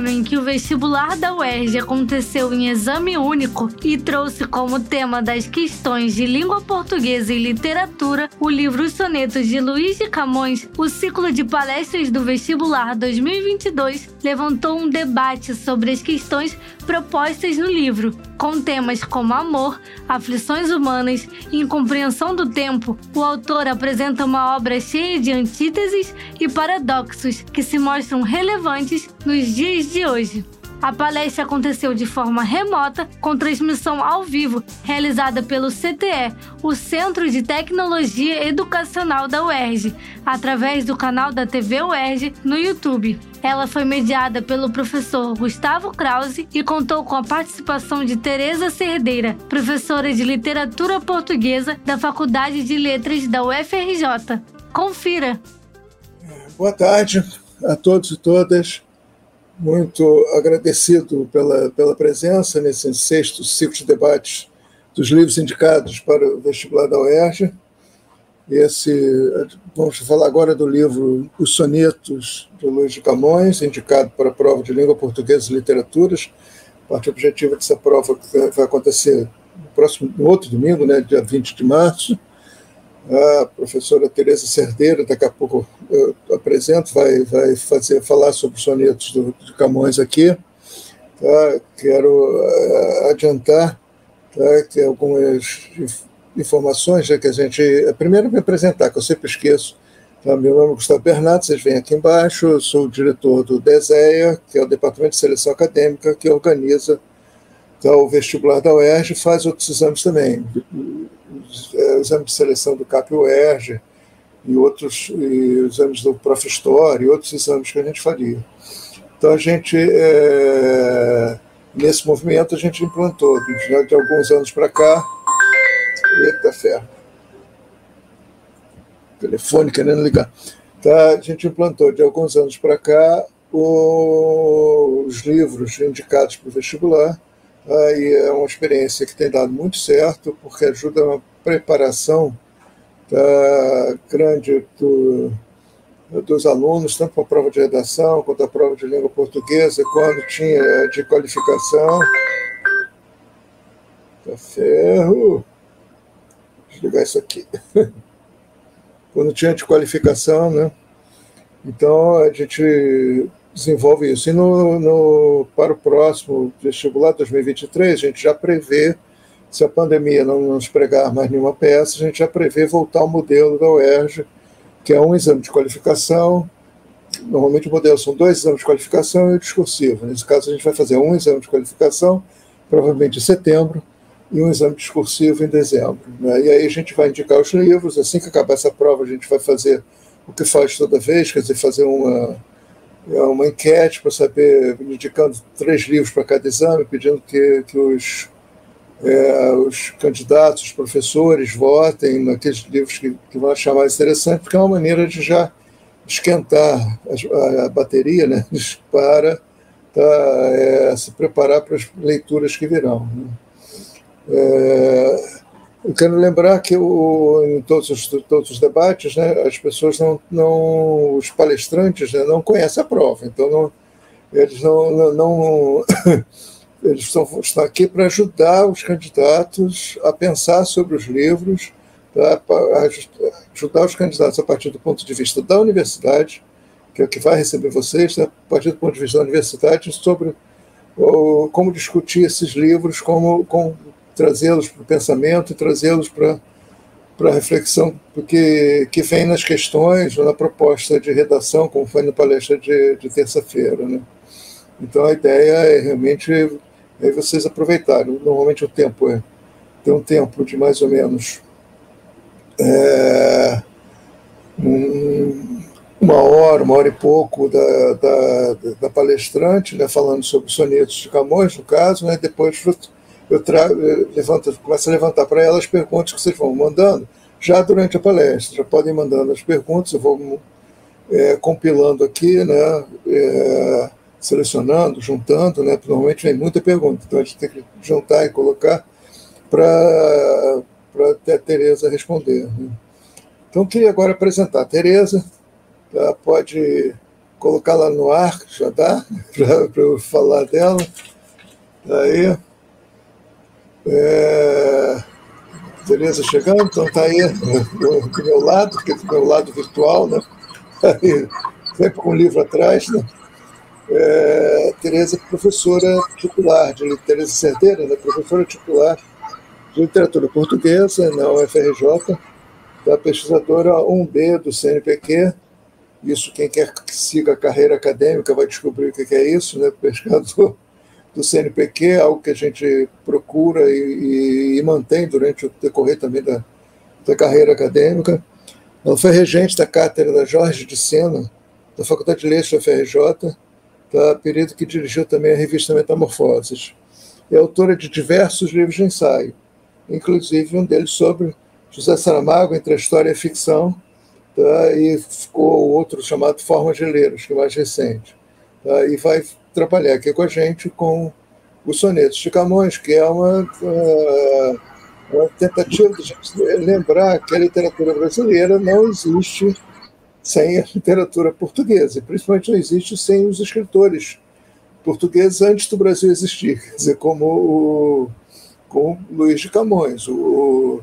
ano em que o vestibular da UERJ aconteceu em exame único e trouxe como tema das questões de língua portuguesa e literatura o livro Os Sonetos de Luiz de Camões, o ciclo de palestras do vestibular 2022 levantou um debate sobre as questões propostas no livro, com temas como amor, aflições humanas e incompreensão do tempo. O autor apresenta uma obra cheia de antíteses e paradoxos que se mostram relevantes nos dias de hoje. A palestra aconteceu de forma remota, com transmissão ao vivo, realizada pelo CTE, o Centro de Tecnologia Educacional da UERJ, através do canal da TV UERJ no YouTube. Ela foi mediada pelo professor Gustavo Krause e contou com a participação de Tereza Cerdeira, professora de literatura portuguesa da Faculdade de Letras da UFRJ. Confira! Boa tarde a todos e todas muito agradecido pela, pela presença nesse sexto ciclo de debates dos livros indicados para o vestibular da UERJ. Esse, vamos falar agora do livro Os Sonetos, de Luiz de Camões, indicado para a prova de Língua Portuguesa e Literaturas. A parte objetiva dessa prova vai acontecer no próximo no outro domingo, né, dia 20 de março a professora Tereza Cerdeira, daqui a pouco eu apresento, vai, vai fazer, falar sobre os sonetos do, de Camões aqui. Tá? Quero uh, adiantar tá? que algumas informações já que a gente. Primeiro, me apresentar, que eu sempre esqueço. Tá? Meu nome é Gustavo Bernardo, vocês veem aqui embaixo. Eu sou o diretor do DESEA, que é o Departamento de Seleção Acadêmica, que organiza tá, o vestibular da UERJ e faz outros exames também exame de seleção do CAP-UERJ e outros e exames do Profestor e outros exames que a gente faria. Então, a gente, é, nesse movimento, a gente implantou, já de alguns anos para cá, eita ferro, telefone querendo ligar, tá, a gente implantou de alguns anos para cá os livros indicados para o vestibular, Aí é uma experiência que tem dado muito certo, porque ajuda na preparação da grande do, dos alunos, tanto para a prova de redação quanto a prova de língua portuguesa, quando tinha de qualificação. Tá ferro. Desligar isso aqui. quando tinha de qualificação, né? Então a gente desenvolve isso. E no, no, para o próximo vestibular 2023, a gente já prevê, se a pandemia não nos pregar mais nenhuma peça, a gente já prevê voltar ao modelo da UERJ, que é um exame de qualificação. Normalmente o modelo são dois exames de qualificação e o discursivo. Nesse caso, a gente vai fazer um exame de qualificação, provavelmente em setembro, e um exame discursivo em dezembro. Né? E aí a gente vai indicar os livros. Assim que acabar essa prova, a gente vai fazer o que faz toda vez, quer dizer, fazer uma é uma enquete para saber, indicando três livros para cada exame, pedindo que, que os, é, os candidatos, os professores votem naqueles livros que, que vão achar mais interessante, porque é uma maneira de já esquentar a, a bateria né, para tá, é, se preparar para as leituras que virão. Né. É, eu quero lembrar que o, em todos os, todos os debates, né, as pessoas não, não os palestrantes né, não conhecem a prova, então não, eles não, não, não eles estão, estão aqui para ajudar os candidatos a pensar sobre os livros, para ajudar os candidatos a partir do ponto de vista da universidade, que é o que vai receber vocês, né, a partir do ponto de vista da universidade, sobre o, como discutir esses livros, como, como trazê-los para o pensamento e trazê-los para para a reflexão porque que vem nas questões ou na proposta de redação, como foi na palestra de, de terça-feira. Né? Então a ideia é realmente é vocês aproveitarem. Normalmente o tempo é tem um tempo de mais ou menos é, um, uma hora, uma hora e pouco da, da, da palestrante, né, falando sobre sonetos de Camões, no caso, né, depois eu trago, levanto, começo a levantar para ela as perguntas que vocês vão mandando, já durante a palestra. Já podem mandando as perguntas, eu vou é, compilando aqui, né, é, selecionando, juntando, né, normalmente vem muita pergunta, então a gente tem que juntar e colocar para a Tereza responder. Né. Então, queria agora apresentar a Tereza, tá? pode colocar lá no ar, já dá, para eu falar dela. Aí. É, Tereza chegando, então está aí do, meu lado, que é do meu lado virtual, né? Aí, sempre com um livro atrás, né? É, Tereza é professora titular de Tereza Cerdeira, né? professora titular de literatura portuguesa na UFRJ, da pesquisadora 1B do CNPq. Isso, quem quer que siga a carreira acadêmica vai descobrir o que é isso, né? Pesquisador do CNPq, algo que a gente procura e, e, e mantém durante o decorrer também da, da carreira acadêmica. Ela foi regente da cátedra da Jorge de Sena, da Faculdade de Letras da FRJ, tá? período que dirigiu também a revista Metamorfoses. É autora de diversos livros de ensaio, inclusive um deles sobre José Saramago, entre a história e a ficção, tá? e ficou outro chamado Formas de Ler, que é mais recente. Tá? E vai trabalhar aqui com a gente com os sonetos de Camões, que é uma, uma tentativa de lembrar que a literatura brasileira não existe sem a literatura portuguesa, e principalmente não existe sem os escritores portugueses antes do Brasil existir, quer dizer, como o com Luiz de Camões, o,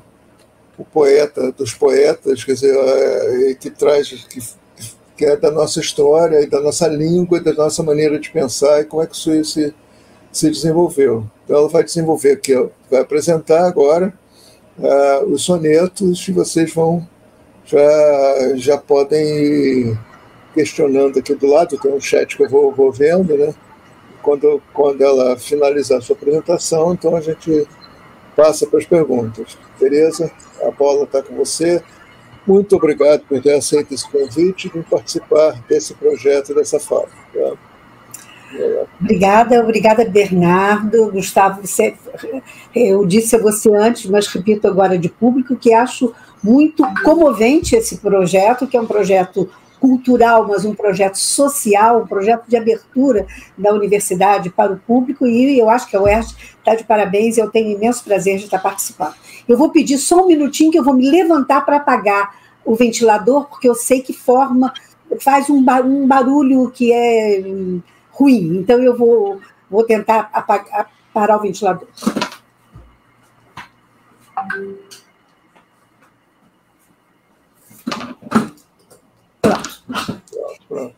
o poeta dos poetas, quer dizer, é, que traz que que é da nossa história da nossa língua da nossa maneira de pensar e como é que isso se, se desenvolveu. Então, ela vai desenvolver aqui, vai apresentar agora uh, os sonetos e vocês vão já, já podem ir questionando aqui do lado, tem um chat que eu vou, vou vendo, né? Quando, quando ela finalizar a sua apresentação, então a gente passa para as perguntas. Tereza, a bola está com você. Muito obrigado por ter aceito esse convite e participar desse projeto, dessa fala. Tá? Obrigada, obrigada, Bernardo. Gustavo, você, eu disse a você antes, mas repito agora de público, que acho muito comovente esse projeto, que é um projeto cultural, mas um projeto social, um projeto de abertura da universidade para o público, e eu acho que a UERJ está de parabéns, eu tenho imenso prazer de estar participando. Eu vou pedir só um minutinho que eu vou me levantar para apagar o ventilador, porque eu sei que forma, faz um, barulho que é hum, ruim. Então eu vou, vou tentar apagar, parar o ventilador. Pronto.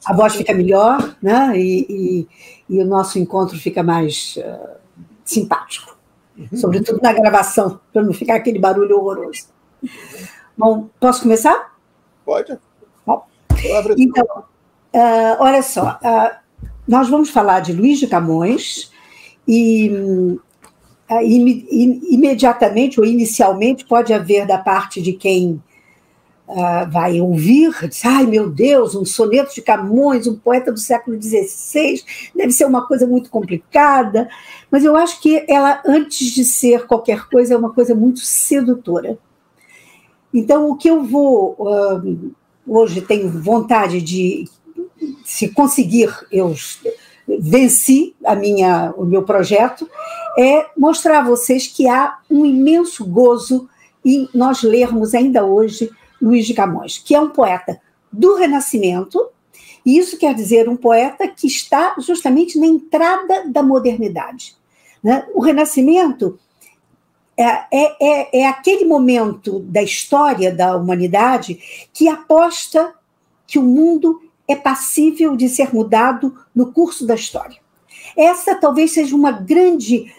A voz fica melhor, né? E, e, e o nosso encontro fica mais uh, simpático. Uhum. Sobretudo na gravação, para não ficar aquele barulho horroroso. Bom, posso começar? Pode. Bom, então, uh, olha só, uh, nós vamos falar de Luiz de Camões e imediatamente ou inicialmente pode haver da parte de quem vai ouvir, diz, ai meu Deus, um soneto de Camões, um poeta do século XVI, deve ser uma coisa muito complicada, mas eu acho que ela, antes de ser qualquer coisa, é uma coisa muito sedutora. Então, o que eu vou. hoje tenho vontade de, se conseguir, eu venci a minha, o meu projeto, é mostrar a vocês que há um imenso gozo em nós lermos ainda hoje Luiz de Camões, que é um poeta do Renascimento, e isso quer dizer um poeta que está justamente na entrada da modernidade. Né? O Renascimento é, é, é, é aquele momento da história da humanidade que aposta que o mundo é passível de ser mudado no curso da história. Essa talvez seja uma grande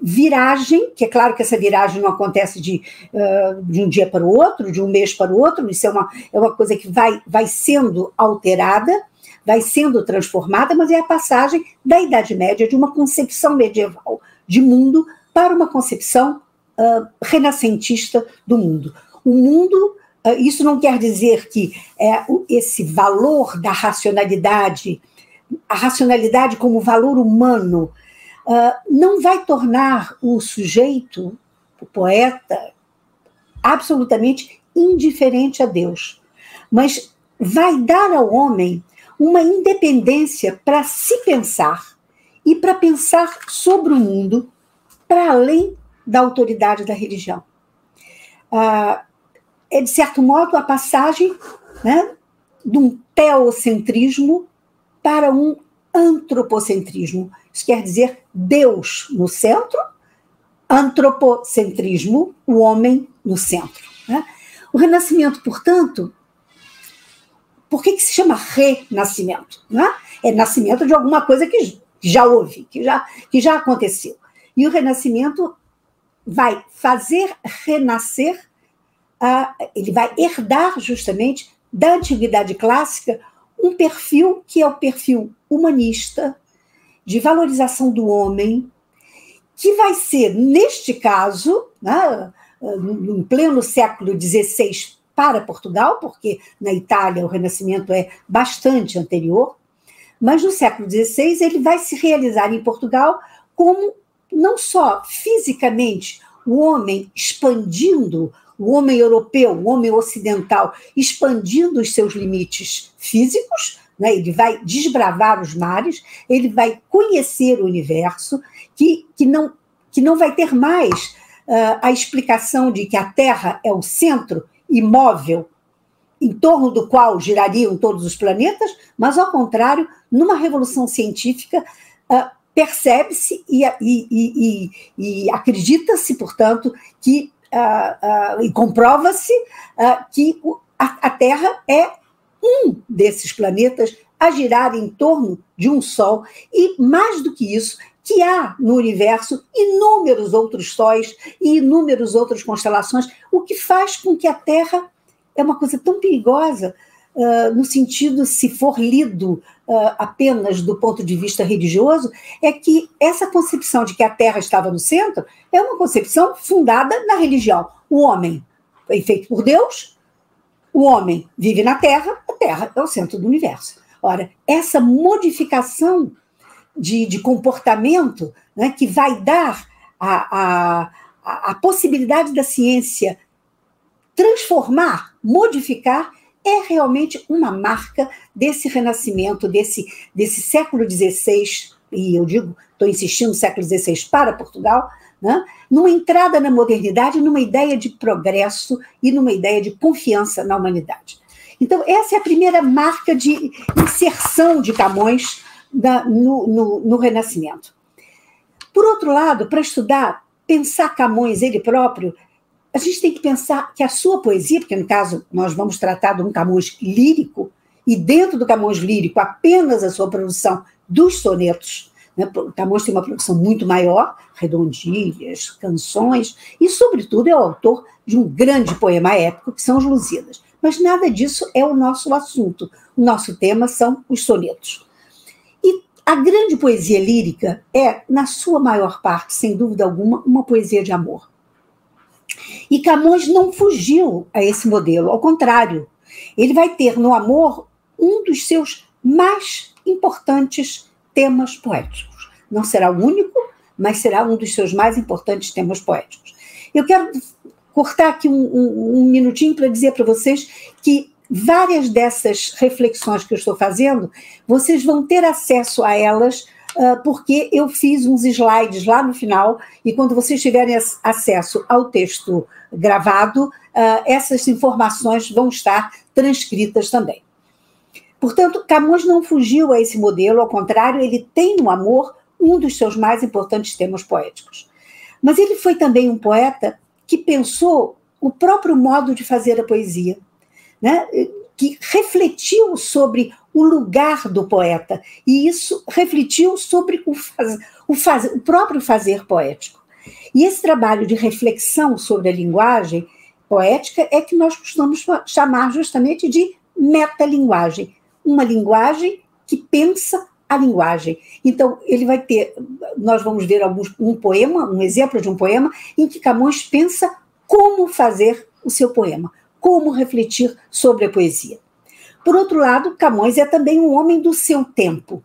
viragem, que é claro que essa viragem não acontece de, uh, de um dia para o outro, de um mês para o outro, isso é uma, é uma coisa que vai, vai sendo alterada, vai sendo transformada, mas é a passagem da Idade Média de uma concepção medieval de mundo para uma concepção uh, renascentista do mundo. O mundo, uh, isso não quer dizer que é, esse valor da racionalidade, a racionalidade como valor humano, não vai tornar o sujeito, o poeta, absolutamente indiferente a Deus, mas vai dar ao homem uma independência para se pensar e para pensar sobre o mundo para além da autoridade da religião. Ah, é, de certo modo, a passagem né, de um teocentrismo para um antropocentrismo. Isso quer dizer Deus no centro, antropocentrismo, o homem no centro. Né? O Renascimento, portanto, por que, que se chama renascimento? Né? É nascimento de alguma coisa que já houve, que já, que já aconteceu. E o Renascimento vai fazer renascer, uh, ele vai herdar justamente da antiguidade clássica um perfil que é o perfil humanista, de valorização do homem, que vai ser, neste caso, né, no pleno século XVI para Portugal, porque na Itália o Renascimento é bastante anterior, mas no século XVI ele vai se realizar em Portugal como não só fisicamente o homem expandindo, o homem europeu, o homem ocidental, expandindo os seus limites físicos, né? ele vai desbravar os mares, ele vai conhecer o universo, que, que, não, que não vai ter mais uh, a explicação de que a Terra é o centro imóvel em torno do qual girariam todos os planetas, mas, ao contrário, numa revolução científica, uh, percebe-se e, e, e, e acredita-se, portanto, que uh, uh, e comprova-se uh, que a, a, Terra é um desses planetas a girar em torno de um Sol, e mais do que isso, que há no universo inúmeros outros sóis e inúmeras outras constelações, o que faz com que a Terra é uma coisa tão perigosa uh, no sentido, se for lido uh, apenas do ponto de vista religioso, é que essa concepção de que a Terra estava no centro é uma concepção fundada na religião. O homem foi feito por Deus, o homem vive na Terra, Terra é o centro do universo. Ora, essa modificação de, de comportamento né, que vai dar a, a, a possibilidade da ciência transformar, modificar, é realmente uma marca desse renascimento, desse, desse século XVI, e eu digo, estou insistindo, século XVI para Portugal, né? numa entrada na modernidade, numa ideia de progresso e numa ideia de confiança na humanidade. Então, essa é a primeira marca de inserção de Camões da, no, no, no Renascimento. Por outro lado, para estudar, pensar Camões ele próprio, a gente tem que pensar que a sua poesia, porque no caso nós vamos tratar de um Camões lírico, e dentro do Camões lírico apenas a sua produção dos sonetos, né? Camões tem uma produção muito maior, redondilhas, canções, e sobretudo é o autor de um grande poema épico, que são os Lusíadas. Mas nada disso é o nosso assunto. O nosso tema são os sonetos. E a grande poesia lírica é, na sua maior parte, sem dúvida alguma, uma poesia de amor. E Camões não fugiu a esse modelo, ao contrário, ele vai ter no amor um dos seus mais importantes temas poéticos. Não será o único, mas será um dos seus mais importantes temas poéticos. Eu quero cortar aqui um, um, um minutinho para dizer para vocês que várias dessas reflexões que eu estou fazendo, vocês vão ter acesso a elas ah, porque eu fiz uns slides lá no final, e quando vocês tiverem acesso ao texto gravado, ah, essas informações vão estar transcritas também. Portanto, Camões não fugiu a esse modelo, ao contrário, ele tem no amor um dos seus mais importantes temas poéticos. Mas ele foi também um poeta que pensou o próprio modo de fazer a poesia, né? que refletiu sobre o lugar do poeta, e isso refletiu sobre o, faz, o, faz, o próprio fazer poético. E esse trabalho de reflexão sobre a linguagem poética é que nós costumamos chamar justamente de metalinguagem, uma linguagem que pensa a linguagem. Então, ele vai ter, nós vamos ver alguns, um poema, um exemplo de um poema, em que Camões pensa como fazer o seu poema, como refletir sobre a poesia. Por outro lado, Camões é também um homem do seu tempo.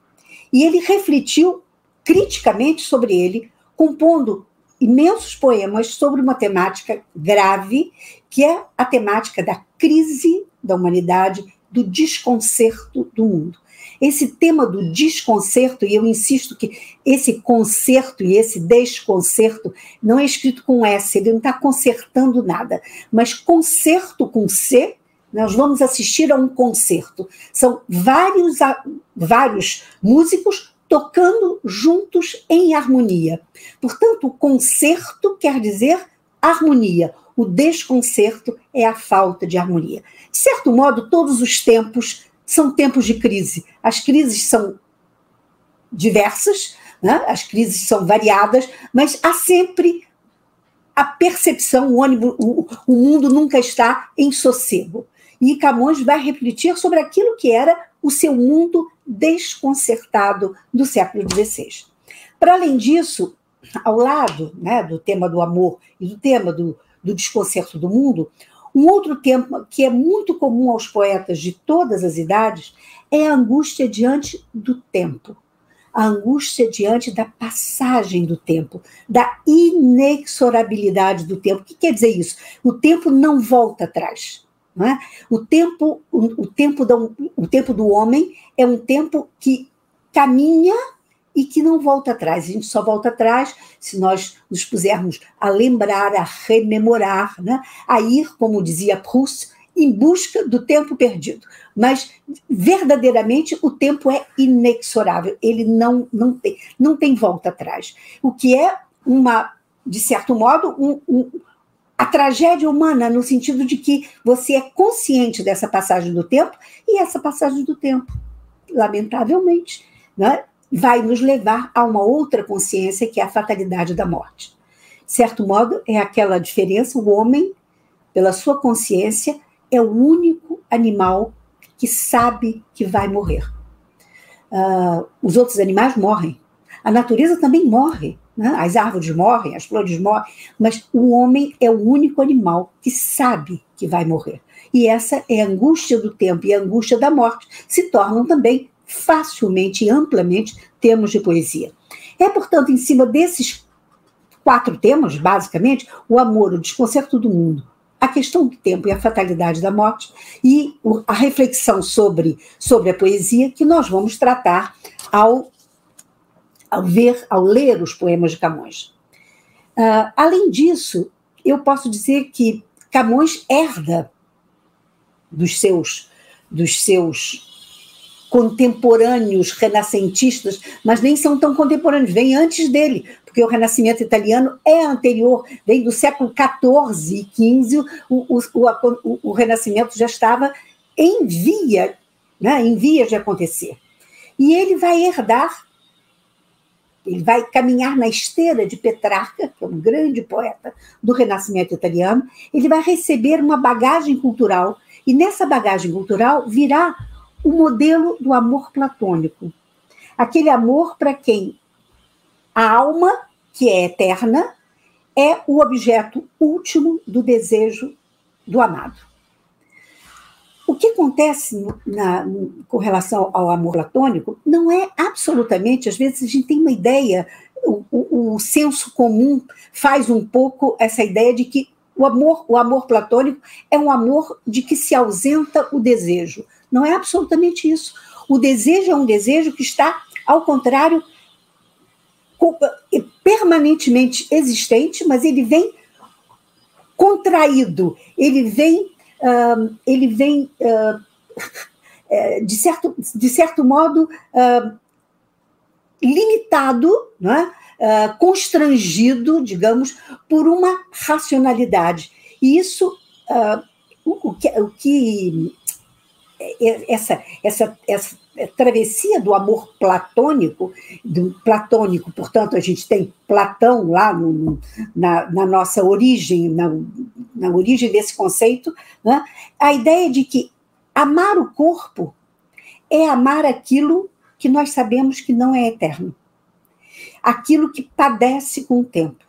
E ele refletiu criticamente sobre ele, compondo imensos poemas sobre uma temática grave, que é a temática da crise da humanidade, do desconcerto do mundo. Esse tema do desconcerto, e eu insisto que esse concerto e esse desconcerto não é escrito com S, ele não está consertando nada, mas concerto com C Nós vamos assistir a um concerto. São vários, vários músicos tocando juntos em harmonia. Portanto, o concerto quer dizer harmonia. O desconcerto é a falta de harmonia. De certo modo, todos os tempos são tempos de crise. As crises são diversas, né? as crises são variadas, mas há sempre a percepção, o, ônibus, o, o mundo nunca está em sossego. E Camões vai refletir sobre aquilo que era o seu mundo desconcertado do século XVI. Para além disso, ao lado né, do tema do amor e do tema do, do desconcerto do mundo, um outro tema que é muito comum aos poetas de todas as idades é a angústia diante do tempo. A angústia diante da passagem do tempo, da inexorabilidade do tempo. O que quer dizer isso? O tempo não volta atrás. Não é? o, tempo, o, o, tempo do, o tempo do homem é um tempo que caminha e que não volta atrás. A gente só volta atrás se nós nos pusermos a lembrar, a rememorar, né? a ir, como dizia Proust, em busca do tempo perdido. Mas, verdadeiramente, o tempo é inexorável, ele não, não, tem, não tem volta atrás. O que é uma, de certo modo, um, um, a tragédia humana, no sentido de que você é consciente dessa passagem do tempo, e essa passagem do tempo, lamentavelmente, né, vai nos levar a uma outra consciência, que é a fatalidade da morte. De certo modo, é aquela diferença: o homem, pela sua consciência, é o único animal que sabe que vai morrer. Uh, os outros animais morrem. A natureza também morre. Né? As árvores morrem, as flores morrem, mas o homem é o único animal que sabe que vai morrer. E essa é a angústia do tempo e a angústia da morte se tornam também facilmente e amplamente temas de poesia. É, portanto, em cima desses quatro temas, basicamente, o amor, o desconcerto do mundo, a questão do tempo e a fatalidade da morte e a reflexão sobre, sobre a poesia que nós vamos tratar ao, ao ver, ao ler os poemas de Camões. Uh, além disso, eu posso dizer que Camões herda dos seus dos seus contemporâneos renascentistas, mas nem são tão contemporâneos, vem antes dele, porque o Renascimento italiano é anterior, vem do século XIV e XV, o, o, o, o Renascimento já estava em via, né, em vias de acontecer. E ele vai herdar, ele vai caminhar na esteira de Petrarca, que é um grande poeta do Renascimento italiano, ele vai receber uma bagagem cultural, e nessa bagagem cultural virá o modelo do amor platônico. Aquele amor para quem a alma, que é eterna, é o objeto último do desejo do amado. O que acontece na, com relação ao amor platônico não é absolutamente, às vezes a gente tem uma ideia, o, o, o senso comum faz um pouco essa ideia de que o amor, o amor platônico é um amor de que se ausenta o desejo. Não é absolutamente isso. O desejo é um desejo que está, ao contrário, permanentemente existente, mas ele vem contraído, ele vem, uh, ele vem uh, de, certo, de certo modo uh, limitado, né? constrangido, digamos, por uma racionalidade. E isso, o, o, que, o que essa, essa, essa travessia do amor platônico, do platônico, portanto, a gente tem Platão lá no, na, na, nossa origem, na, na origem desse conceito, né? a ideia de que amar o corpo é amar aquilo que nós sabemos que não é eterno, aquilo que padece com o tempo,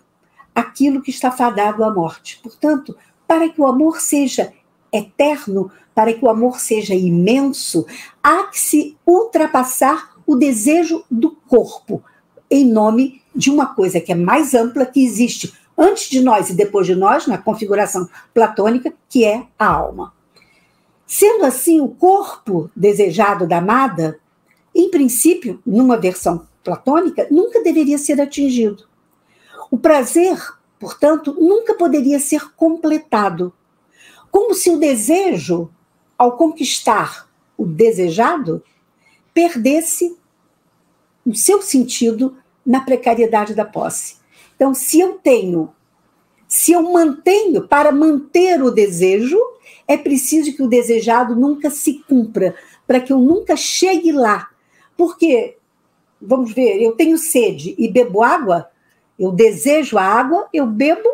aquilo que está fadado à morte. Portanto, para que o amor seja eterno, para que o amor seja imenso, há que se ultrapassar o desejo do corpo, em nome de uma coisa que é mais ampla, que existe antes de nós e depois de nós, na configuração platônica, que é a alma. Sendo assim, o corpo desejado da amada, em princípio, numa versão platônica, nunca deveria ser atingido. O prazer, portanto, nunca poderia ser completado. Como se o desejo ao conquistar o desejado, perdesse o seu sentido na precariedade da posse. Então, se eu tenho, se eu mantenho, para manter o desejo, é preciso que o desejado nunca se cumpra, para que eu nunca chegue lá. Porque, vamos ver, eu tenho sede e bebo água, eu desejo a água, eu bebo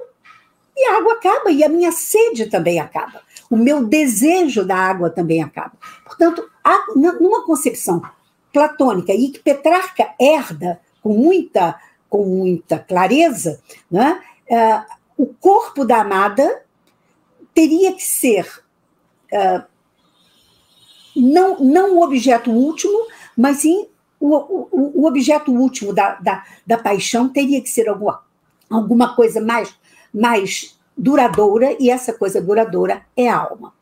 e a água acaba, e a minha sede também acaba. O meu desejo da água também acaba. Portanto, há, numa concepção platônica e que Petrarca herda com muita, com muita clareza, né, uh, o corpo da amada teria que ser uh, não, não o objeto último, mas sim o, o, o objeto último da, da, da, paixão teria que ser alguma, alguma coisa mais, mais duradoura, e essa coisa duradoura é a alma.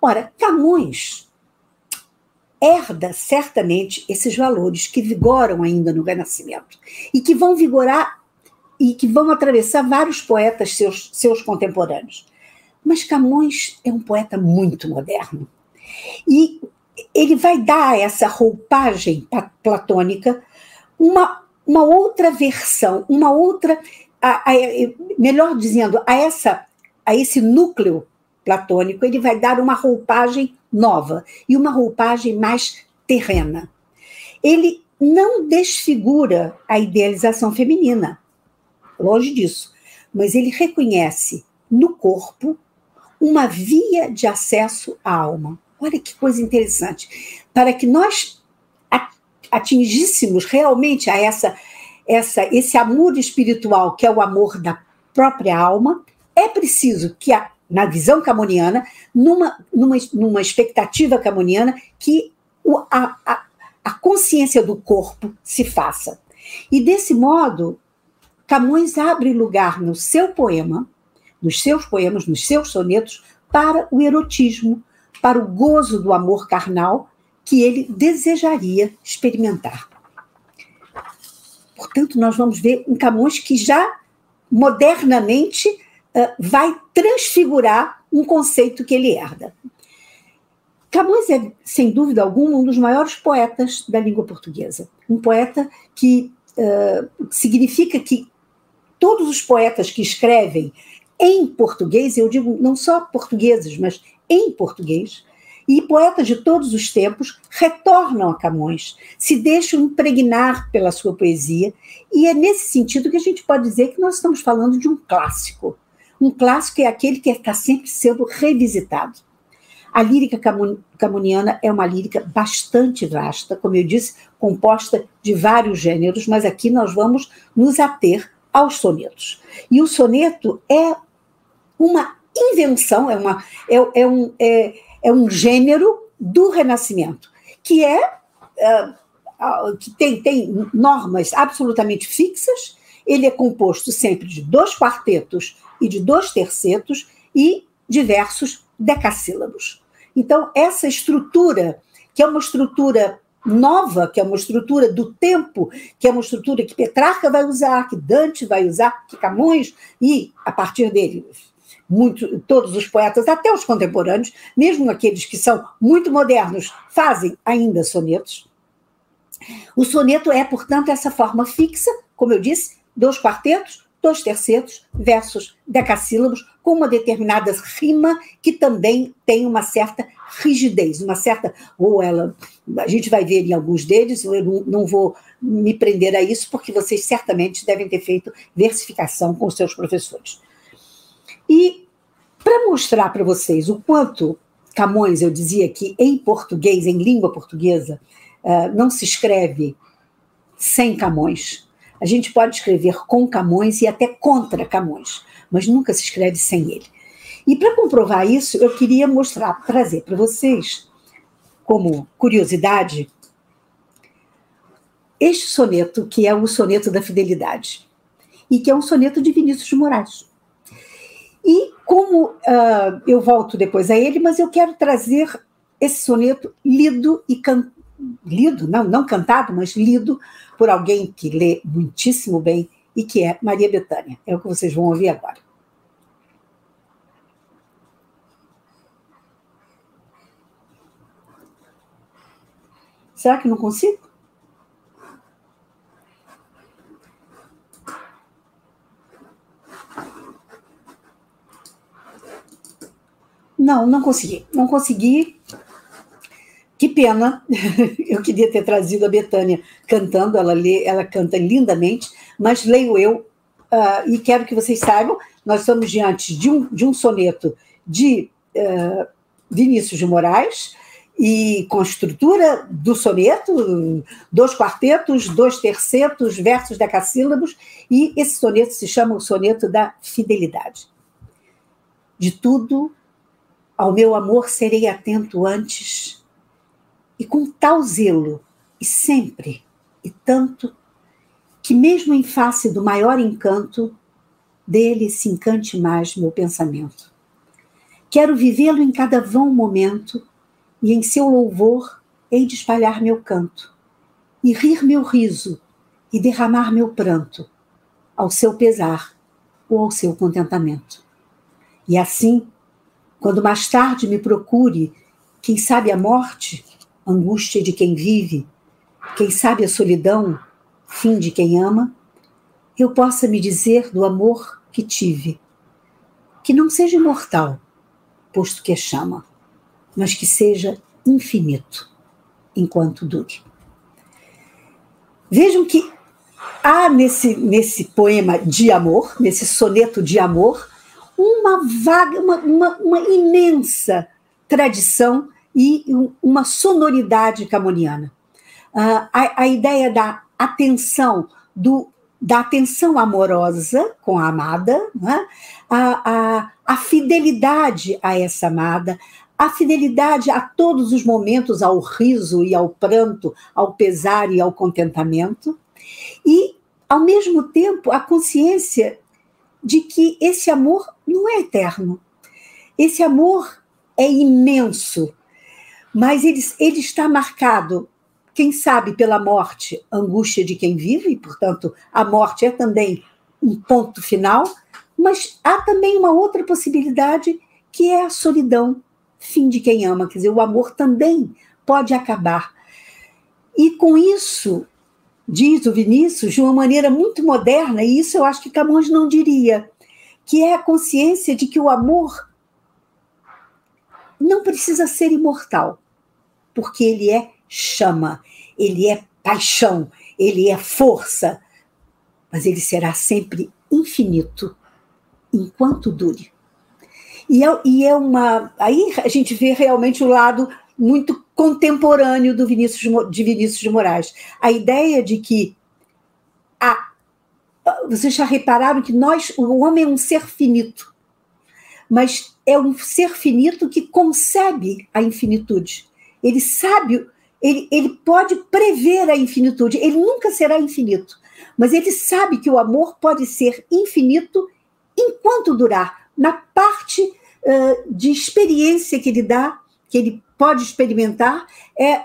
Ora, Camões herda certamente esses valores que vigoram ainda no Renascimento e que vão vigorar e que vão atravessar vários poetas seus, seus contemporâneos. Mas Camões é um poeta muito moderno. E ele vai dar a essa roupagem platônica uma, uma outra versão, uma outra, a, a, melhor dizendo, a, essa, a esse núcleo platônico, ele vai dar uma roupagem nova e uma roupagem mais terrena. Ele não desfigura a idealização feminina, longe disso, mas ele reconhece no corpo uma via de acesso à alma. Olha que coisa interessante. Para que nós atingíssemos realmente a essa, essa, esse amor espiritual, que é o amor da própria alma, é preciso que a na visão camoniana, numa, numa, numa expectativa camoniana, que o, a, a, a consciência do corpo se faça. E desse modo, Camões abre lugar no seu poema, nos seus poemas, nos seus sonetos, para o erotismo, para o gozo do amor carnal que ele desejaria experimentar. Portanto, nós vamos ver um Camões que já modernamente vai transfigurar um conceito que ele herda. Camões é, sem dúvida alguma, um dos maiores poetas da língua portuguesa. Um poeta que uh, significa que todos os poetas que escrevem em português, eu digo não só portugueses, mas em português, e poetas de todos os tempos retornam a Camões, se deixam impregnar pela sua poesia, e é nesse sentido que a gente pode dizer que nós estamos falando de um clássico. Um clássico é aquele que está sempre sendo revisitado. A lírica camoniana é uma lírica bastante vasta, como eu disse, composta de vários gêneros, mas aqui nós vamos nos ater aos sonetos. E o soneto é uma invenção, é, uma, é, é um, é, é um gênero do Renascimento, que é, é que tem, tem normas absolutamente fixas, ele é composto sempre de dois quartetos e de dois tercetos e diversos decassílabos. Então, essa estrutura, que é uma estrutura nova, que é uma estrutura do tempo, que é uma estrutura que Petrarca vai usar, que Dante vai usar, que Camões, e a partir dele, muito, todos os poetas, até os contemporâneos, mesmo aqueles que são muito modernos, fazem ainda sonetos. O soneto é, portanto, essa forma fixa, como eu disse, dois quartetos, dois tercetos, versos decassílabos, com uma determinada rima que também tem uma certa rigidez, uma certa. Ou ela. A gente vai ver em alguns deles, eu não vou me prender a isso, porque vocês certamente devem ter feito versificação com seus professores. E para mostrar para vocês o quanto Camões, eu dizia que em português, em língua portuguesa, eh, não se escreve sem Camões, a gente pode escrever com Camões e até contra Camões, mas nunca se escreve sem ele. E para comprovar isso, eu queria mostrar, trazer para vocês, como curiosidade, este soneto, que é o soneto da fidelidade, e que é um soneto de Vinícius de Moraes. E como uh, eu volto depois a ele, mas eu quero trazer esse soneto lido e cantado, lido, não, não cantado, mas lido por alguém que lê muitíssimo bem e que é Maria Bethânia. É o que vocês vão ouvir agora. Será que não consigo? Não, não consegui. Não consegui. Que pena. Eu queria ter trazido a Betânia cantando, ela, lê, ela canta lindamente, mas leio eu uh, e quero que vocês saibam, nós estamos diante de um, de um soneto de uh, Vinícius de Moraes, e com a estrutura do soneto, dois quartetos, dois tercetos, versos decassílabos, e esse soneto se chama o soneto da fidelidade. De tudo ao meu amor serei atento antes, e com tal zelo, e sempre, e tanto, que mesmo em face do maior encanto, dele se encante mais meu pensamento. Quero vivê-lo em cada vão momento, e em seu louvor hei de espalhar meu canto, e rir meu riso, e derramar meu pranto, ao seu pesar ou ao seu contentamento. E assim, quando mais tarde me procure, quem sabe a morte, angústia de quem vive, quem sabe a solidão, fim de quem ama, eu possa me dizer do amor que tive, que não seja imortal, posto que é chama, mas que seja infinito, enquanto dure. Vejam que há nesse, nesse poema de amor, nesse soneto de amor, uma vaga, uma, uma, uma imensa tradição e uma sonoridade camoniana. Uh, a, a, ideia da atenção, do, da atenção amorosa com a amada, né? a, a, a fidelidade a essa amada, a fidelidade a todos os momentos, ao riso e ao pranto, ao pesar e ao contentamento, e, ao mesmo tempo, a consciência de que esse amor não é eterno. Esse amor é imenso, mas ele, ele está marcado, quem sabe, pela morte, angústia de quem vive, e, portanto, a morte é também um ponto final, mas há também uma outra possibilidade, que é a solidão, fim de quem ama. Quer dizer, o amor também pode acabar. E com isso, diz o Vinícius, de uma maneira muito moderna, e isso eu acho que Camões não diria, que é a consciência de que o amor não precisa ser imortal, porque ele é chama, ele é paixão, ele é força, mas ele será sempre infinito enquanto dure. E é, e é uma. Aí a gente vê realmente o lado muito contemporâneo do Vinícius de, Vinícius de Moraes. A ideia de que a, vocês já repararam que nós, o homem é um ser finito, mas é um ser finito que concebe a infinitude. Ele sabe, ele, ele pode prever a infinitude, ele nunca será infinito, mas ele sabe que o amor pode ser infinito enquanto durar, na parte uh, de experiência que ele dá, que ele pode experimentar, é,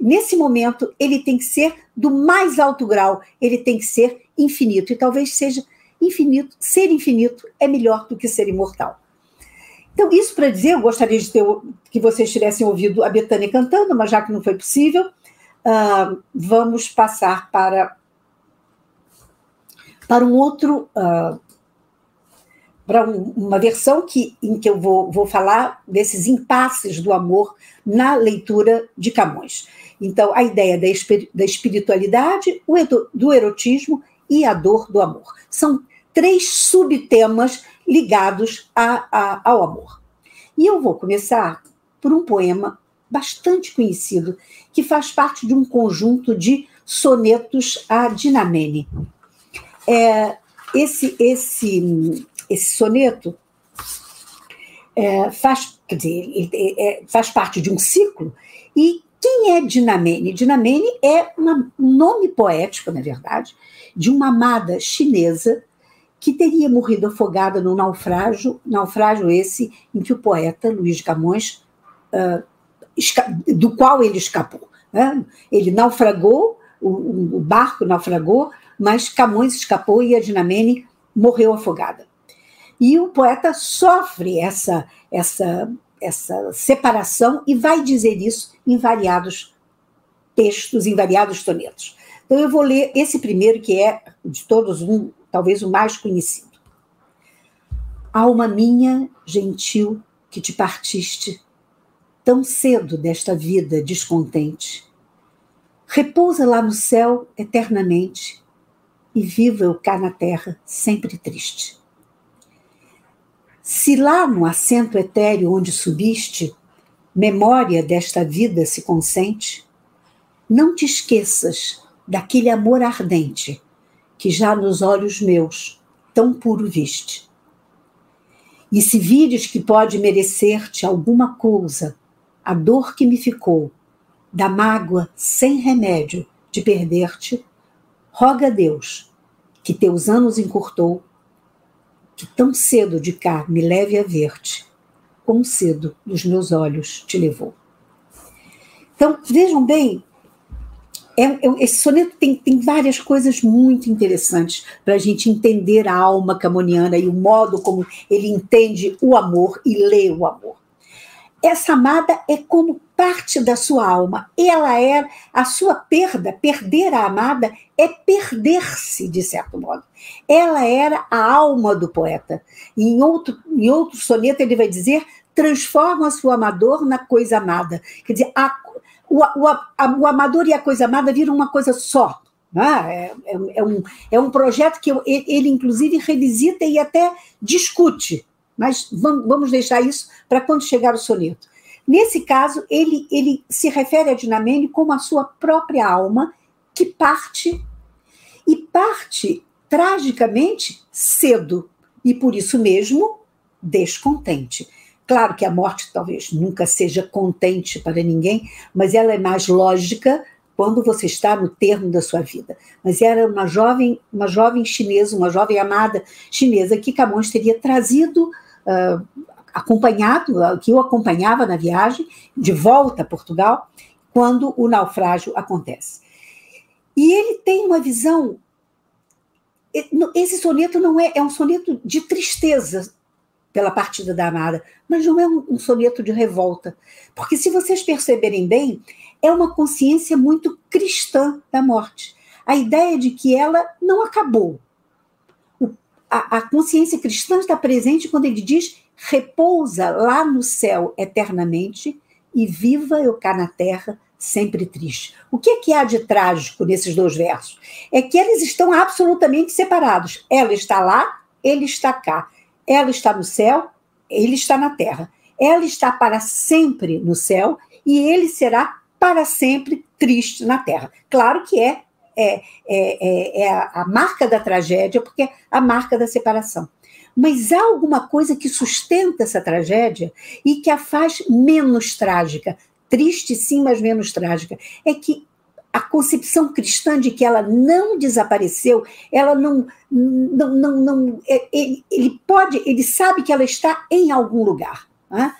nesse momento ele tem que ser do mais alto grau, ele tem que ser infinito, e talvez seja infinito, ser infinito é melhor do que ser imortal. Então, isso para dizer, eu gostaria de ter, que vocês tivessem ouvido a Betânia cantando, mas já que não foi possível, uh, vamos passar para, para um outro uh, para um, uma versão que, em que eu vou, vou falar desses impasses do amor na leitura de Camões. Então, a ideia da, da espiritualidade, o, do erotismo e a dor do amor. São três subtemas ligados a, a, ao amor. E eu vou começar por um poema bastante conhecido, que faz parte de um conjunto de sonetos a Dinamene. É, esse, esse esse soneto é, faz, quer dizer, é, faz parte de um ciclo. E quem é Dinamene? Dinamene é um nome poético, na verdade, de uma amada chinesa que teria morrido afogada no naufrágio, naufrágio esse em que o poeta Luiz Camões, uh, do qual ele escapou. Né? Ele naufragou, o, o barco naufragou, mas Camões escapou e a Dinamene morreu afogada. E o poeta sofre essa, essa, essa separação e vai dizer isso em variados textos, em variados sonetos. Então eu vou ler esse primeiro, que é, de todos, um, talvez o mais conhecido. Alma minha, gentil, que te partiste tão cedo desta vida descontente, repousa lá no céu eternamente e viva eu cá na terra sempre triste. Se lá no assento etéreo onde subiste, memória desta vida se consente, não te esqueças daquele amor ardente que já nos olhos meus tão puro viste. E se vires que pode merecer-te alguma coisa, a dor que me ficou, da mágoa sem remédio de perder-te, roga a Deus que teus anos encurtou, tão cedo de cá me leve a ver-te, quão cedo dos meus olhos te levou. Então, vejam bem, é, é, esse soneto tem, tem várias coisas muito interessantes para a gente entender a alma camoniana e o modo como ele entende o amor e lê o amor. Essa amada é como parte da sua alma. Ela é a sua perda. Perder a amada é perder-se, de certo modo. Ela era a alma do poeta. E em outro, em outro soneto ele vai dizer: transforma-se o amador na coisa amada. Quer dizer, a o, o, a, o amador e a coisa amada viram uma coisa só. Né? É, é, um, é um projeto que eu, ele, inclusive, revisita e até discute, mas vamos, vamos deixar isso para quando chegar o soneto. Nesse caso, ele, ele se refere a Dinamene como a sua própria alma, que parte, e parte tragicamente cedo, e por isso mesmo descontente. Claro que a morte talvez nunca seja contente para ninguém, mas ela é mais lógica quando você está no termo da sua vida. Mas era uma jovem, uma jovem chinesa, uma jovem amada chinesa que Camões teria trazido, uh, acompanhado, uh, que o acompanhava na viagem de volta a Portugal, quando o naufrágio acontece. E ele tem uma visão. Esse soneto não é, é um soneto de tristeza, pela partida da amada, mas não é um, um soneto de revolta. Porque, se vocês perceberem bem, é uma consciência muito cristã da morte. A ideia de que ela não acabou. O, a, a consciência cristã está presente quando ele diz: repousa lá no céu eternamente e viva eu cá na terra sempre triste. O que é que há de trágico nesses dois versos? É que eles estão absolutamente separados. Ela está lá, ele está cá. Ela está no céu, ele está na terra. Ela está para sempre no céu e ele será para sempre triste na terra. Claro que é, é, é, é a marca da tragédia, porque é a marca da separação. Mas há alguma coisa que sustenta essa tragédia e que a faz menos trágica. Triste, sim, mas menos trágica. É que a concepção cristã de que ela não desapareceu, ela não, não, não, não é, ele, ele pode, ele sabe que ela está em algum lugar. Né?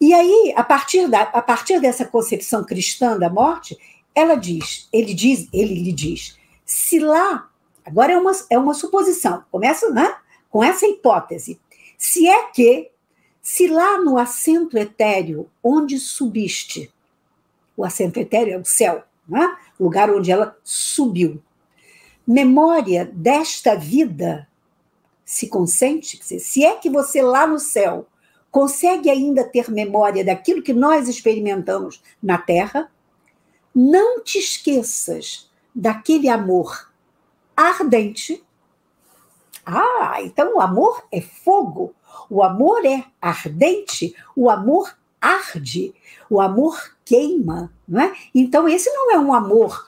E aí, a partir, da, a partir dessa concepção cristã da morte, ela diz, ele diz, ele lhe diz, se lá, agora é uma, é uma suposição, começa né, com essa hipótese, se é que, se lá no assento etéreo onde subiste, o assento etéreo é o céu, né? lugar onde ela subiu. Memória desta vida se consente, se é que você lá no céu consegue ainda ter memória daquilo que nós experimentamos na terra, não te esqueças daquele amor ardente. Ah, então o amor é fogo, o amor é ardente, o amor arde, o amor queima. Não é? Então, esse não é um amor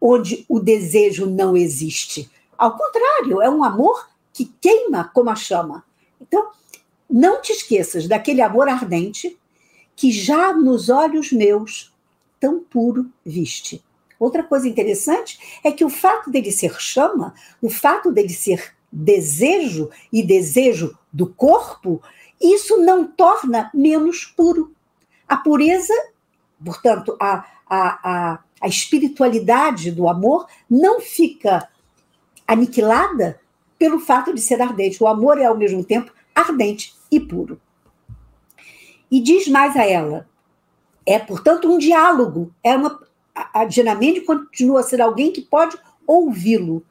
onde o desejo não existe. Ao contrário, é um amor que queima como a chama. Então, não te esqueças daquele amor ardente que já nos olhos meus tão puro viste. Outra coisa interessante é que o fato dele ser chama, o fato dele ser desejo e desejo do corpo, isso não torna menos puro. A pureza, portanto, a, a, a, a espiritualidade do amor não fica aniquilada pelo fato de ser ardente. O amor é, ao mesmo tempo, ardente e puro. E diz mais a ela: é, portanto, um diálogo, é uma, a, Dinamende continua a ser alguém que pode ouvi-lo.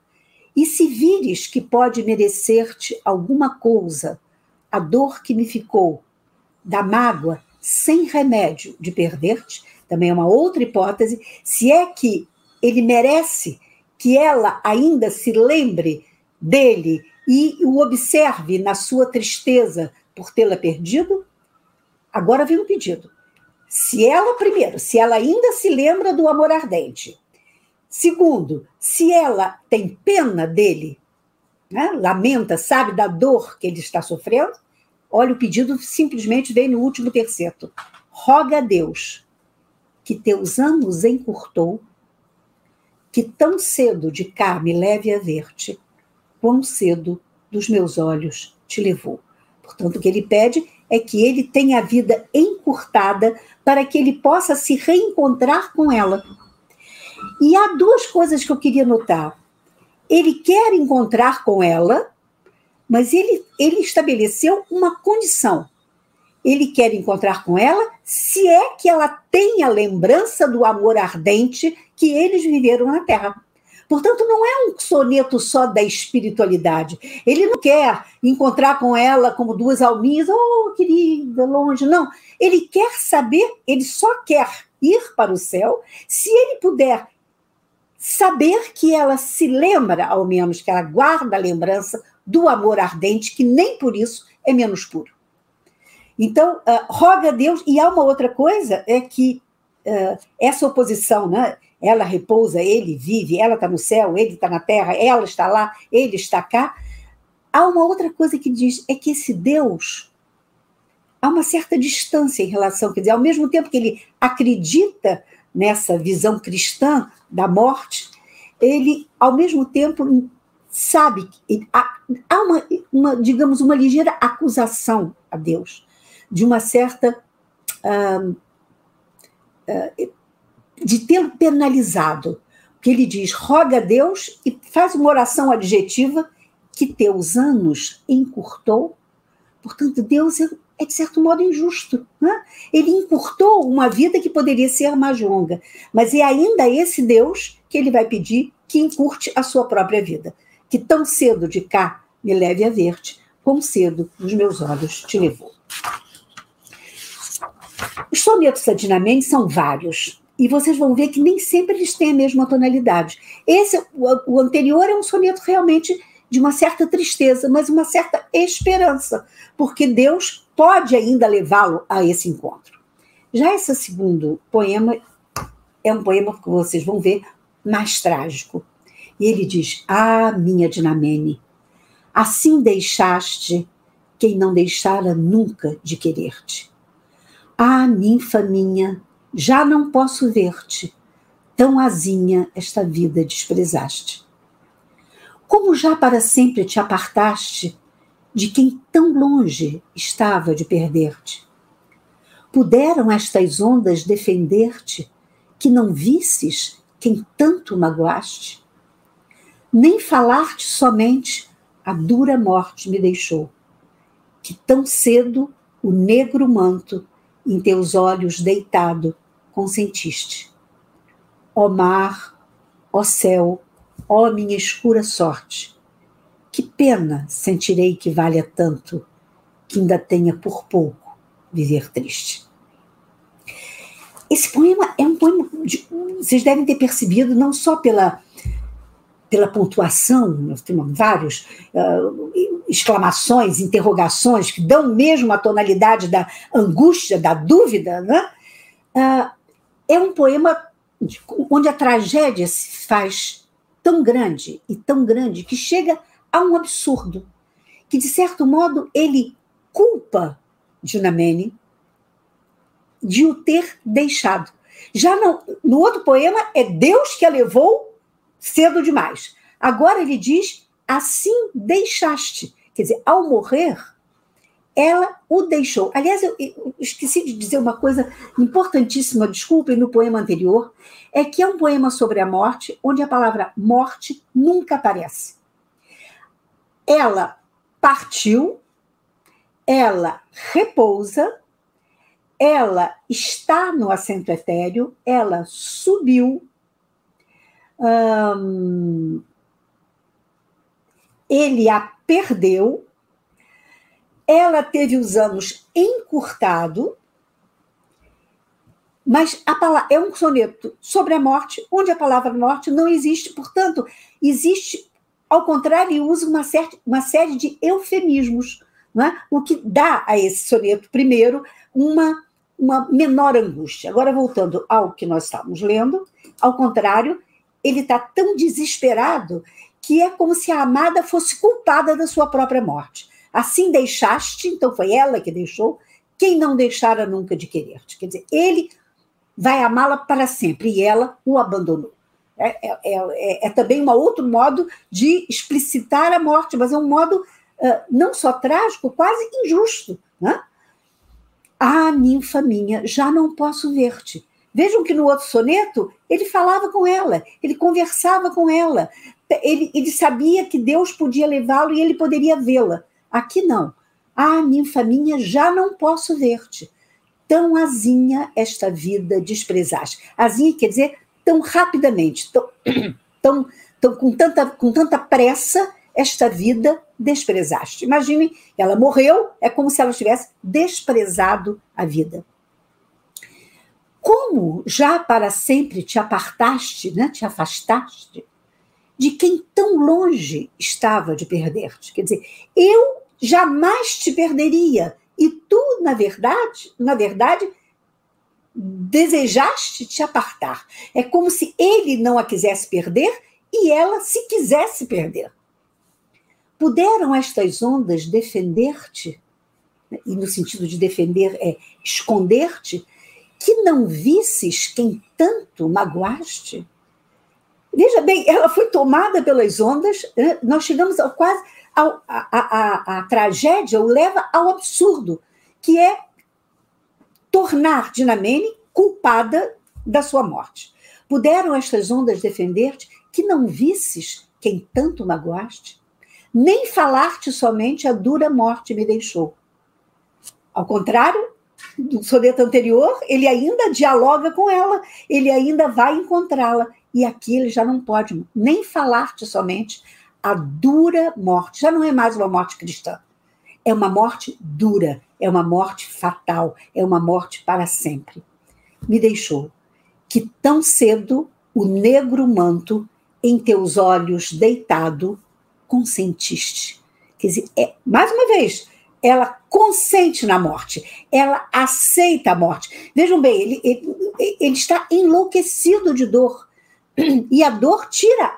E se vires que pode merecer-te alguma coisa, a dor que me ficou, da mágoa, sem remédio de perder-te, também é uma outra hipótese, se é que ele merece que ela ainda se lembre dele e o observe na sua tristeza por tê-la perdido, agora vem um pedido. Se ela, primeiro, se ela ainda se lembra do amor ardente. Segundo, se ela tem pena dele, né, lamenta, sabe da dor que ele está sofrendo, olha, o pedido simplesmente vem no último terceto. Roga a Deus que teus anos encurtou, que tão cedo de cá me leve a ver-te, quão cedo dos meus olhos te levou. Portanto, o que ele pede é que ele tenha a vida encurtada para que ele possa se reencontrar com ela. E há duas coisas que eu queria notar. Ele quer encontrar com ela, mas ele, ele estabeleceu uma condição. Ele quer encontrar com ela se é que ela tem a lembrança do amor ardente que eles viveram na Terra. Portanto, não é um soneto só da espiritualidade. Ele não quer encontrar com ela como duas alminhas, oh, querida, longe. Não. Ele quer saber, ele só quer ir para o céu se ele puder saber que ela se lembra, ao menos, que ela guarda a lembrança do amor ardente, que nem por isso é menos puro. Então, uh, roga a Deus, e há uma outra coisa, é que uh, essa oposição, né? ela repousa, ele vive, ela está no céu, ele está na terra, ela está lá, ele está cá. Há uma outra coisa que diz, é que esse Deus, há uma certa distância em relação, quer dizer, ao mesmo tempo que ele acredita nessa visão cristã da morte, ele, ao mesmo tempo, sabe, há, há uma, uma, digamos, uma ligeira acusação a Deus, de uma certa. Uh, de tê-lo penalizado. Que ele diz: roga a Deus e faz uma oração adjetiva que teus anos encurtou. Portanto, Deus é, é de certo modo injusto. Né? Ele encurtou uma vida que poderia ser mais longa, mas é ainda esse Deus que ele vai pedir que encurte a sua própria vida. Que tão cedo de cá me leve a ver-te, quão cedo os meus olhos te levou. Os sonetos da Dinamene são vários, e vocês vão ver que nem sempre eles têm a mesma tonalidade. Esse, o anterior é um soneto realmente de uma certa tristeza, mas uma certa esperança, porque Deus pode ainda levá-lo a esse encontro. Já esse segundo poema é um poema que vocês vão ver mais trágico. E ele diz: Ah, minha Dinamene, assim deixaste quem não deixara nunca de querer-te. Ah, ninfa minha, já não posso ver-te, tão azinha esta vida desprezaste. Como já para sempre te apartaste de quem tão longe estava de perder-te? Puderam estas ondas defender-te que não visses quem tanto magoaste? Nem falar-te somente a dura morte me deixou, que tão cedo o negro manto em teus olhos deitado consentiste. Ó mar, ó céu, ó minha escura sorte, que pena sentirei que valha tanto, que ainda tenha por pouco viver triste. Esse poema é um poema, de, vocês devem ter percebido, não só pela, pela pontuação, vários uh, exclamações, interrogações, que dão mesmo a tonalidade da angústia, da dúvida, né? Uh, é um poema onde a tragédia se faz tão grande e tão grande que chega um absurdo, que de certo modo ele culpa Junamene de o ter deixado. Já não, no outro poema é Deus que a levou cedo demais. Agora ele diz: assim deixaste. Quer dizer, ao morrer, ela o deixou. Aliás, eu, esqueci de dizer uma coisa importantíssima, desculpem, no poema anterior, é que é um poema sobre a morte, onde a palavra morte nunca aparece. Ela partiu, ela repousa, ela está no assento etéreo, ela subiu, hum, ele a perdeu, ela teve os anos encurtado, mas a palavra, é um soneto sobre a morte, onde a palavra morte não existe, portanto, existe, ao contrário, usa uma, certa, uma série de eufemismos, é? o que dá a esse soneto, primeiro, uma uma menor angústia. Agora, voltando ao que nós estávamos lendo, ao contrário, ele está tão desesperado que é como se a amada fosse culpada da sua própria morte. Assim deixaste, então foi ela que deixou, quem não deixara nunca de querer-te. Quer dizer, ele vai amá-la para sempre e ela o abandonou. É, é, é, é, também um outro modo de explicitar a morte, mas é um modo uh, não só trágico, quase injusto. Né? Ah, ninfa minha, já não posso ver-te. Vejam que no outro soneto ele falava com ela, ele conversava com ela, ele, ele sabia que Deus podia levá-lo e ele poderia vê-la. Aqui não. Ah, ninfa minha, já não posso ver-te. Tão azinha esta vida desprezaste. Azinha quer dizer tão rapidamente, tão, tão, tão com, tanta, com tanta pressa esta vida desprezaste. Imagine, ela morreu, é como se ela tivesse desprezado a vida. Como já para sempre te apartaste, né, te afastaste de quem tão longe estava de perder-te. Quer dizer, eu jamais te perderia e tu, na verdade, na verdade, desejaste te apartar. É como se ele não a quisesse perder e ela se quisesse perder. Puderam estas ondas defender-te, e no sentido de defender é esconder-te, que não visses quem tanto magoaste? Veja bem, ela foi tomada pelas ondas, né? nós chegamos ao quase. Ao, a, a, a tragédia o leva ao absurdo, que é tornar Dinamene culpada da sua morte. Puderam estas ondas defender-te que não visses quem tanto magoaste? nem falar-te somente a dura morte me deixou. Ao contrário do soneto anterior, ele ainda dialoga com ela, ele ainda vai encontrá-la. E aqui ele já não pode nem falar-te somente a dura morte. Já não é mais uma morte cristã. É uma morte dura, é uma morte fatal, é uma morte para sempre. Me deixou que tão cedo o negro manto em teus olhos deitado consentiste. Quer dizer, é, mais uma vez, ela consente na morte, ela aceita a morte. Vejam bem, ele, ele, ele está enlouquecido de dor. E a dor tira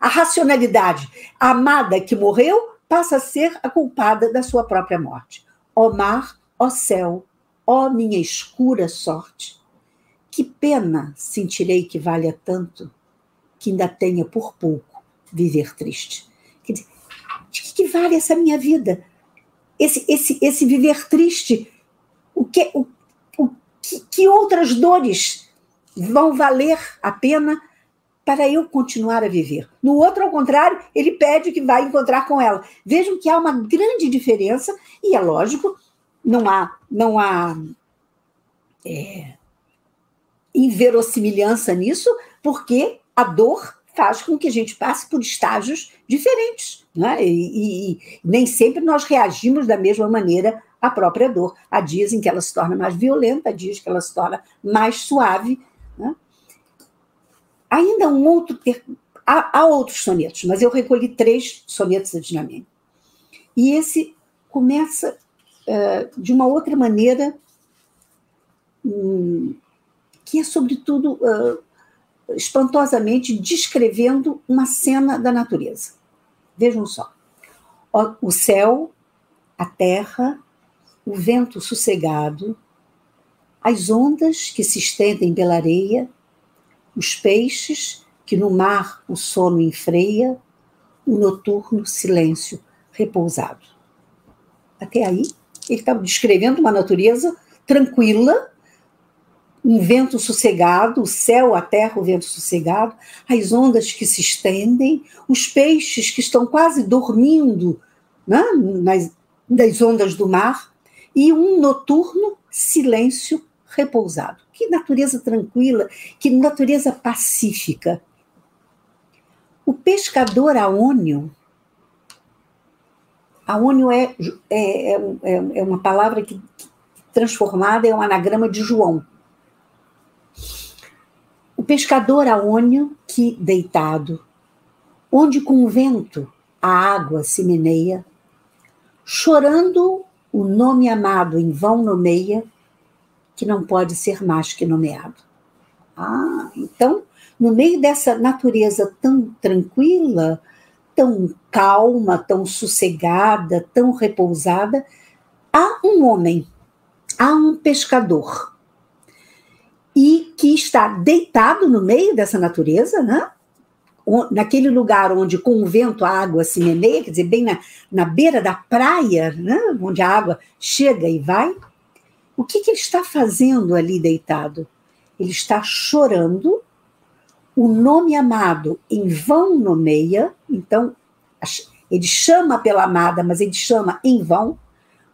a racionalidade. A amada que morreu passa a ser a culpada da sua própria morte. Ó mar, ó céu, ó minha escura sorte, que pena sentirei que valha tanto, que ainda tenha por pouco viver triste. Quer dizer, de que, que vale essa minha vida? Esse, esse, esse viver triste? O que, o, o que, que outras dores vão valer a pena para eu continuar a viver. No outro, ao contrário, ele pede que vá encontrar com ela. Vejam que há uma grande diferença, e é lógico, não há, não há é, inverossimilhança nisso, porque a dor faz com que a gente passe por estágios diferentes. Né? E, e, nem sempre nós reagimos da mesma maneira à própria dor. Há dias em que ela se torna mais violenta, há dias que ela se torna mais suave. Ainda um outro. Ter... Há, há, outros sonetos, mas eu recolhi três sonetos da Dinamene. E esse começa uh, de uma outra maneira, um, que é, sobretudo, uh, espantosamente descrevendo uma cena da natureza. Vejam só. O céu, a terra, o vento sossegado, as ondas que se estendem pela areia, os peixes que no mar o sono enfreia, o noturno silêncio repousado. Até aí, ele estava descrevendo uma natureza tranquila, um vento sossegado, o céu, a terra, o vento sossegado, as ondas que se estendem, os peixes que estão quase dormindo né, nas, ondas do mar. e um noturno silêncio repousado. Que natureza tranquila, que natureza pacífica. O pescador aônio, aônio é, é, é, é uma palavra que transformada é um anagrama de João. O pescador aônio que, deitado, onde com o vento a água se meneia, chorando o nome amado em vão nomeia, que não pode ser mais que nomeado. Ah, então, no meio dessa natureza tão tranquila, tão calma, tão sossegada, tão repousada, há um homem, há um pescador, e que está deitado no meio dessa natureza, né? naquele lugar onde com o vento a água se meneia, quer dizer, bem na, na beira da praia, né, onde a água chega e vai, o que, que ele está fazendo ali deitado? Ele está chorando, o nome amado em vão nomeia, então ele chama pela amada, mas ele chama em vão,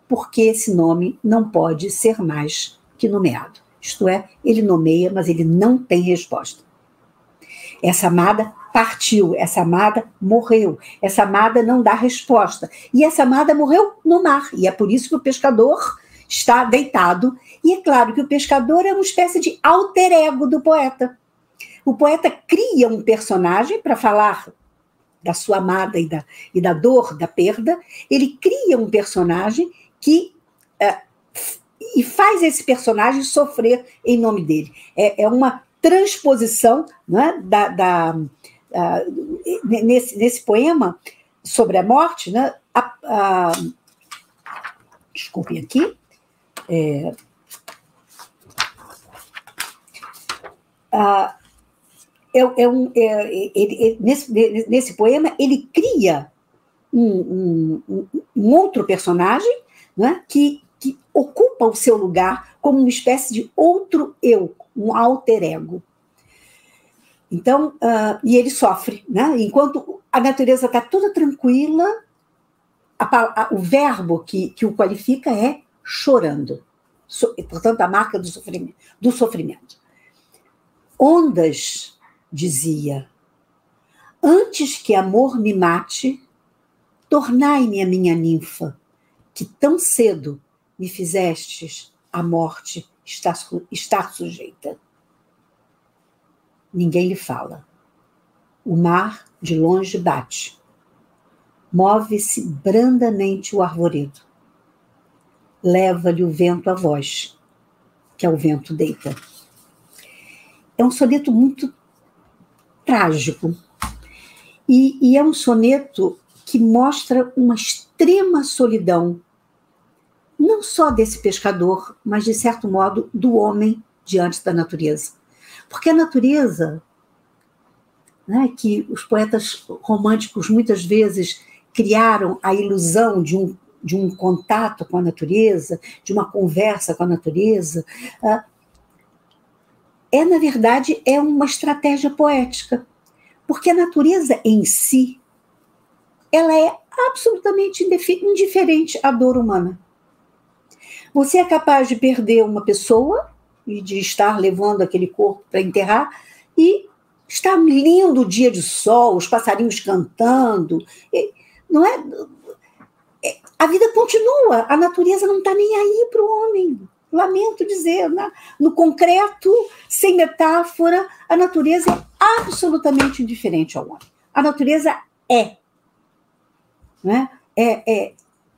porque esse nome não pode ser mais que nomeado. Isto é, ele nomeia, mas ele não tem resposta. Essa amada partiu, essa amada morreu, essa amada não dá resposta. E essa amada morreu no mar, e é por isso que o pescador está deitado. E é claro que o pescador é uma espécie de alter ego do poeta. O poeta cria um personagem para falar da sua amada e da, e da dor, da perda, ele cria um personagem que. É, e faz esse personagem sofrer em nome dele. É, é uma transposição né, da, da, uh, nesse, nesse poema sobre a morte, né, a, a, desculpem aqui, é, uh, é, é um, é, ele, nesse, nesse poema, ele cria um, um, um outro personagem né, que, que ocupa o seu lugar como uma espécie de outro eu, um alter ego. Então, uh, e ele sofre, né? Enquanto a natureza está toda tranquila, a, a, o verbo que, que o qualifica é chorando. So, portanto, a marca do sofrimento, do sofrimento. Ondas, dizia, antes que amor me mate, tornai-me a minha ninfa, que tão cedo me fizestes a morte estar, estar sujeita. Ninguém lhe fala. O mar de longe bate. Move-se brandamente o arvoredo. Leva-lhe o vento a voz, que é o vento deita. É um soneto muito trágico. E, e é um soneto que mostra uma extrema solidão, não só desse pescador, mas, de certo modo, do homem diante da natureza. Porque a natureza, né, que os poetas românticos muitas vezes criaram a ilusão de um, de um contato com a natureza, de uma conversa com a natureza, uh, é, na verdade, é uma estratégia poética. Porque a natureza em si, ela é absolutamente indiferente à dor humana. Você é capaz de perder uma pessoa e de estar levando aquele corpo para enterrar e está lindo o dia de sol, os passarinhos cantando, não é? A vida continua, a natureza não está nem aí para o homem. Lamento dizer, né? no concreto, sem metáfora, a natureza é absolutamente indiferente ao homem. A natureza é. Né? É, é,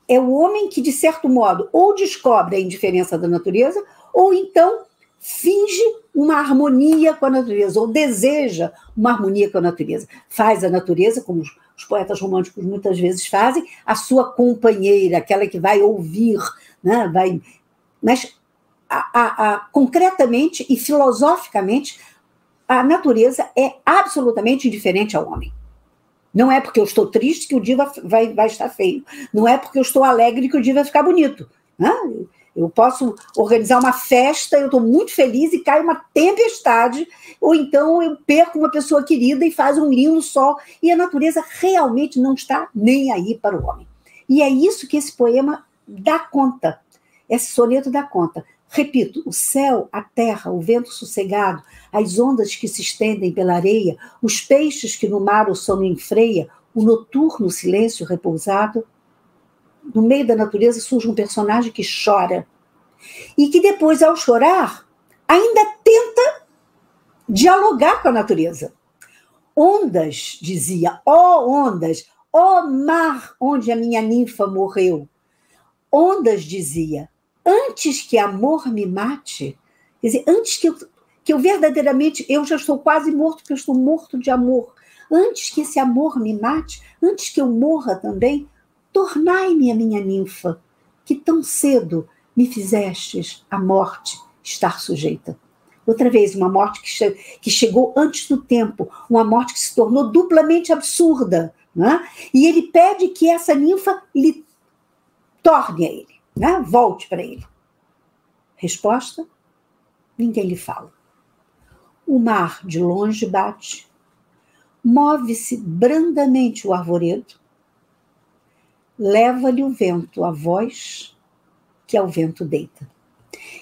é o homem que, de certo modo, ou descobre a indiferença da natureza, ou então finge uma harmonia com a natureza, ou deseja uma harmonia com a natureza. Faz a natureza, como os, poetas românticos muitas vezes fazem, a sua companheira, aquela que vai ouvir, né? vai, mas a, a, a, concretamente e filosoficamente, a natureza é absolutamente indiferente ao homem. Não é porque eu estou triste que o dia vai, vai estar feio. Não é porque eu estou alegre que o dia vai ficar bonito. Né? Eu posso organizar uma festa, eu estou muito feliz e cai uma tempestade, ou então eu perco uma pessoa querida e faz um lindo sol, e a natureza realmente não está nem aí para o homem. E é isso que esse poema dá conta. Esse soneto dá conta. Repito, o céu, a terra, o vento sossegado, as ondas que se estendem pela areia, os peixes que no mar o sono enfreia, o noturno silêncio repousado. No meio da natureza surge um personagem que chora. E que depois, ao chorar, ainda tenta dialogar com a natureza. Ondas, dizia, ó oh, ondas, ó oh, mar onde a minha ninfa morreu. Ondas, dizia, antes que amor me mate, quer dizer, antes que eu, que eu verdadeiramente, eu já estou quase morto, porque eu estou morto de amor. Antes que esse amor me mate, antes que eu morra também, tornai-me a minha ninfa, que tão cedo me fizestes a morte estar sujeita. Outra vez, uma morte que, che que chegou antes do tempo, uma morte que se tornou duplamente absurda. Né? E ele pede que essa ninfa lhe torne a ele, né? volte para ele. Resposta: ninguém lhe fala. O mar de longe bate, move-se brandamente o arvoredo, leva-lhe o vento a voz que ao vento deita.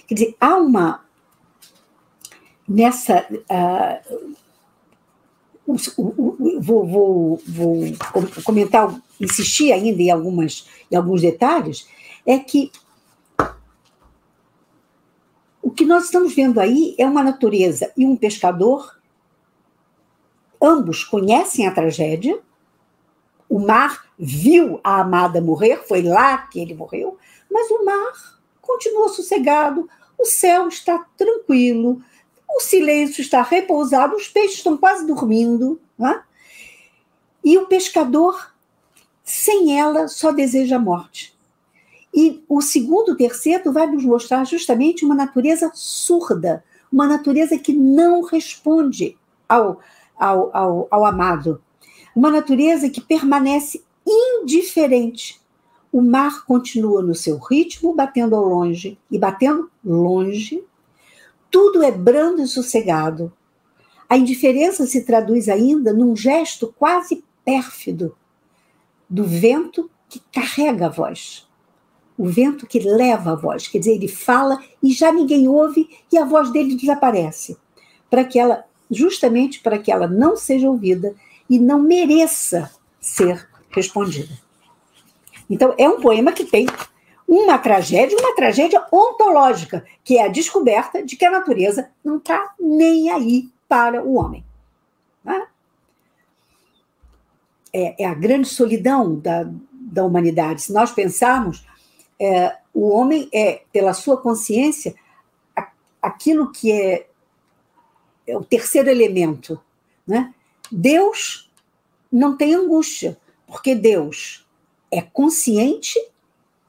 Quer dizer, há uma. Nessa. Uh, vou, vou, vou, comentar, insistir ainda em, algumas, em alguns detalhes, é que o que nós estamos vendo aí é uma natureza e um pescador, ambos conhecem a tragédia, o mar viu a amada morrer, foi lá que ele morreu, mas o mar continua sossegado, o céu está tranquilo, o silêncio está repousado, os peixes estão quase dormindo, é? e o pescador, sem ela, só deseja a morte. E o segundo terceiro vai nos mostrar justamente uma natureza surda, uma natureza que não responde ao, ao, ao, ao amado, uma natureza que permanece indiferente. O mar continua no seu ritmo, batendo ao longe e batendo longe. Tudo é brando e sossegado. A indiferença se traduz ainda num gesto quase pérfido do vento que carrega a voz. O vento que leva a voz, quer dizer, ele fala e já ninguém ouve e a voz dele desaparece, para que ela, justamente para que ela não seja ouvida e não mereça ser respondida. Então, é um poema que tem uma tragédia, uma tragédia ontológica, que é a descoberta de que a natureza não está nem aí para o homem. Né? É, é, a grande solidão da, da humanidade. Se nós pensarmos, é, o homem é, pela sua consciência, aquilo que é, é o terceiro elemento. Né? Deus não tem angústia, porque Deus é consciente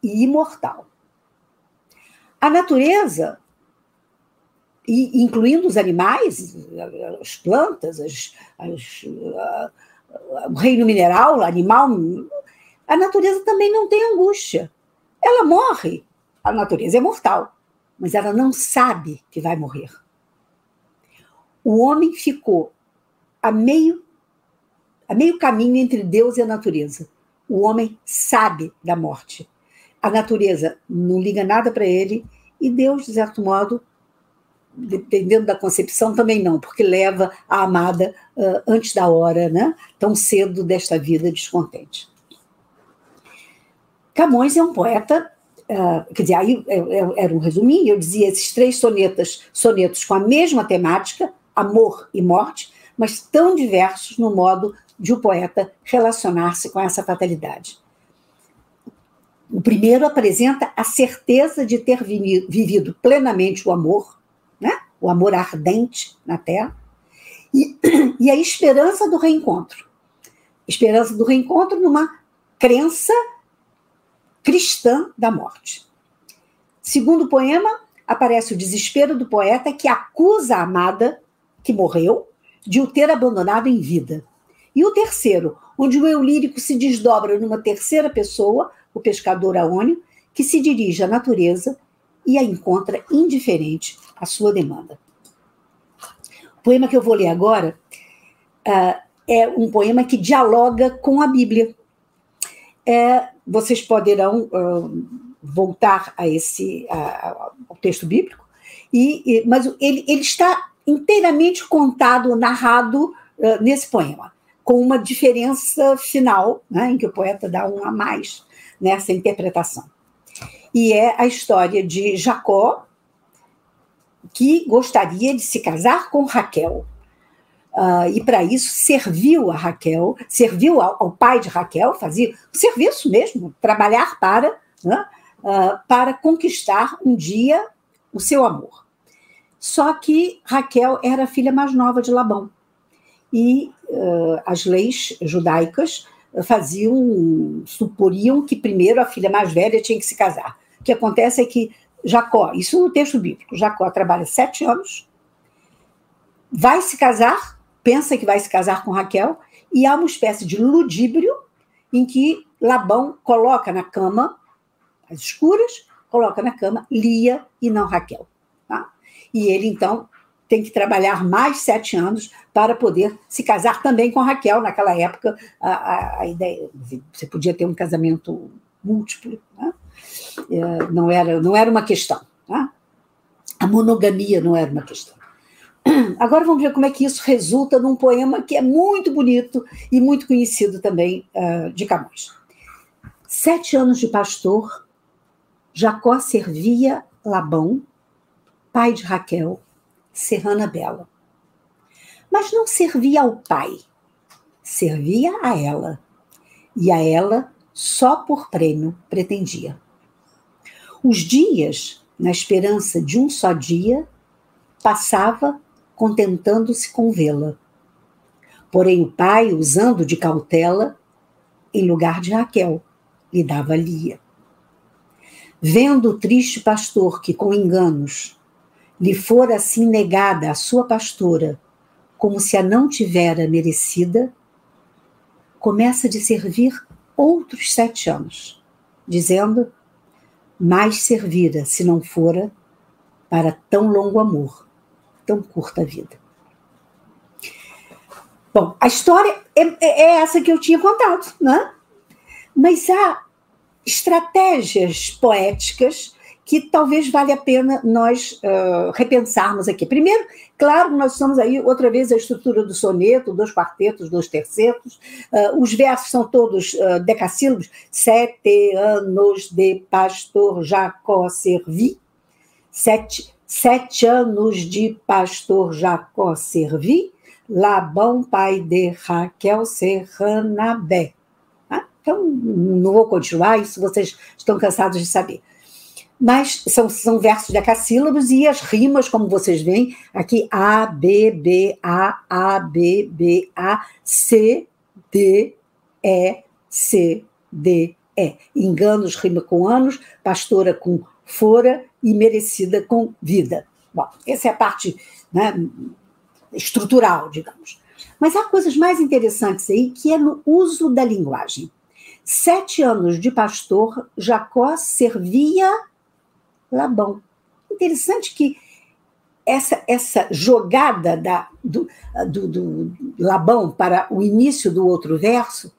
e imortal. A natureza, incluindo os animais, as plantas, as, as, o reino mineral, animal, a natureza também não tem angústia. Ela morre. A natureza é mortal, mas ela não sabe que vai morrer. O homem ficou a meio, a meio caminho entre Deus e a natureza. O homem sabe da morte. A natureza não liga nada para ele e Deus, de certo modo, dependendo da concepção, também não, porque leva a amada uh, antes da hora, né? tão cedo desta vida descontente. Camões é um poeta, uh, quer dizer, aí é, é, era um resuminho, eu dizia esses três sonetas, sonetos com a mesma temática, amor e morte, mas tão diversos no modo de o poeta relacionar-se com essa fatalidade. O primeiro apresenta a certeza de ter vivido plenamente o amor, né? o amor ardente na terra, e, e a esperança do reencontro. Esperança do reencontro numa crença cristã da morte. Segundo poema, aparece o desespero do poeta que acusa a amada que morreu de o ter abandonado em vida. E o terceiro, onde o eu lírico se desdobra numa terceira pessoa, o pescador aônio, que se dirige à natureza e a encontra indiferente à sua demanda. O poema que eu vou ler agora uh, é um poema que dialoga com a Bíblia. É, vocês poderão uh, voltar a esse ao texto bíblico, e, e, mas ele, ele está inteiramente contado, narrado uh, nesse poema, com uma diferença final, né, em que o poeta dá um a mais nessa interpretação. E é a história de Jacó, que gostaria de se casar com Raquel. Uh, e para isso serviu a Raquel, serviu ao, ao, pai de Raquel, fazia serviço mesmo, trabalhar para, né, uh, para conquistar um dia o seu amor. Só que Raquel era a filha mais nova de Labão. E uh, as leis judaicas faziam, suporiam que primeiro a filha mais velha tinha que se casar. O que acontece é que Jacó, isso no texto bíblico, Jacó trabalha sete anos, vai se casar, pensa que vai se casar com Raquel, e há uma espécie de ludíbrio em que Labão coloca na cama, as escuras, coloca na cama Lia e não Raquel. E ele, então, tem que trabalhar mais sete anos para poder se casar também com Raquel. Naquela época, a, a, a ideia, você podia ter um casamento múltiplo, né? É, não, era, não era uma questão. Tá? A monogamia não era uma questão. Agora vamos ver como é que isso resulta num poema que é muito bonito e muito conhecido também uh, de Camões. Sete anos de pastor, Jacó servia Labão, pai de Raquel, serrana bela. Mas não servia ao pai, servia a ela. E a ela, só por prêmio, pretendia. Os dias, na esperança de um só dia, passava contentando-se com vê-la. Porém, o pai, usando de cautela, em lugar de Raquel, lhe dava Lia. Vendo o triste pastor que, com enganos, lhe fora assim negada a sua pastora, como se a não tivera merecida, começa de servir outros sete anos, dizendo: mais servira, se não fora, para tão longo amor, tão curta vida. Bom, a história é, é, é essa que eu tinha contado, né? Mas há estratégias poéticas que talvez valha a pena nós uh, repensarmos aqui. Primeiro, claro, nós estamos aí outra vez a estrutura do soneto, dois quartetos, dois tercetos, uh, os versos são todos uh, decassílabos, sete anos de pastor Jacó servi, sete, sete anos de pastor Jacó servi, Labão, pai de Raquel, Serranabé. Então, não vou continuar, isso vocês estão cansados de saber mas são, são versos decassílabos e as rimas, como vocês veem, aqui A, B, B, A, A, B, B, A, C, D, E, C, D, E. Enganos rima com anos, pastora com fora e merecida com vida. Bom, essa é a parte né, estrutural, digamos. Mas há coisas mais interessantes aí, que é no uso da linguagem. Sete anos de pastor, Jacó servia Labão. Interessante que essa, essa jogada da, do, do, do Labão para o início do outro verso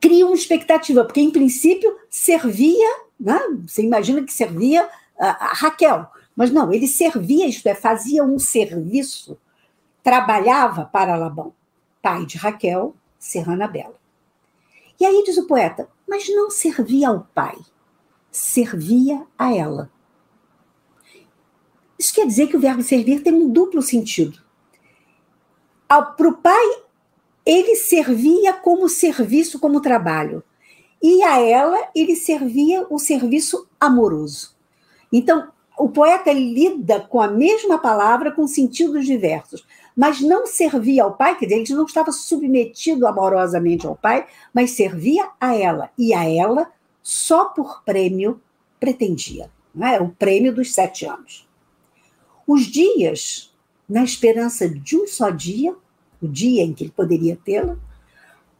cria uma expectativa, porque em princípio servia, né? você imagina que servia a, a Raquel, mas não, ele servia, isto é, fazia um serviço, trabalhava para Labão, pai de Raquel, Serrana Bela. E aí diz o poeta, mas não servia ao pai servia a ela. Isso quer dizer que o verbo servir tem um duplo sentido. Para o pai, ele servia como serviço, como trabalho. E a ela, ele servia o serviço amoroso. Então, o poeta lida com a mesma palavra com sentidos diversos, mas não servia ao pai, quer dizer, ele não estava submetido amorosamente ao pai, mas servia a ela. E a ela só por prêmio pretendia. Não é? O prêmio dos sete anos. Os dias, na esperança de um só dia, o dia em que ele poderia tê-la,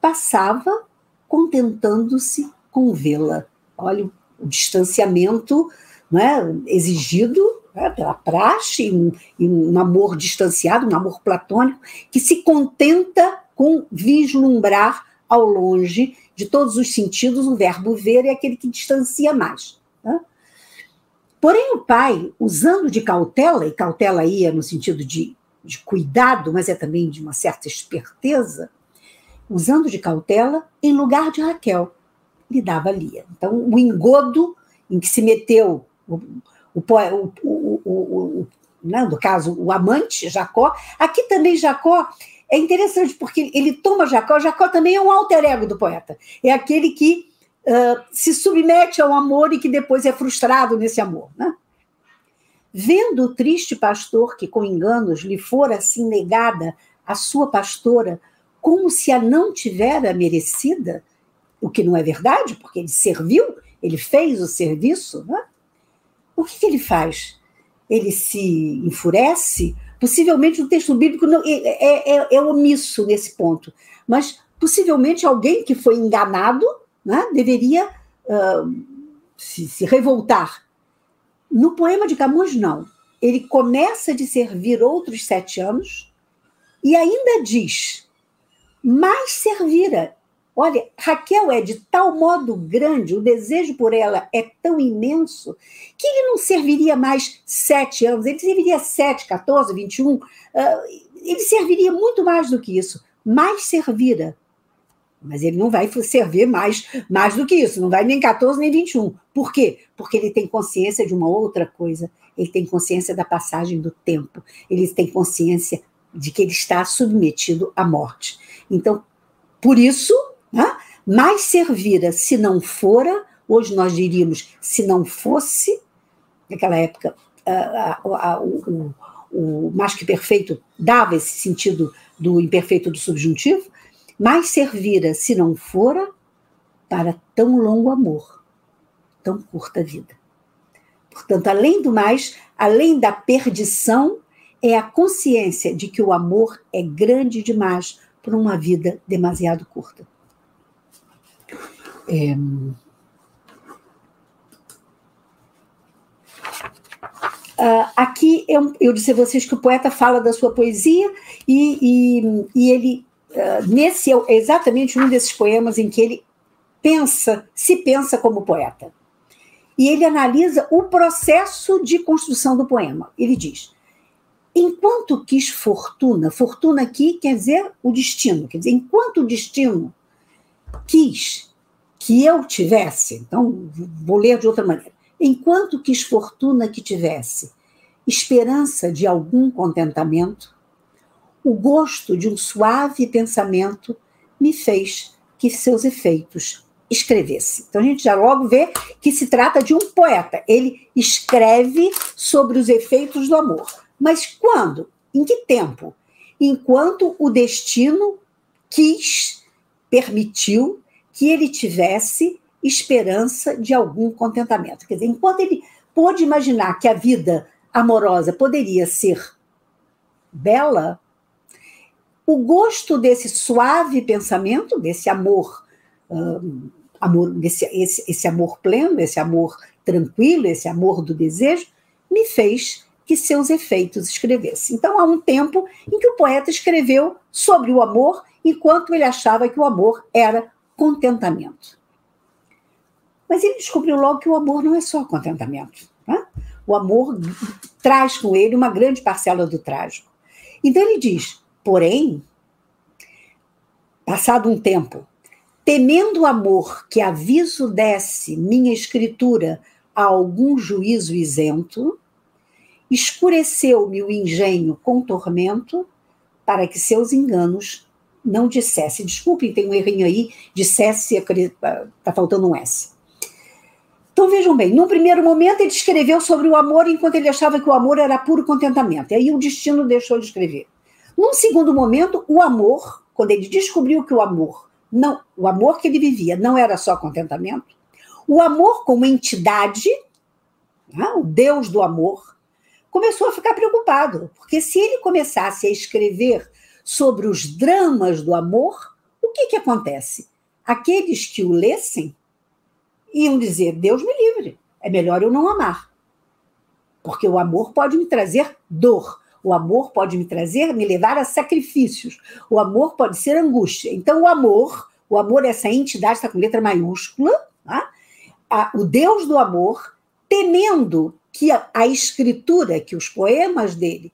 passava contentando-se com vê-la. Olha o distanciamento não é? exigido é? pela praxe, um, um amor distanciado, um amor platônico, que se contenta com vislumbrar ao longe de todos os sentidos, o verbo ver é aquele que distancia mais. Né? Porém, o pai, usando de cautela, e cautela aí é no sentido de, de cuidado, mas é também de uma certa esperteza, usando de cautela, em lugar de Raquel, lhe dava Lia. Então, o engodo em que se meteu o, o, o, né, no caso, o amante, Jacó, aqui também Jacó é interessante, porque ele toma Jacó, Jacó também é um alter ego do poeta. É aquele que uh, se submete ao amor e que depois é frustrado nesse amor. Né? Vendo o triste pastor que, com enganos, lhe fora assim negada a sua pastora, como se a não tivera merecida, o que não é verdade, porque ele serviu, ele fez o serviço, né? o que, que ele faz? Ele se enfurece? Possivelmente o texto bíblico não, é, é, é, é omisso nesse ponto, mas possivelmente alguém que foi enganado né, deveria uh, se, se revoltar. No poema de Camões, não. Ele começa de servir outros sete anos e ainda diz: mais servira. Olha, Raquel é de tal modo grande, o desejo por ela é tão imenso, que ele não serviria mais sete anos, ele serviria sete, 14, 21, uh, ele serviria muito mais do que isso, mais servira. Mas ele não vai servir mais, mais do que isso, não vai nem 14 nem 21. Por quê? Porque ele tem consciência de uma outra coisa, ele tem consciência da passagem do tempo, ele tem consciência de que ele está submetido à morte. Então, por isso, né? mais servira se não fora, hoje nós diríamos se não fosse, naquela época a, o, o mais que perfeito dava esse sentido do imperfeito do subjuntivo, mais servira se não fora para tão longo amor, tão curta vida. Portanto, além do mais, além da perdição, é a consciência de que o amor é grande demais para uma vida demasiado curta. É... Uh, aqui eu, eu, disse a vocês que o poeta fala da sua poesia e, e, e ele uh, nesse é exatamente um desses poemas em que ele pensa, se pensa como poeta. E ele analisa o processo de construção do poema. Ele diz: enquanto quis fortuna, fortuna aqui quer dizer o destino, quer dizer, enquanto o destino quis que eu tivesse, então vou ler de outra maneira, enquanto quis fortuna que tivesse, esperança de algum contentamento, o gosto de um suave pensamento me fez que seus efeitos escrevesse. Então a gente já logo vê que se trata de um poeta. Ele escreve sobre os efeitos do amor. Mas quando? Em que tempo? Enquanto o destino quis, permitiu que ele tivesse esperança de algum contentamento. Quer dizer, enquanto ele pôde imaginar que a vida amorosa poderia ser bela, o gosto desse suave pensamento, desse amor, um, amor desse, esse, esse amor pleno, esse amor tranquilo, esse amor do desejo, me fez que seus efeitos escrevesse. Então, há um tempo em que o poeta escreveu sobre o amor, enquanto ele achava que o amor era contentamento. Mas ele descobriu logo que o amor não é só contentamento. Né? O amor traz com ele uma grande parcela do trágico. Então ele diz: porém, passado um tempo, temendo o amor que aviso desse minha escritura a algum juízo isento, escureceu-me o engenho com tormento, para que seus enganos não dissesse. Desculpem, tem um errinho aí, dissesse, está faltando um S. Então vejam bem, num primeiro momento ele escreveu sobre o amor enquanto ele achava que o amor era puro contentamento. E aí o destino deixou de escrever. Num segundo momento, o amor, quando ele descobriu que o amor não, o amor que ele vivia não era só contentamento, o amor como entidade, né, o Deus do amor, começou a ficar preocupado, porque se ele começasse a escrever sobre os dramas do amor, o que, que acontece? Aqueles que o lessem iam dizer: Deus me livre, é melhor eu não amar. Porque o amor pode me trazer dor, o amor pode me trazer, me levar a sacrifícios, o amor pode ser angústia. Então, o amor, O amor é essa entidade, está com letra maiúscula, tá? a, o Deus do amor, temendo que a, a escritura, que os poemas dele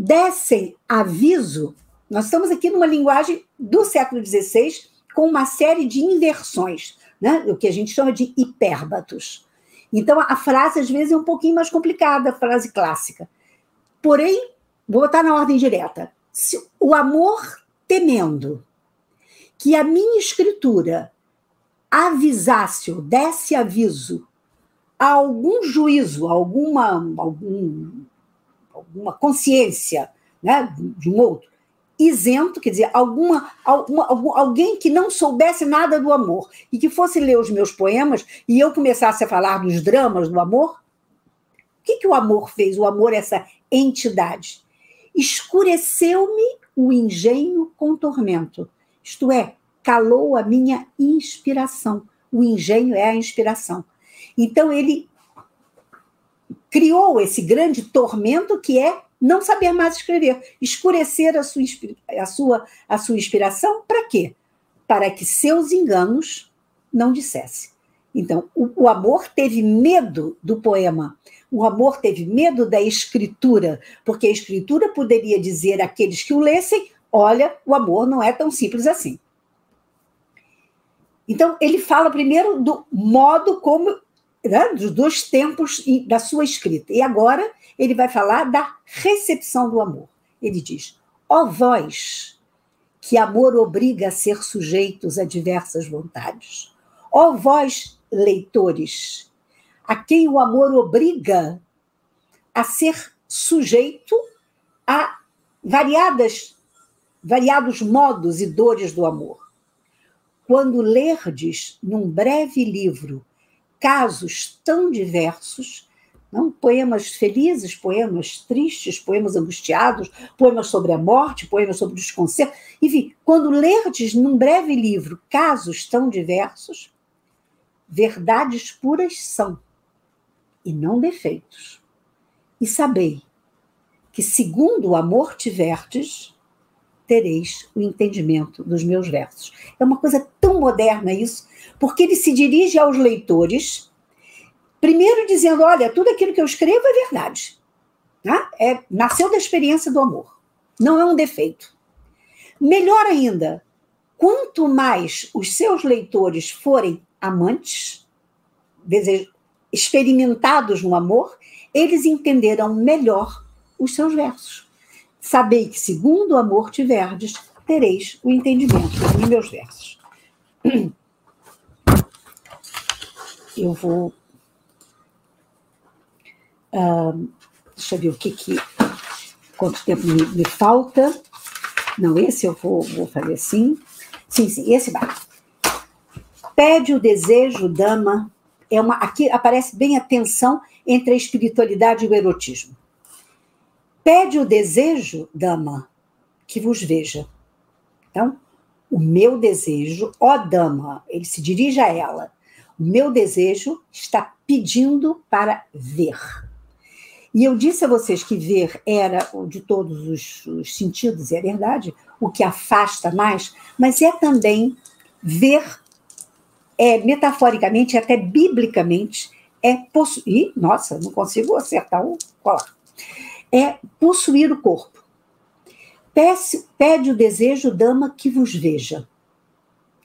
dessem aviso. Nós estamos aqui numa linguagem do século XVI com uma série de inversões, né? o que a gente chama de hipérbatos. Então, a frase, às vezes, é um pouquinho mais complicada, a frase clássica. Porém, vou botar na ordem direta. Se o amor temendo que a minha escritura avisasse ou desse aviso a algum juízo, alguma, algum, alguma consciência né, de um outro, isento, quer dizer, alguma, alguma, alguém que não soubesse nada do amor e que fosse ler os meus poemas e eu começasse a falar dos dramas do amor, o que, que o amor fez? O amor, essa entidade, escureceu-me o engenho com tormento, isto é, calou a minha inspiração. O engenho é a inspiração. Então, ele criou esse grande tormento que é não saber mais escrever, escurecer a sua, a sua, a sua inspiração, para quê? Para que seus enganos não dissesse. Então, o, o, amor teve medo do poema, o amor teve medo da escritura, porque a escritura poderia dizer àqueles que o lessem: olha, o amor não é tão simples assim. Então, ele fala primeiro do modo como, né, dos dois tempos da sua escrita. E agora ele vai falar da recepção do amor. Ele diz: Ó vós, que amor obriga a ser sujeitos a diversas vontades. Ó vós, leitores, a quem o amor obriga a ser sujeito a variadas, variados modos e dores do amor. Quando lerdes num breve livro casos tão diversos, não? Poemas felizes, poemas tristes, poemas angustiados, poemas sobre a morte, poemas sobre o desconcerto. Enfim, quando lerdes num breve livro casos tão diversos, verdades puras são, e não defeitos. E sabei que, segundo o amor tiverdes, tereis o entendimento dos meus versos. É uma coisa tão moderna isso, porque ele se dirige aos leitores Primeiro dizendo, olha, tudo aquilo que eu escrevo é verdade. Né? É, nasceu da experiência do amor. Não é um defeito. Melhor ainda, quanto mais os seus leitores forem amantes, experimentados no amor, eles entenderão melhor os seus versos. Sabei que, segundo o amor tiverdes, tereis o entendimento dos meus versos. Eu vou Uh, deixa eu ver o que, que quanto tempo me, me, falta. Não, esse eu vou, vou fazer assim. Sim, sim, esse vai. Pede o desejo, dama. É uma, aqui aparece bem a tensão entre a espiritualidade e o erotismo. Pede o desejo, dama, que vos veja. Então, o meu desejo, ó dama, ele se dirige a ela. O meu desejo está pedindo para ver. E eu disse a vocês que ver era, de todos os, os sentidos, e é verdade, o que afasta mais, mas é também ver, é, metaforicamente, até biblicamente, é possuir. Nossa, não consigo acertar o colar. É possuir o corpo. Pede, pede o desejo, dama, que vos veja.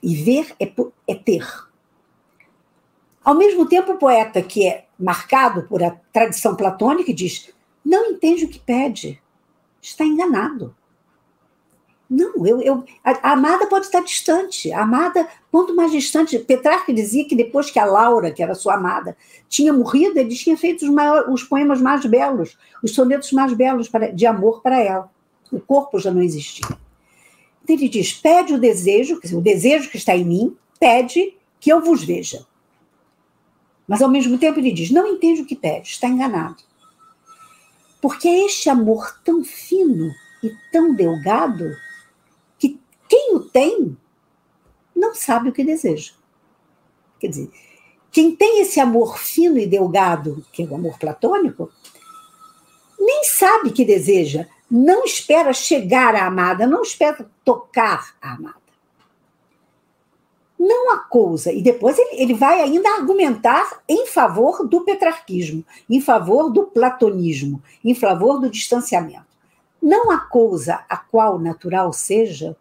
E ver é, é ter. Ao mesmo tempo, o poeta, que é marcado por a tradição platônica, diz: não entende o que pede, está enganado. Não, eu, eu, a, a amada pode estar distante. A amada, quanto mais distante. Petrarca dizia que depois que a Laura, que era sua amada, tinha morrido, ele tinha feito os, os poemas mais belos, os sonetos mais belos para, de amor para ela. O corpo já não existia. Então ele diz: pede o desejo, o desejo que está em mim, pede que eu vos veja. Mas ao mesmo tempo ele diz: não entende o que pede, está enganado. Porque é este amor tão fino e tão delgado quem o tem não sabe o que deseja. Quer dizer, quem tem esse amor fino e delgado, que é o amor platônico, nem sabe que deseja, não espera chegar à amada, não espera tocar a amada. não acusa, e depois ele, ele vai ainda argumentar em favor do petrarquismo, em favor do platonismo, em favor do distanciamento. Não há coisa a qual natural seja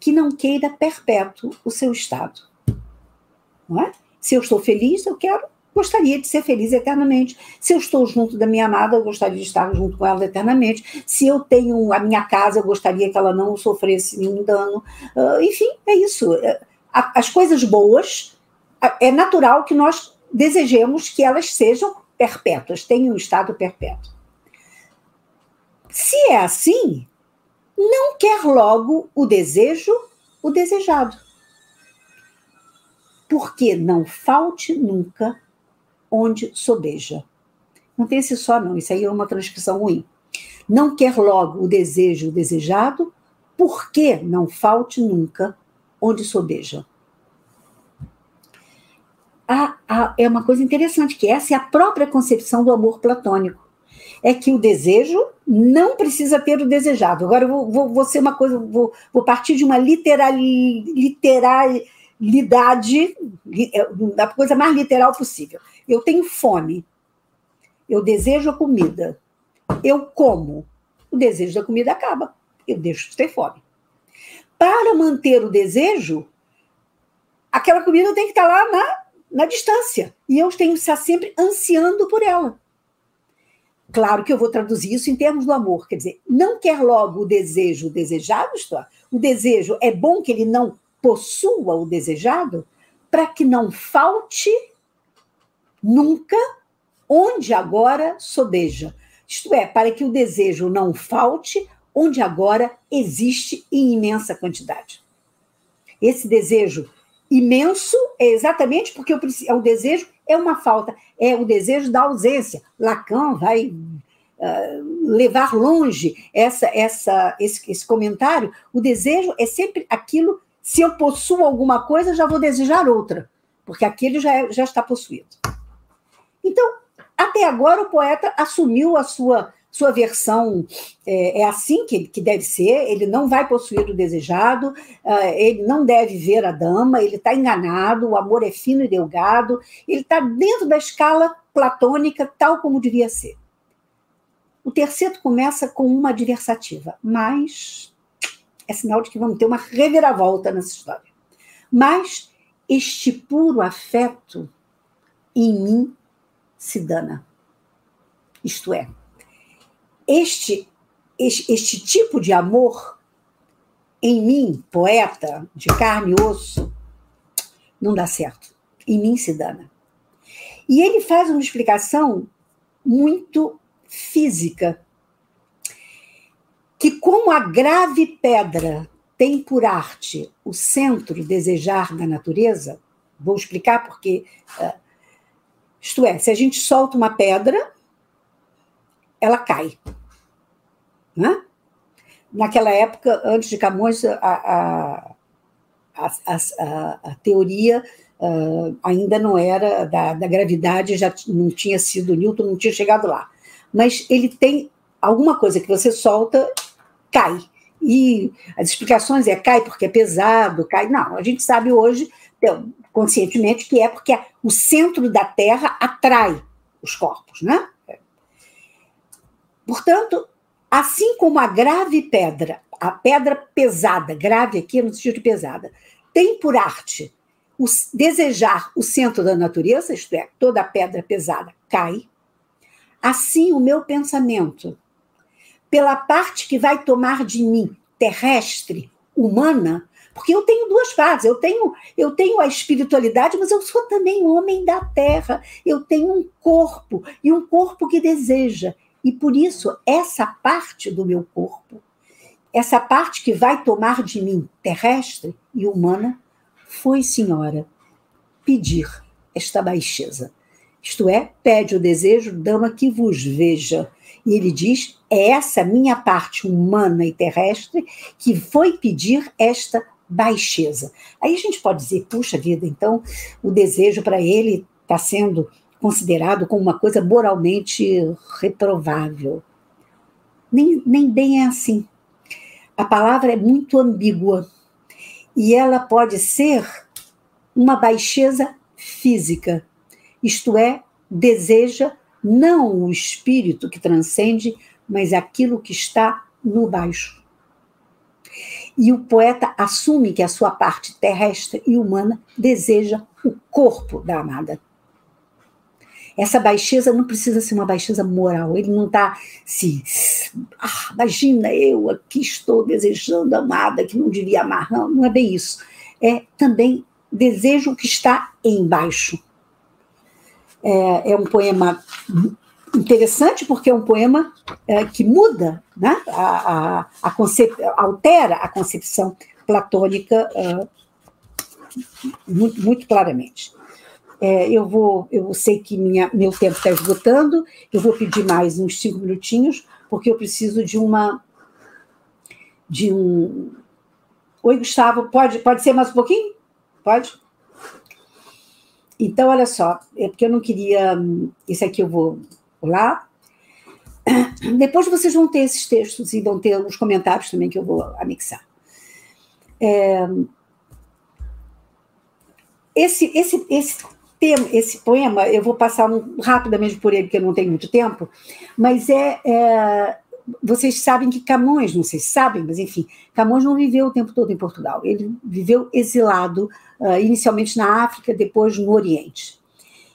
que não queira perpétuo o seu estado. Não é? Se eu estou feliz, eu quero, gostaria de ser feliz eternamente. Se eu estou junto da minha amada, eu gostaria de estar junto com ela eternamente. Se eu tenho a minha casa, eu gostaria que ela não sofresse nenhum dano. Uh, enfim, é isso. É, as coisas boas, é natural que nós desejemos que elas sejam perpétuas, tenham um estado perpétuo. Se é assim, não quer logo o desejo, o desejado. Porque não falte nunca onde sobeja. Não tem esse só, não, isso aí é uma transcrição ruim. Não quer logo o desejo, o desejado, porque não falte nunca onde sobeja. Ah, ah, é uma coisa interessante, que essa é a própria concepção do amor platônico. É que o desejo não precisa ter o desejado. Agora, eu vou, vou, vou ser uma coisa, vou, vou partir de uma literal, literalidade, é, da coisa mais literal possível. Eu tenho fome, eu desejo a comida, eu como, o desejo da comida acaba, eu deixo de ter fome. Para manter o desejo, aquela comida tem que estar lá na, na distância. E eu tenho que estar sempre ansiando por ela. Claro que eu vou traduzir isso em termos do amor. Quer dizer, não quer logo o desejo desejado, isto é, o desejo é bom que ele não possua o desejado, para que não falte nunca onde agora sobeja. Isto é, para que o desejo não falte onde agora existe em imensa quantidade. Esse desejo imenso é exatamente porque é o desejo é uma falta, é o desejo da ausência. Lacan vai uh, levar longe essa, essa, esse, esse comentário. O desejo é sempre aquilo. Se eu possuo alguma coisa, já vou desejar outra, porque aquele já, é, já está possuído. Então, até agora, o poeta assumiu a sua sua versão é, é assim que, que, deve ser, ele não vai possuir o desejado, uh, ele não deve ver a dama, ele está enganado, o amor é fino e delgado, ele está dentro da escala platônica, tal como devia ser. O terceiro começa com uma adversativa, mas é sinal de que vamos ter uma reviravolta nessa história. Mas este puro afeto em mim se dana. Isto é, este, este, este tipo de amor em mim, poeta, de carne e osso, não dá certo. Em mim se dana. E ele faz uma explicação muito física, que como a grave pedra tem por arte o centro desejar da natureza, vou explicar porque, uh, isto é, se a gente solta uma pedra, ela cai. Né? Naquela época, antes de Camões, a, a, a, a teoria uh, ainda não era da, da, gravidade, já não tinha sido, Newton não tinha chegado lá. Mas ele tem alguma coisa que você solta, cai. E as explicações é cai porque é pesado, cai. Não, a gente sabe hoje, conscientemente, que é porque o centro da Terra atrai os corpos, né? Portanto, Assim como a grave pedra, a pedra pesada, grave aqui no sentido de pesada, tem por arte o desejar o centro da natureza, isto é, toda pedra pesada cai, assim o meu pensamento, pela parte que vai tomar de mim terrestre, humana, porque eu tenho duas fases, eu tenho, eu tenho a espiritualidade, mas eu sou também homem da terra, eu tenho um corpo, e um corpo que deseja, e por isso, essa parte do meu corpo, essa parte que vai tomar de mim terrestre e humana, foi, senhora, pedir esta baixeza. Isto é, pede o desejo, dama que vos veja. E ele diz: é essa minha parte humana e terrestre que foi pedir esta baixeza. Aí a gente pode dizer: puxa vida, então o desejo para ele está sendo considerado como uma coisa moralmente reprovável. Nem, nem bem é assim. A palavra é muito ambígua e ela pode ser uma baixeza física, isto é, deseja não o espírito que transcende, mas aquilo que está no baixo. E o poeta assume que a sua parte terrestre e humana deseja o corpo da amada. Essa baixeza não precisa ser uma baixeza moral. Ele não está se. Ah, imagina, eu aqui estou desejando amada, que não devia amar. Não, não é bem isso. É também desejo que está embaixo. É, é um poema interessante porque é um poema é, que muda, né? a, a, a concep... altera a concepção platônica uh, muito, muito claramente. É, eu vou, eu sei que minha, meu tempo está esgotando, eu vou pedir mais uns cinco minutinhos, porque eu preciso de uma. de um. Oi, Gustavo, pode, pode ser mais um pouquinho? Pode? Então, olha só, é porque eu não queria. Isso aqui eu vou lá. Depois vocês vão ter esses textos e vão ter os comentários também que eu vou anexar. É, esse, esse, esse tema, esse poema, eu vou passar um, rapidamente por ele, porque eu não tenho muito tempo, mas é, é, Vocês sabem que Camões, não sei se sabem, mas enfim, Camões não viveu o tempo todo em Portugal. Ele viveu exilado, uh, inicialmente na África, depois no Oriente.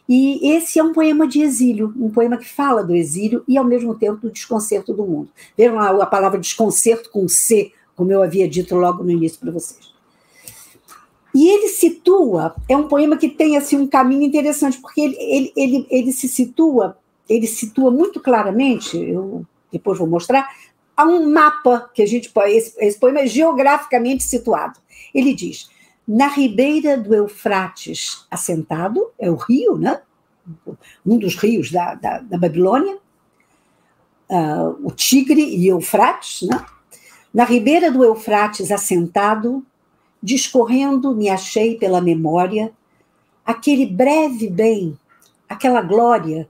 E esse é um poema de exílio, um poema que fala do exílio e, ao mesmo tempo, do desconcerto do mundo. Vejam lá a palavra desconcerto com C, como eu havia dito logo no início para vocês. E ele situa, é um poema que tem assim um caminho interessante, porque ele, ele, ele, ele se situa, ele situa muito claramente, eu depois vou mostrar, há um mapa que a gente. Esse, esse poema é geograficamente situado. Ele diz: na ribeira do Eufrates assentado, é o rio, né? um dos rios da, da, da Babilônia, uh, o Tigre e Eufrates, né? na ribeira do Eufrates assentado, discorrendo me achei pela memória aquele breve bem, aquela glória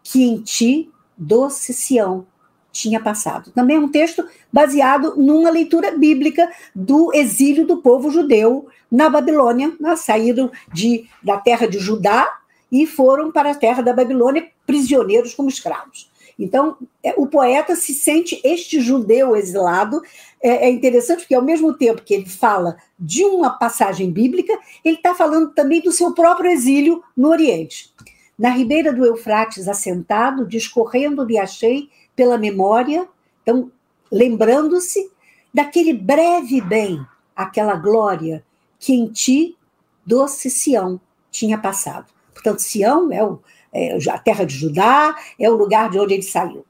que em ti, doce Sião, tinha passado. Também é um texto baseado numa leitura bíblica do exílio do povo judeu na Babilônia, né? saíram de, da terra de Judá e foram para a terra da Babilônia prisioneiros como escravos. Então, é, o poeta se sente este judeu exilado. É, é, interessante porque, ao mesmo tempo que ele fala de uma passagem bíblica, ele está falando também do seu próprio exílio no Oriente. Na ribeira do Eufrates, assentado, discorrendo, me achei pela memória, então, lembrando-se daquele breve bem, aquela glória que em ti, doce Sião, tinha passado. Portanto, Sião é o, é, a terra de Judá, é o lugar de onde ele saiu.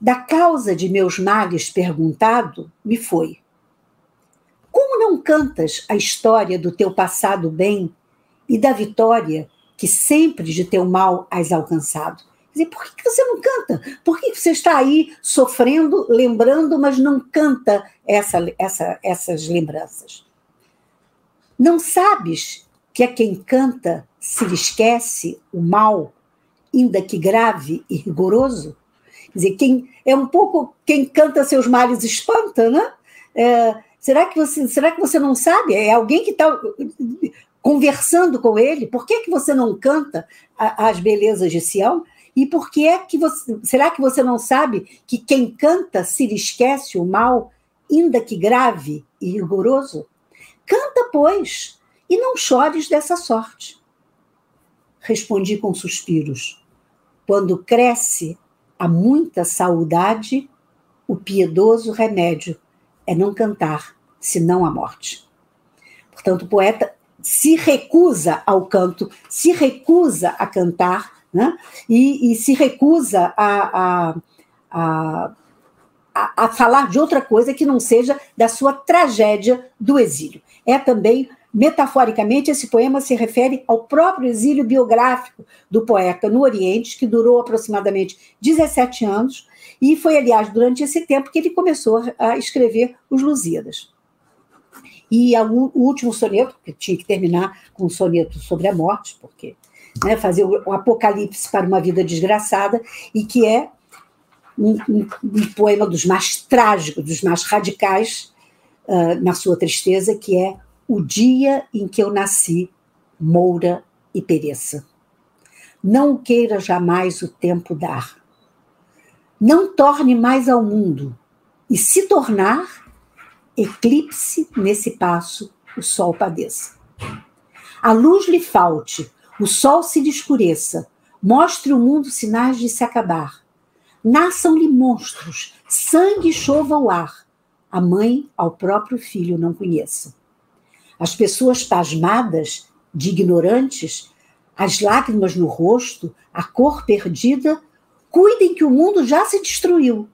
Da causa de meus males perguntado, me foi. Como não cantas a história do teu passado bem e da vitória que sempre de teu mal has alcançado? Dizer, por que você não canta? Por que você está aí sofrendo, lembrando, mas não canta essa, essa, essas lembranças? Não sabes que a quem canta se lhe esquece o mal, ainda que grave e rigoroso? Quer dizer, quem, é um pouco quem canta seus males espanta, né? É, será, que você, será que você não sabe? É alguém que está conversando com ele? Por que, que você não canta as belezas de Sião? E por que é que você. Será que você não sabe que quem canta se lhe esquece o mal, ainda que grave e rigoroso? Canta, pois, e não chores dessa sorte. Respondi com suspiros. Quando cresce a muita saudade, o piedoso remédio é não cantar, senão a morte. Portanto, o poeta se recusa ao canto, se recusa a cantar né? e, e se recusa a, a, a, a, falar de outra coisa que não seja da sua tragédia do exílio. É também, metaforicamente, esse poema se refere ao próprio exílio biográfico do poeta no Oriente, que durou aproximadamente 17 anos, e foi, aliás, durante esse tempo que ele começou a escrever os Lusíadas. E o último soneto, que tinha que terminar com um soneto sobre a morte, porque né, fazer o apocalipse para uma vida desgraçada, e que é um, um, um poema dos mais trágicos, dos mais radicais uh, na sua tristeza, que é O Dia em que eu nasci moura e pereça. Não queira jamais o tempo dar. Não torne mais ao mundo, e se tornar, eclipse nesse passo o sol padeça. A luz lhe falte, o sol se descureça, mostre o mundo sinais de se acabar. Nasçam-lhe monstros, sangue chova o ar, a mãe ao próprio filho não conheça. As pessoas pasmadas, de ignorantes, as lágrimas no rosto, a cor perdida, cuidem que o mundo já se destruiu.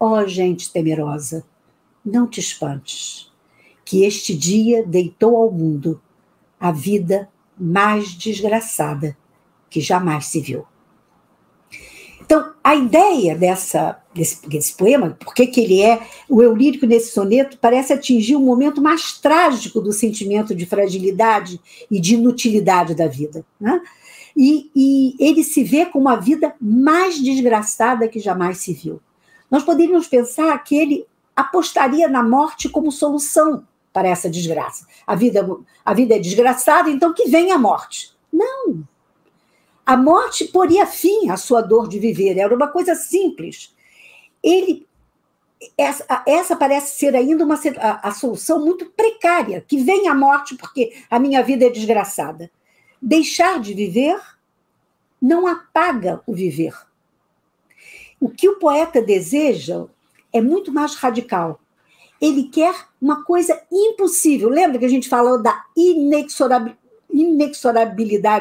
Ó oh, gente temerosa, não te espantes, que este dia deitou ao mundo a vida mais desgraçada que jamais se viu. Então, a ideia dessa, desse, desse poema, porque que ele é, o eu lírico nesse soneto, parece atingir o um momento mais trágico do sentimento de fragilidade e de inutilidade da vida. Né? E, e ele se vê com uma vida mais desgraçada que jamais se viu. Nós poderíamos pensar que ele apostaria na morte como solução para essa desgraça. A vida, a vida é desgraçada, então que venha a morte. Não, a morte poria fim à sua dor de viver, era uma coisa simples. Ele essa, essa parece ser ainda uma a, a, solução muito precária, que vem a morte porque a minha vida é desgraçada. Deixar de viver não apaga o viver. O que o poeta deseja é muito mais radical. Ele quer uma coisa impossível. Lembra que a gente falou da inexorabilidade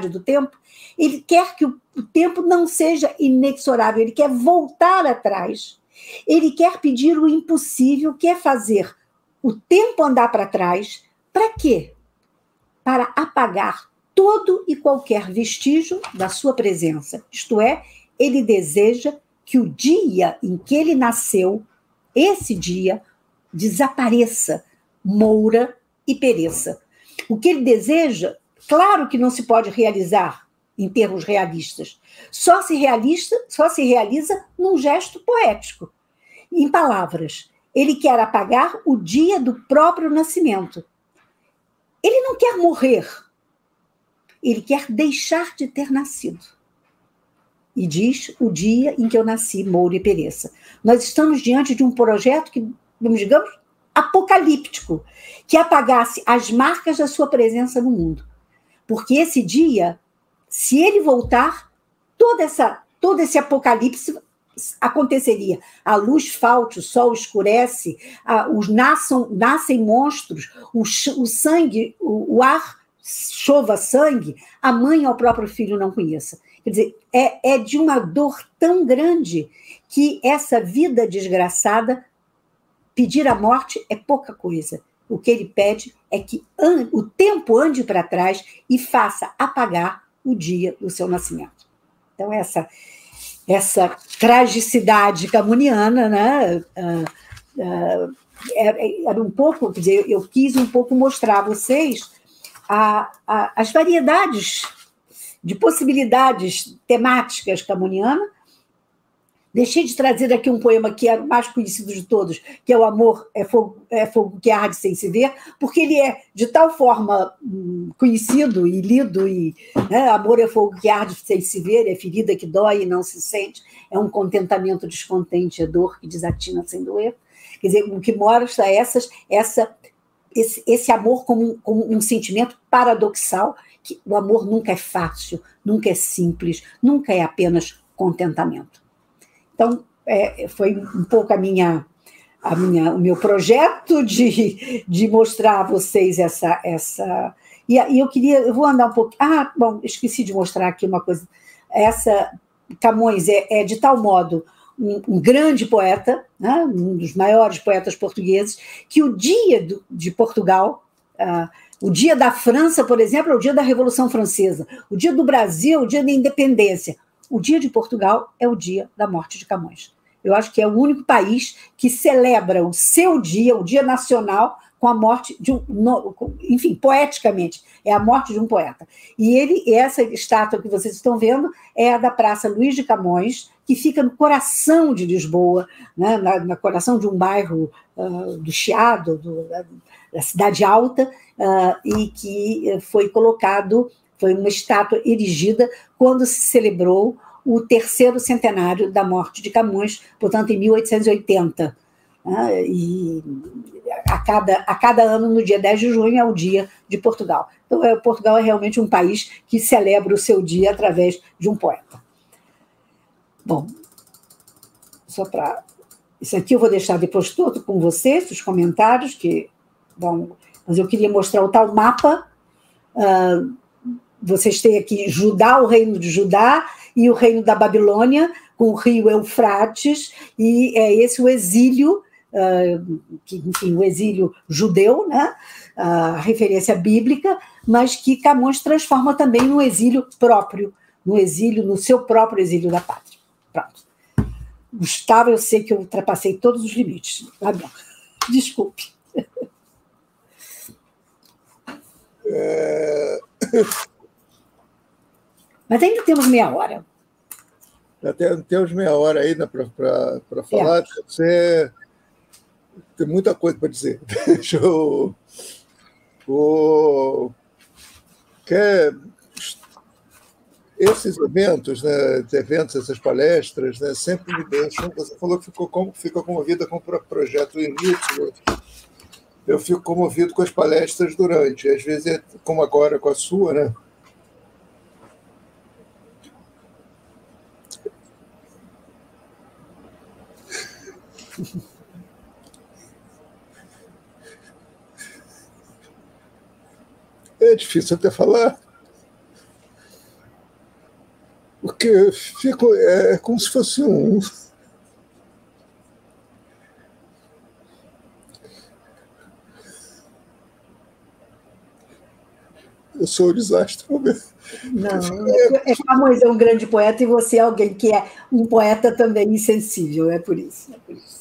do tempo? Ele quer que o tempo não seja inexorável, ele quer voltar atrás. Ele quer pedir o impossível, quer fazer o tempo andar para trás. Para quê? Para apagar todo e qualquer vestígio da sua presença. Isto é, ele deseja que o dia em que ele nasceu, esse dia, desapareça, moura e pereça. O que ele deseja, claro que não se pode realizar, em termos realistas. Só se realista, só se realiza num gesto poético. Em palavras, ele quer apagar o dia do próprio nascimento. Ele não quer morrer. Ele quer deixar de ter nascido. E diz o dia em que eu nasci, mouro e pereça. Nós estamos diante de um projeto que, digamos, apocalíptico, que apagasse as marcas da sua presença no mundo. Porque esse dia se ele voltar, toda essa, todo esse apocalipse aconteceria. A luz falte, o sol escurece, a, os nasçam, nascem monstros, o, o sangue, o, o, ar chova sangue, a mãe ao próprio filho não conheça. Quer dizer, é, é de uma dor tão grande que essa vida desgraçada, pedir a morte é pouca coisa. O que ele pede é que o tempo ande para trás e faça apagar o dia do seu nascimento. Então, essa, essa tragicidade camuniana, né? Uh, uh, era um pouco, quer dizer, eu quis um pouco mostrar a vocês a, a, as variedades de possibilidades temáticas camunianas Deixei de trazer aqui um poema que é o mais conhecido de todos, que é O Amor é Fogo, é fogo que Arde Sem Se Ver, porque ele é de tal forma hum, conhecido e lido, e né, Amor é Fogo que Arde Sem Se Ver, é ferida que dói e não se sente, é um contentamento descontente, é dor que desatina sem doer. Quer dizer, o que mostra essas, essa, esse, esse amor como, como um sentimento paradoxal, que o amor nunca é fácil, nunca é simples, nunca é apenas contentamento. Então, é, foi um pouco a minha, a minha, o meu projeto de, de mostrar a vocês essa. essa e, e eu queria, eu vou andar um pouco. Ah, bom, esqueci de mostrar aqui uma coisa. Essa Camões é, é de tal modo um, um, grande poeta, né, um dos maiores poetas portugueses, que o dia do, de Portugal, uh, o dia da França, por exemplo, é o dia da Revolução Francesa, o dia do Brasil, o dia da independência. O dia de Portugal é o dia da morte de Camões. Eu acho que é o único país que celebra o seu dia, o dia nacional, com a morte de um, enfim, poeticamente, é a morte de um poeta. E ele, essa estátua que vocês estão vendo é a da Praça Luiz de Camões, que fica no coração de Lisboa, né, na, no coração de um bairro uh, do Chiado, do, da, da, Cidade Alta, uh, e que foi colocado, foi uma estátua erigida quando se celebrou o terceiro centenário da morte de Camões, portanto, em 1880. Né, e a cada, a cada ano, no dia 10 de junho, é o dia de Portugal. Então, é, Portugal é realmente um país que celebra o seu dia através de um poeta. Bom, só para. Isso aqui eu vou deixar depois todo com vocês, os comentários, que vão. Mas eu queria mostrar o tal mapa. Uh, vocês têm aqui Judá, o reino de Judá, e o reino da Babilônia, com o rio Eufrates, e é esse o exílio, uh, que, enfim, o exílio judeu, né? a referência bíblica, mas que Camões transforma também no exílio próprio, no exílio, no seu próprio exílio da pátria. Pronto. Gustavo, eu sei que eu ultrapassei todos os limites. Tá. Desculpe. É... Mas ainda temos meia hora. Até temos meia hora ainda para falar. É. Você tem muita coisa para dizer. Deixa eu. O... Quer esses eventos, né, eventos, essas palestras, né, sempre me deixam. Você falou que ficou como, fica comovida com o projeto início. Eu fico comovido com as palestras durante, às vezes, é como agora com a sua, né? É difícil até falar. Porque fico, é, é como se fosse um. Eu sou um desastre. Não, é, é Camões é um grande poeta e você é alguém que é um poeta também insensível, é por isso. É, por isso.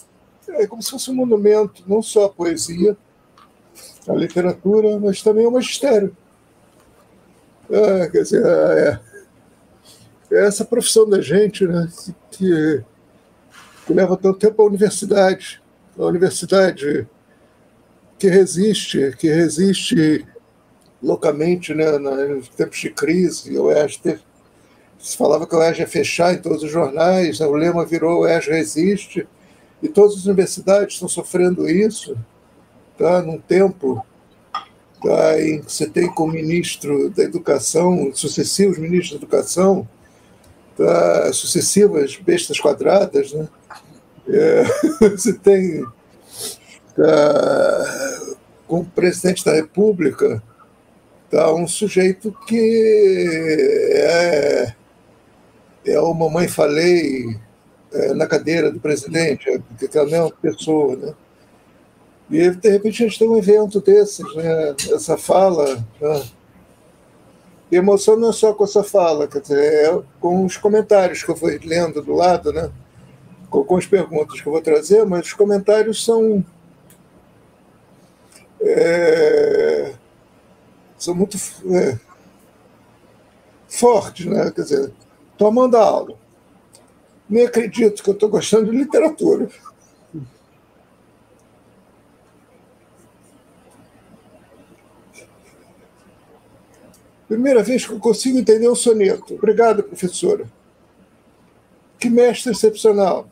É como se fosse um monumento, não só a poesia, a literatura, mas também o magistério. Ah, quer dizer, é, é essa profissão da gente, né, que, que leva tanto tempo à universidade, a universidade que resiste, que resiste loucamente né, nos tempos de crise. O teve, se falava que o UERJ ia fechar em todos os jornais, né, o lema virou o resiste, e todas as universidades estão sofrendo isso, tá, num tempo tá, em que você tem como ministro da educação, sucessivos ministros da educação, tá, sucessivas bestas quadradas, né? É, você tem tá, como presidente da República tá, um sujeito que é, é o mamãe falei na cadeira do presidente, é, que é a mesma pessoa, né? E de repente a gente tem um evento desses, né? Essa fala, né? E emoção não é só com essa fala, quer dizer, é com os comentários que eu vou lendo do lado, né? com, com as perguntas que eu vou trazer, mas os comentários são. É, são muito é, fortes, né? Quer dizer, tomando a aula. Nem acredito que eu estou gostando de literatura. Primeira vez que eu consigo entender um soneto. Obrigado, professora. Que mestre excepcional.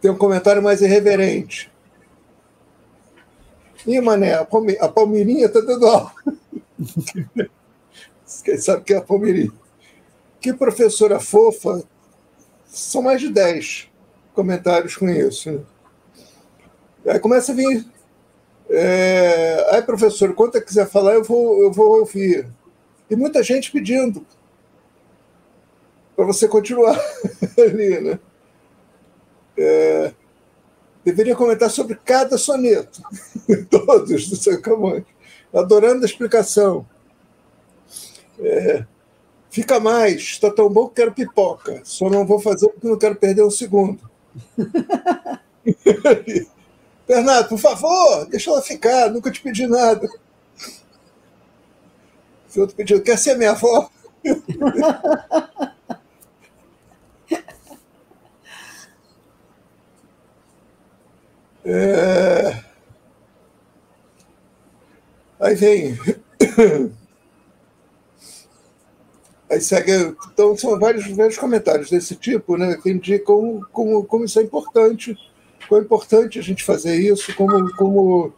Tem um comentário mais irreverente. Ih, mané, a, Palmeirinha está dando aula. Quem sabe que é a Palmeirinha? Que professora fofa. São mais de 10 comentários com isso. Aí começa a vir é, aí, professor, quando quiser falar, eu vou, eu vou ouvir. E muita gente pedindo para você continuar ali, né? É, deveria comentar sobre cada soneto, todos do seu Camões, adorando a explicação. É, fica mais, está tão bom que quero pipoca, só não vou fazer porque não quero perder um segundo. Bernardo, por favor, deixa ela ficar, nunca te pedi nada. Se outro pediu, quer ser minha avó? é... Aí vem. Aí segue. Então, são vários, vários comentários desse tipo, né, que indicam como, como isso é importante, como é importante a gente fazer isso, como, como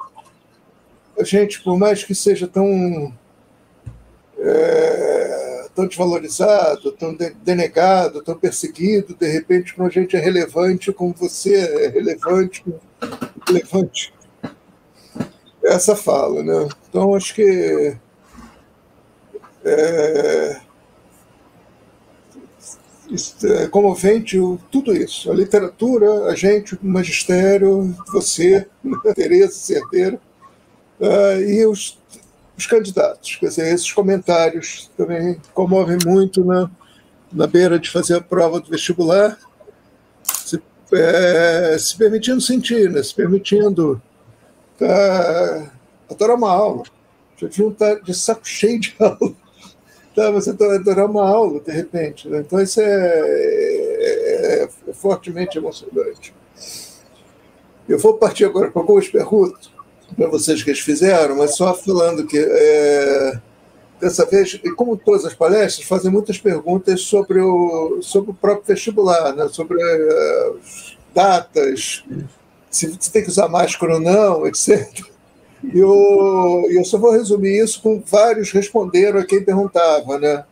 a gente, por mais que seja tão. É, tão desvalorizado, tão denegado, tão perseguido, de repente, quando a gente é relevante, como você é relevante, relevante essa fala. Né? Então, acho que é, é comovente tudo isso. A literatura, a gente, o magistério, você, Tereza Cerdeira, uh, e os, os candidatos. Quer dizer, esses comentários também comovem muito na, na beira de fazer a prova do vestibular, se, é, se permitindo sentir, né? se permitindo tá, adorar uma aula. Já deviam estar de saco cheio de aula. Tá, você adorar uma aula, de repente. Né? Então, isso é, é, é, fortemente emocionante. Eu vou partir agora com algumas perguntas para vocês que eles fizeram, mas só falando que é, dessa vez, e como todas as palestras, fazem muitas perguntas sobre o, sobre o próprio vestibular, né? sobre uh, datas, se você tem que usar máscara ou não, etc. E eu, eu só vou resumir isso com vários responderam a quem perguntava, né?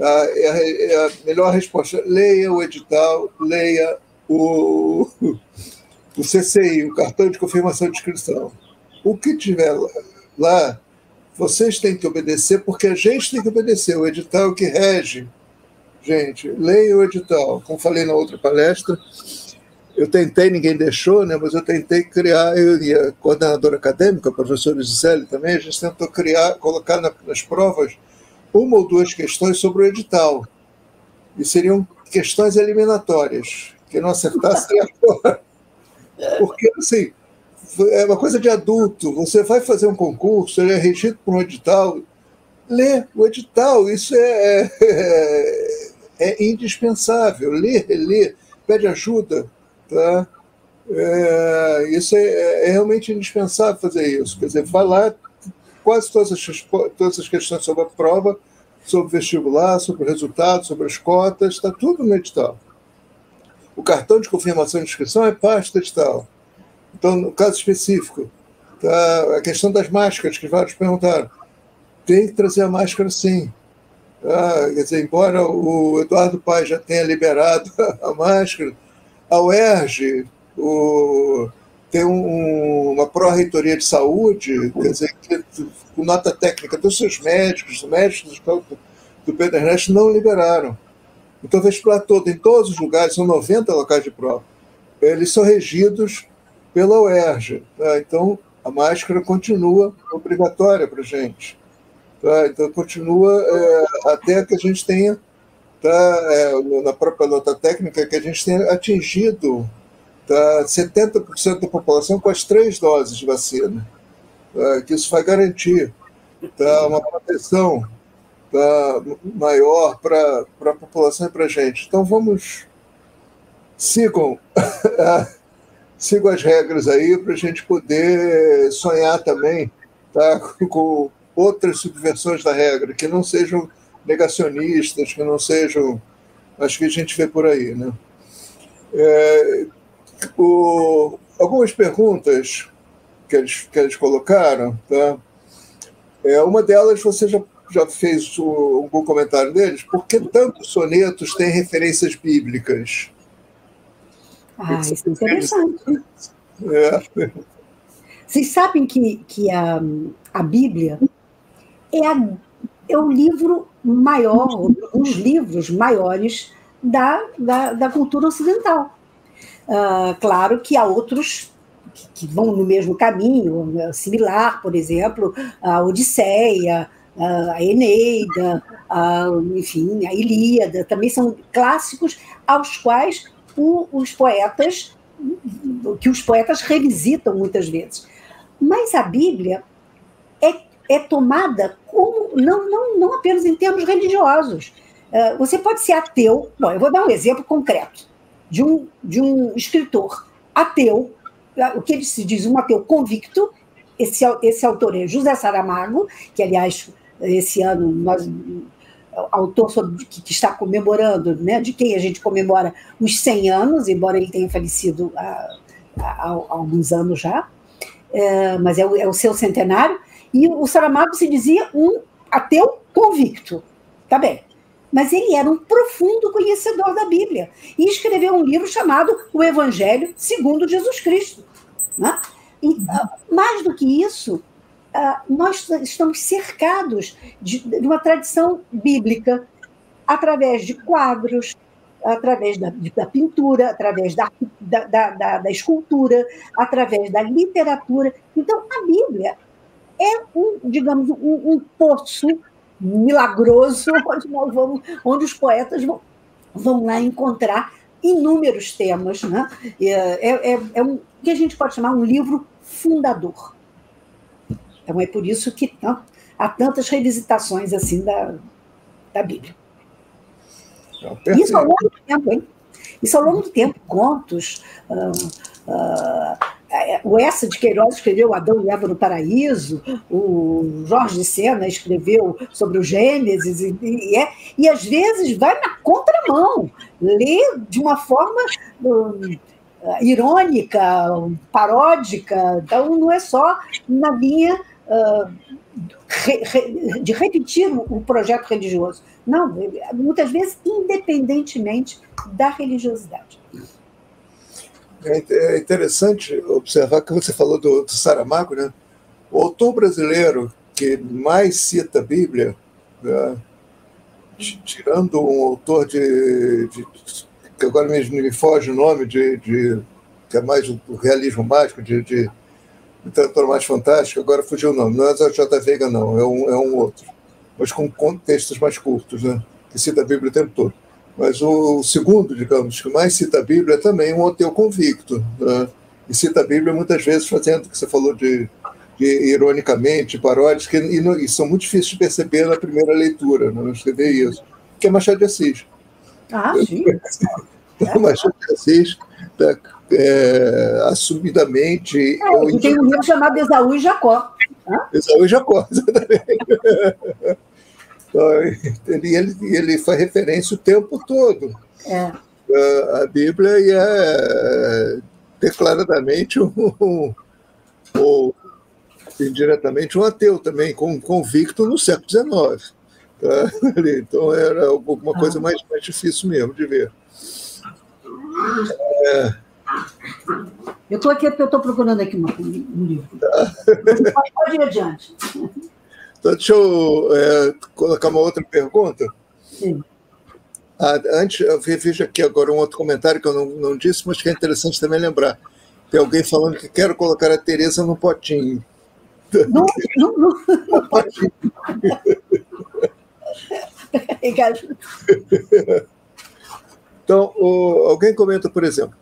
A, a, a melhor resposta: leia o edital, leia o, o CCI, o cartão de confirmação de inscrição. O que tiver lá, vocês têm que obedecer, porque a gente tem que obedecer. O edital é que rege. Gente, leia o edital. Como falei na outra palestra, eu tentei, ninguém deixou, né, mas eu tentei criar, eu e a coordenadora acadêmica, a professora Gisele também, a gente tentou criar, colocar na, nas provas uma ou duas questões sobre o edital. E seriam questões eliminatórias. Quem não acertasse seria. Porque, assim, é uma coisa de adulto. Você vai fazer um concurso, ele é regido por um edital, lê o edital. Isso é, é, é indispensável. Lê, lê, pede ajuda Tá? É, isso é, é, realmente indispensável fazer isso. Quer dizer, vai lá, quase todas as, todas as questões sobre a prova, sobre o vestibular, sobre o resultado, sobre as cotas, está tudo no edital. O cartão de confirmação de inscrição é parte do edital. Então, no caso específico, tá, a questão das máscaras, que vários perguntaram, tem que trazer a máscara sim. Ah, quer dizer, embora o Eduardo Paes já tenha liberado a máscara, a UERJ o, tem um, uma pró-reitoria de saúde, quer dizer, que, com nota técnica dos seus médicos, os médicos do, do Pedro Ernesto não liberaram. Então, o vestibular todo, em todos os lugares, são 90 locais de prova, eles são regidos pela UERJ. Tá? Então, a máscara continua obrigatória para a gente. Tá? Então, continua é, até que a gente tenha tá, é, na própria nota técnica, que a gente tem atingido tá, 70% da população com as três doses de vacina, tá, que isso vai garantir tá, uma proteção tá, maior para a população e para a gente. Então vamos, sigam, sigam as regras aí para a gente poder sonhar também tá, com outras subversões da regra, que não sejam negacionistas, que não sejam. Acho que a gente vê por aí. Né? É, o, algumas perguntas que eles, que eles colocaram, tá? É, uma delas você já, já fez o, algum comentário deles, por que tantos sonetos têm referências bíblicas? Ah, isso é interessante. É. Vocês sabem que, que a, a Bíblia é, a, é o livro maior, uns livros maiores da, da, da cultura ocidental. Uh, claro que há outros que, que, vão no mesmo caminho, né, similar, por exemplo, a Odisseia, a Eneida, a, enfim, a Ilíada, também são clássicos aos quais o, os poetas que os poetas revisitam muitas vezes. Mas a Bíblia é, é tomada como, não, não, não apenas em termos religiosos. Uh, você pode ser ateu. Bom, eu vou dar um exemplo concreto de um, de um escritor ateu, o que ele se diz um ateu convicto. Esse, esse autor é José Saramago, que, aliás, esse ano nós autor sobre, que, que, está comemorando, né, de quem a gente comemora os 100 anos, embora ele tenha falecido há, há, há alguns anos já, é, mas é o, é o, seu centenário, e o Saramago se dizia um ateu convicto, tá bem, mas ele era um profundo conhecedor da Bíblia, e escreveu um livro chamado O Evangelho segundo Jesus Cristo. Né? E, mais do que isso, ah, nós estamos cercados de uma tradição bíblica através de quadros, através da, da pintura, através da, da, da, da, escultura, através da literatura. Então, a Bíblia é um, digamos, um, um poço milagroso onde nós vamos, onde os poetas vão, vão lá encontrar inúmeros temas, né? É, é, é, é um que a gente pode chamar um livro fundador. Então é por isso que há tantas revisitações assim da, da Bíblia. Isso ao longo do tempo, hein? Isso ao longo do tempo, contos. Uh, uh, o Essa de Queiroz escreveu Adão e Eva no Paraíso, o Jorge de Sena escreveu sobre o Gênesis, e, e, é, e às vezes vai na contramão, lê de uma forma um, irônica, paródica, então não é só na linha de repetir o projeto religioso. Não, muitas vezes independentemente da religiosidade. É, é interessante observar que você falou do, do Saramago, né? O autor brasileiro que mais cita a Bíblia, né? tirando um autor de, de, que agora mesmo me foge o nome de, de que é mais o realismo mágico de, de literatura mais fantástica, agora fugiu o nome, não é J. Veiga, não, é um, é um outro, mas com textos mais curtos, né? que cita a Bíblia o tempo todo. Mas o segundo, digamos, que mais cita a Bíblia é também um ateu convicto, né? e cita a Bíblia muitas vezes fazendo o que você falou de, de ironicamente, paródias, que e, e, são muito difíceis de perceber na primeira leitura, né? não escrever isso, que é Machado de Assis. Ah, sim. Machado de Assis tá, é, assumidamente. É, eu tem um livro chamado Esaú e Jacó. Esaú e Jacó, exatamente. Então, ele, ele, ele faz referência o tempo todo. É. A Bíblia é declaradamente um, um indiretamente um ateu também, com convicto no século XIX. Tá? Então era alguma coisa ah. mais, mais difícil mesmo de ver. É, eu estou aqui porque eu estou procurando aqui um livro. Pode, pode ir adiante. Então, deixa eu é, colocar uma outra pergunta. Sim. Ah, antes, eu vejo aqui agora um outro comentário que eu não, não disse, mas que é interessante também lembrar. Tem alguém falando que quero colocar a Tereza no potinho. Não, não, não. no potinho. então, o, alguém comenta, por exemplo,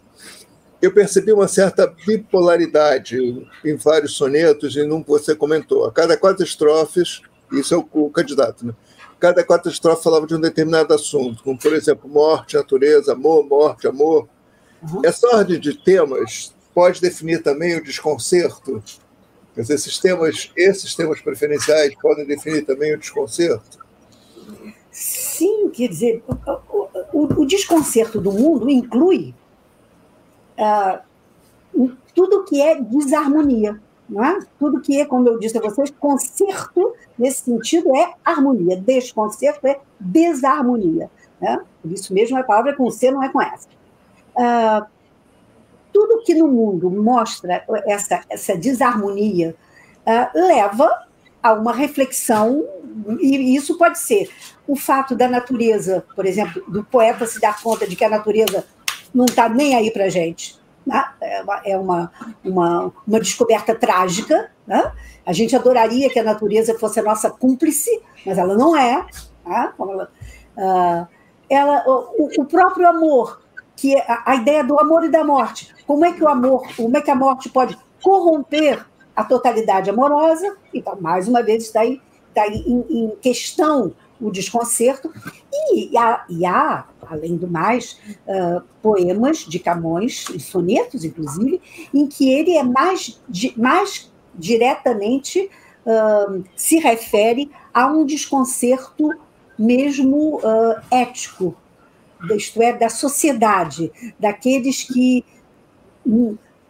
eu percebi uma certa bipolaridade em vários sonetos, e num você comentou. A cada quatro estrofes, isso é o, o candidato, né? Cada quatro estrofes falava de um determinado assunto, como, por exemplo, morte, natureza, amor, morte, amor. Uhum. Essa ordem de temas pode definir também o desconcerto? Quer dizer, esses temas, esses temas preferenciais podem definir também o desconcerto? Sim, quer dizer, o, o, o desconcerto do mundo inclui ah, tudo que é desarmonia. Não é? Tudo que é, como eu disse a vocês, concerto, nesse sentido, é harmonia. Desconcerto é desarmonia. Né? Por isso mesmo a palavra é com C, não é com S. Ah, tudo que no mundo mostra essa, essa desarmonia ah, leva a uma reflexão, e isso pode ser o fato da natureza, por exemplo, do poeta se dar conta de que a natureza não está nem aí para a gente. Né? É, uma, uma, uma descoberta trágica. Né? A gente adoraria que a natureza fosse a nossa cúmplice, mas ela não é. Né? Ela, uh, ela, o, o, próprio amor, que é a, a ideia do amor e da morte. Como é que o amor, como é que a morte pode corromper a totalidade amorosa? Então, mais uma vez, está aí, está aí em, em questão o desconcerto. E, há, e há, além do mais, uh, poemas de Camões, sonetos, inclusive, em que ele é mais, mais diretamente uh, se refere a um desconcerto mesmo uh, ético, isto é, da sociedade, daqueles que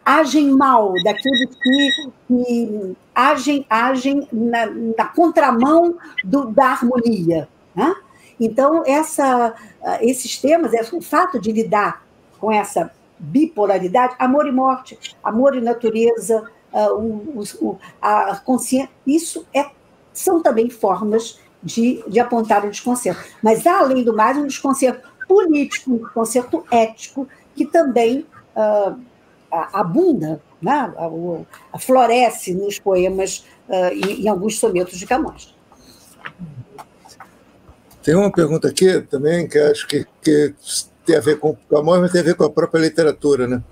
agem mal, daqueles que, que agem, agem na, na contramão do, da harmonia. Né? Então, essa, esses temas, o fato de lidar com essa bipolaridade, amor e morte, amor e natureza, o, o, a consciência, isso é, são também formas de, de apontar o desconcerto. Mas, além do mais, um desconcerto político, um desconcerto ético, que também uh, abunda, né? floresce nos poemas uh, e em alguns sonetos de Camões. Tem uma pergunta aqui também que acho que, que tem a ver com Camões, mas tem a ver com a própria literatura. Né?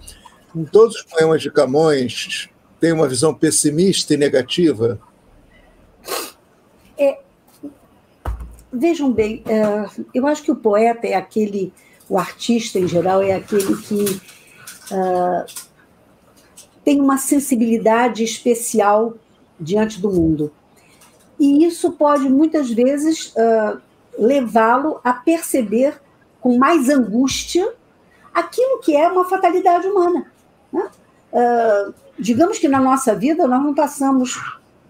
Todos os poemas de Camões têm uma visão pessimista e negativa? É, vejam bem, é, eu acho que o poeta é aquele, o artista em geral é aquele que uh, tem uma sensibilidade especial diante do mundo. E isso pode, muitas vezes, uh, levá-lo a perceber com mais angústia aquilo que é uma fatalidade humana. Né? Uh, digamos que na nossa vida nós não passamos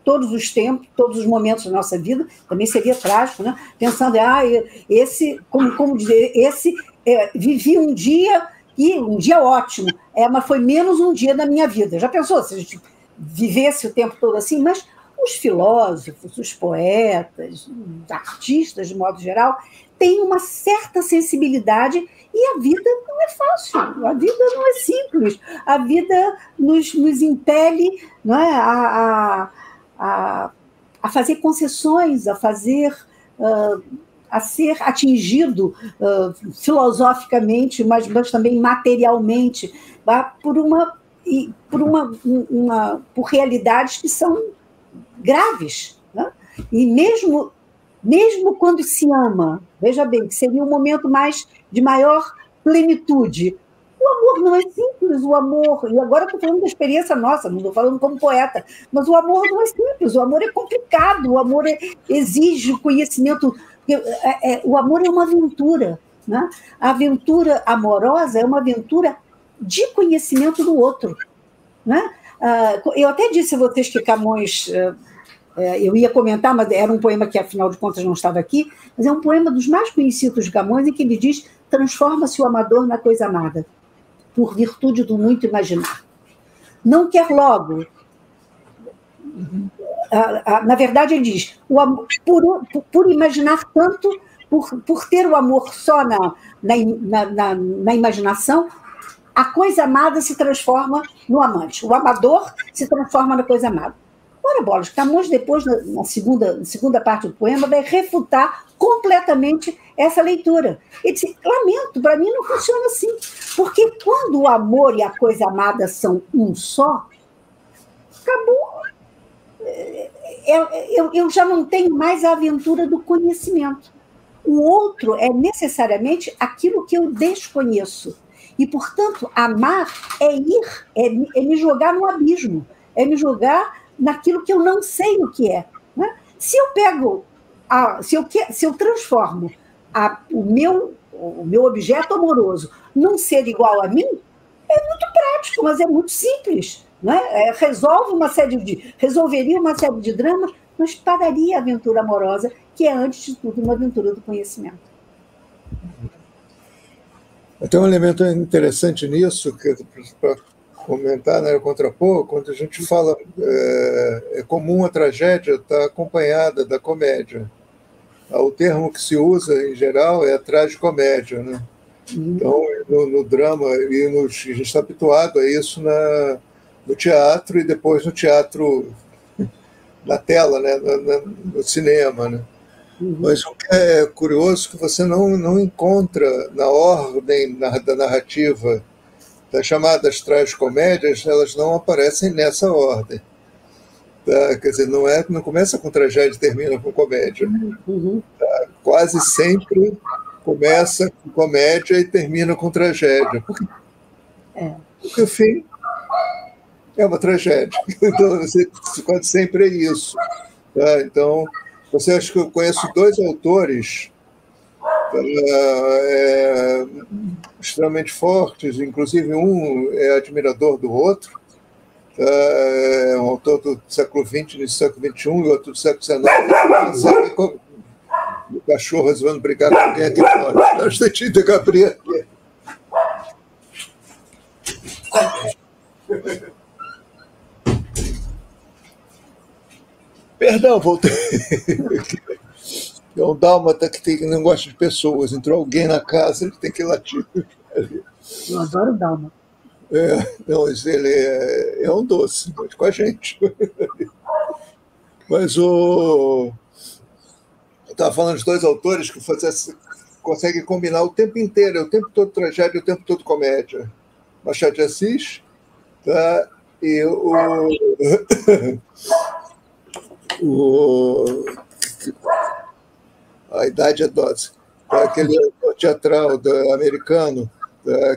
todos os tempos, todos os momentos da nossa vida, também seria trágico, né? pensando, ah, esse, como, como dizer, esse é, vivi um dia e um dia ótimo, é, mas foi menos um dia da minha vida. Já pensou se a gente vivesse o tempo todo assim? Mas os filósofos, os poetas, os artistas, de modo geral, têm uma certa sensibilidade e a vida não é fácil, a vida não é simples, a vida nos, nos impele não é, a, a, a, fazer concessões, a fazer. Uh, a ser atingido uh, filosoficamente, mas, mas também materialmente, tá? por uma por uma, uma por realidades que são graves, né? e mesmo mesmo quando se ama, veja bem, que seria um momento mais de maior plenitude. O amor não é simples, o amor, e agora estou falando da experiência nossa, não estou falando como poeta, mas o amor não é simples, o amor é complicado, o amor é, exige conhecimento o amor é uma aventura. Né? A aventura amorosa é uma aventura de conhecimento do outro. Né? Ah, eu até disse a vocês que Camões, eh, eh, eu ia comentar, mas era um poema que, afinal de contas, não estava aqui, mas é um poema dos mais conhecidos de Camões, em que ele diz: transforma-se o amador na coisa amada, por virtude do muito imaginar. Não quer logo na verdade, ele diz: o amor, por, por, imaginar tanto, por, por ter o amor só na, na, na, na imaginação, a coisa amada se transforma no amante. O amador se transforma na coisa amada. Ora, Bolas, Camões, depois, na, segunda, na segunda parte do poema, vai refutar completamente essa leitura. Ele disse: lamento, para mim não funciona assim. Porque quando o amor e a coisa amada são um só, acabou eu, eu já não tenho mais a aventura do conhecimento. O outro é necessariamente aquilo que eu desconheço. E, portanto, amar é ir, é, é me jogar no abismo, é me jogar naquilo que eu não sei o que é. Né? Se eu pego, a, se, eu, se eu transformo a, o, meu, o meu objeto amoroso num ser igual a mim, é muito prático, mas é muito simples né? É, resolve uma série de resolveria uma série de dramas, mas pararia a aventura amorosa, que é antes de tudo uma aventura do conhecimento. Tem um elemento interessante nisso que para comentar, né, contrapor, quando a gente fala é, é comum a tragédia estar tá acompanhada da comédia. O termo que se usa em geral é a tragicomédia, né? Uhum. Então, no, no drama, e no, a gente está habituado a isso na, no teatro e depois no teatro na tela, né, no, no cinema, né? Uhum. Mas o que é curioso é que você não, não encontra na ordem da narrativa das chamadas tragicomédias, elas não aparecem nessa ordem. Tá? Quer dizer, não, é, não começa com tragédia e termina com comédia. Uhum. Tá? Quase sempre começa com comédia e termina com tragédia. Porque, é. porque o fim é uma tragédia. Então, quase sempre é isso. Tá? Então, você acha que eu conheço dois autores é, extremamente fortes, inclusive um é admirador do outro, tá? é um autor do século XX, do século XXI, e outro do século XIX. O cachorro resolvendo brigar com alguém aqui fora. Constantino de Gabriel. Perdão, voltei. É um dálmata que tem, não gosta de pessoas. Entrou alguém na casa, ele tem que latir. Eu adoro dálmata. É, não, ele é, é um doce, com a gente. Mas o. Eu estava falando de dois autores que fazem, conseguem combinar o tempo inteiro, o tempo todo tragédia e o tempo todo comédia. Machado de Assis tá? e o. o a Idade é Dose, aquele teatral americano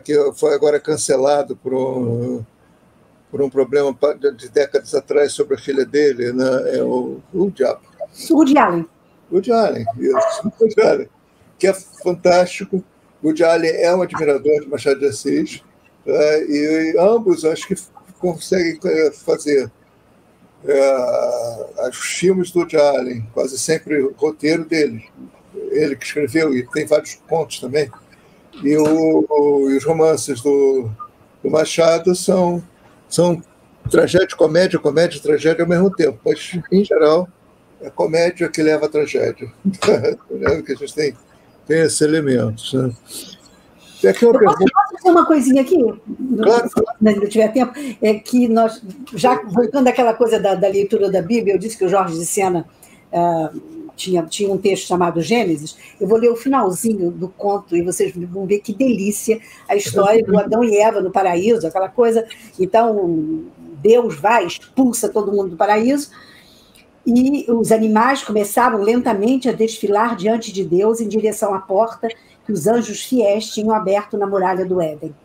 que foi agora cancelado por um, por um problema de décadas atrás sobre a filha dele, né? é o, o Diabo. Woody Allen. Woody Allen, isso. Woody Allen, que é fantástico. Woody Allen é um admirador de Machado de Assis, né? e ambos acho que conseguem é, fazer é, os filmes do Woody Allen, quase sempre o roteiro dele, ele que escreveu, e tem vários contos também, e, o, e os romances do, do, Machado são, são tragédia, comédia, comédia tragédia ao mesmo tempo, mas, em geral, é comédia que leva a tragédia. que a gente tem, tem esses elementos. Né? Tem aqui uma pergunta... Posso dizer uma coisinha aqui? Claro. Se ainda tiver tempo. É que nós, já voltando àquela coisa da, da leitura da Bíblia, eu disse que o Jorge de Sena uh, tinha, tinha um texto chamado Gênesis. Eu vou ler o finalzinho do conto e vocês vão ver que delícia a história do Adão e Eva no paraíso, aquela coisa. Então, Deus vai, expulsa todo mundo do paraíso. E os animais começaram lentamente a desfilar diante de Deus em direção à porta que os anjos fiéis tinham aberto na muralha do Éden.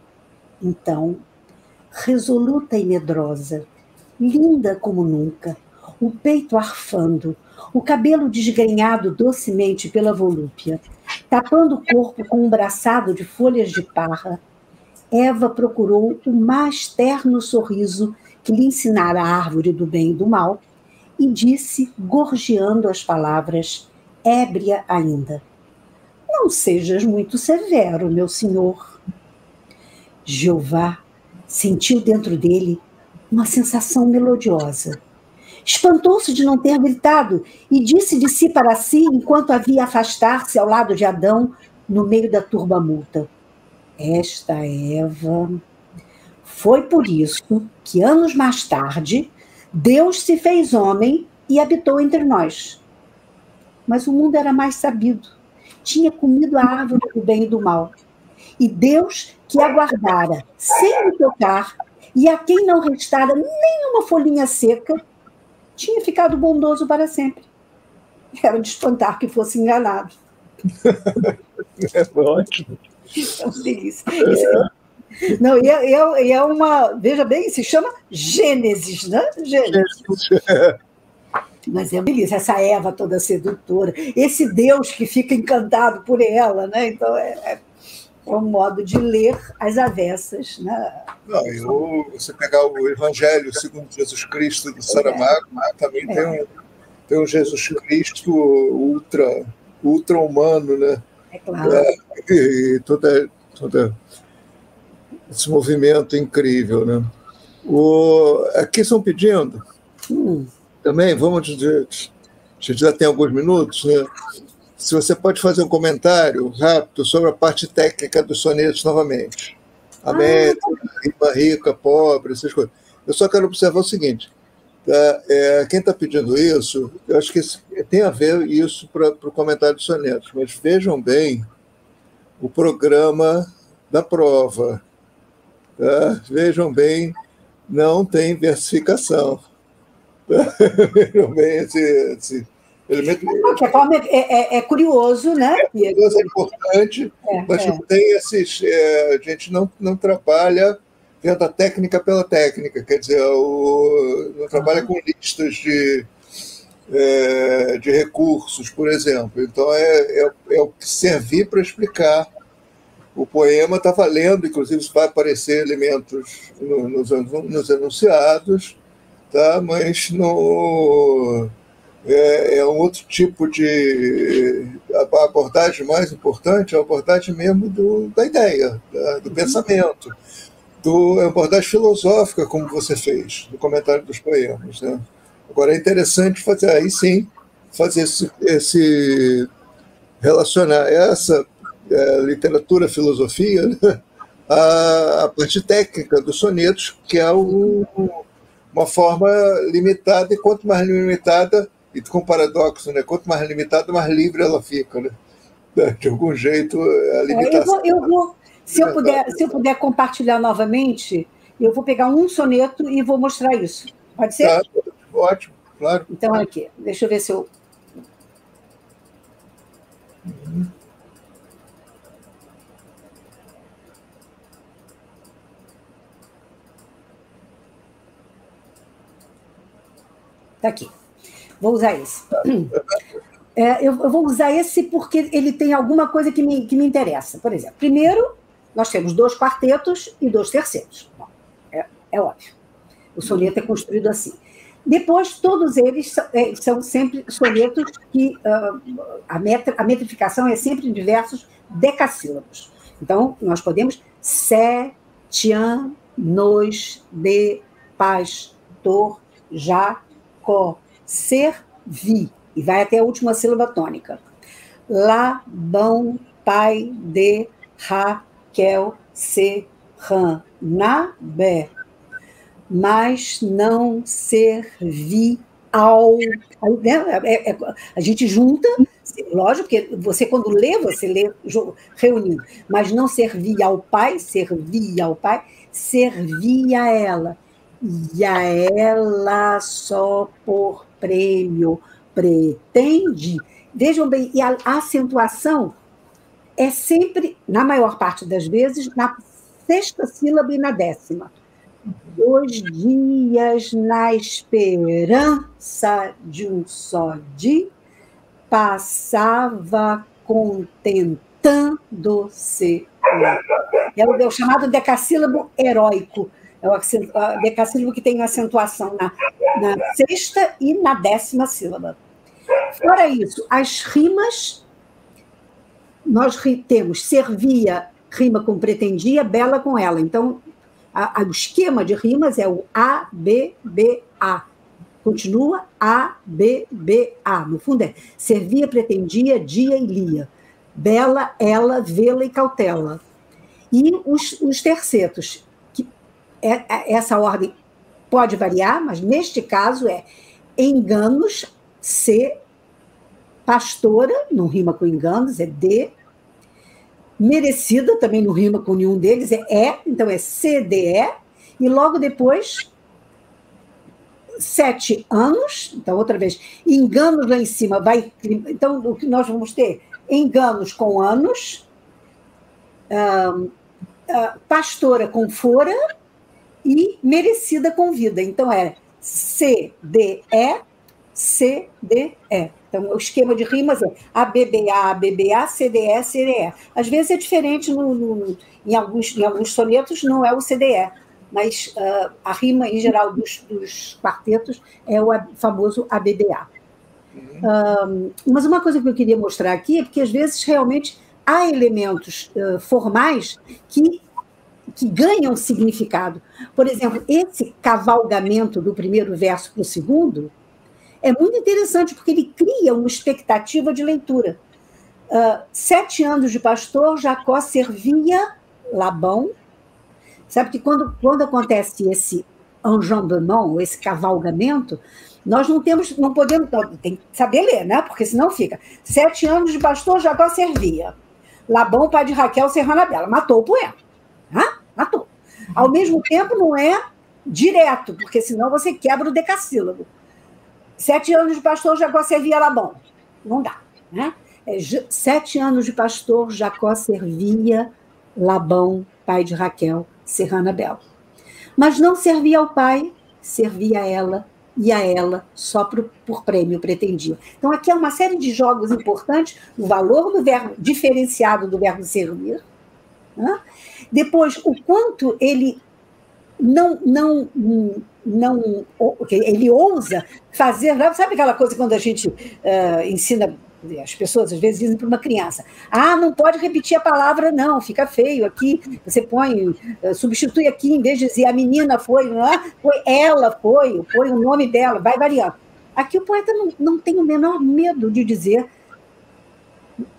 Então, resoluta e medrosa, linda como nunca, o peito arfando, o cabelo desgrenhado docemente pela volúpia, tapando o corpo com um braçado de folhas de parra, Eva procurou o mais terno sorriso que lhe ensinara a árvore do bem e do mal e disse, gorjeando as palavras, ébria ainda: não sejas muito severo, meu senhor. Jeová sentiu dentro dele uma sensação melodiosa. Espantou-se de não ter gritado e disse de si para si enquanto havia afastar-se ao lado de Adão no meio da turba multa. Esta Eva. Foi por isso que, anos mais tarde, Deus se fez homem e habitou entre nós. Mas o mundo era mais sabido tinha comido a árvore do bem e do mal. E Deus, que aguardara sem tocar, e a quem não restara nenhuma folhinha seca, tinha ficado bondoso para sempre. Era de espantar que fosse enganado. É ótimo. É uma delícia. É... Não, e é, é, é, uma. Veja bem, se chama Gênesis, né? Gênesis. Mas é uma delícia, essa Eva toda sedutora, esse Deus que fica encantado por ela, né? Então é, é, é um modo de ler as avessas. Né? Não, e o, você pegar o Evangelho segundo Jesus Cristo do Saramago, é. também tem, um, tem um Jesus Cristo ultra, ultra humano, né? É claro. É, e toda, toda esse movimento incrível, né? O, aqui estão pedindo. Hum também, vamos dizer, a gente já tem alguns minutos, né? se você pode fazer um comentário rápido sobre a parte técnica dos sonetos novamente. A ah, média, rica, rica, pobre, essas coisas. Eu só quero observar o seguinte: Tá? É, quem está pedindo isso, eu acho que tem a ver isso para o comentário de sonetos, mas vejam bem o programa da prova. Tá? Vejam bem, não tem versificação. Bem esse, esse elemento. Forma, é, é, é curioso, né? É curioso, é importante, é, mas é. tem esses. É, a gente não, não trabalha vendo a técnica pela técnica, quer dizer, o, não trabalha com listas de, é, de recursos, por exemplo. Então, é, é, é o que servir para explicar. O poema está valendo, inclusive vai aparecer elementos no, nos, nos enunciados, tá? mas no, é, é um outro tipo de. A abordagem mais importante é a abordagem mesmo do, da ideia, do uhum. pensamento do, é uma abordagem filosófica, como você fez, no comentário dos poemas. Né? Agora, é interessante fazer, aí sim, fazer esse, esse relacionar essa é, literatura, filosofia, né? a, a, parte técnica dos sonetos, que é o, uma forma limitada, e quanto mais limitada, e com paradoxo, né? quanto mais limitada, mais livre ela fica. Né? De algum jeito, a limitação. É, eu vou, eu vou se eu puder, se eu puder compartilhar novamente, eu vou pegar um soneto e vou mostrar isso. Pode ser? Tá, ótimo, claro. Então, aqui, deixa eu ver se eu. Uhum. Tá aqui. Vou usar esse. É, eu, eu, vou usar esse porque ele tem alguma coisa que me, que me interessa. Por exemplo, primeiro, nós temos dois quartetos e dois terceiros. Bom, é, é óbvio. O soneto é construído assim. Depois, todos eles são, é, são sempre sonetos que uh, a, metri, a metrificação é sempre em diversos decassílabos. Então, nós podemos sete anos de pastor Jacó, servi, e vai até a última sílaba tônica. Labão, pai de Ra, Raquel Serranabé, mas não servir ao. Né? É, é, a gente junta, lógico, porque você, quando lê, você lê reunindo, mas não servir ao pai, servir ao pai, servir a ela. E a ela só por prêmio pretende. Vejam bem, e a acentuação é sempre, na maior parte das vezes, na sexta sílaba e na décima. Dois dias na esperança de um só dia, passava contentando-se. É o, chamado decassílabo heróico. É o decassílabo que tem acentuação na, na sexta e na décima sílaba. Fora isso, as rimas nós temos servia, rima com pretendia, bela com ela. Então, a, a, o esquema de rimas é o A, B, B, A. Continua A, B, B, A. No fundo é servia, pretendia, dia e lia. Bela, ela, vê-la e cautela. E os, os tercetos, essa ordem pode variar, mas neste caso é enganos, C, pastora, não rima com enganos, é D, merecida, também não rima com nenhum deles, é E, então é CDE, e logo depois, sete anos, então outra vez, enganos lá em cima, vai. Então, o que nós vamos ter? Enganos com anos, uh, uh, pastora com fora e merecida com vida. Então é CDE, CDE. Então, o esquema de rimas é ABBA, ABBA, CDE, CDE. Às vezes é diferente no, no, em, alguns, em alguns sonetos, não é o CDE, mas uh, a rima, em geral, dos, dos, quartetos é o famoso ABBA. Uhum. mas uma coisa que eu queria mostrar aqui é porque, às vezes, realmente há elementos uh, formais que que ganham significado. Por exemplo, esse cavalgamento do primeiro verso para o segundo, é muito interessante, porque ele cria uma expectativa de leitura. Uh, sete anos de pastor, Jacó servia Labão. Sabe que quando, quando acontece esse enjambement, esse cavalgamento, nós não temos, não podemos, tem que saber ler, né? Porque senão fica. Sete anos de pastor Jacó servia. Labão, pai de Raquel, Serrana Bela. Matou o poema. Né? Matou. Ao mesmo tempo, não é direto, porque senão você quebra o decassílabo. Sete anos de pastor Jacó servia Labão. Não dá. Né? É, sete anos de pastor Jacó servia Labão, pai de Raquel, Serrana Bela. Mas não servia ao pai, servia a ela e a ela só por, por, prêmio pretendia. Então, aqui é uma série de jogos importantes, o valor do verbo diferenciado do verbo servir. Né? Depois, o quanto ele não, não, não ele ousa fazer, sabe aquela coisa quando a gente uh, ensina as pessoas às vezes dizem para uma criança: ah, não pode repetir a palavra, não, fica feio aqui. Você põe, eh, substitui aqui, em vez de dizer a menina foi, não é? foi ela foi, foi o nome dela, vai variando. Aqui o poeta não, não tem o menor medo de dizer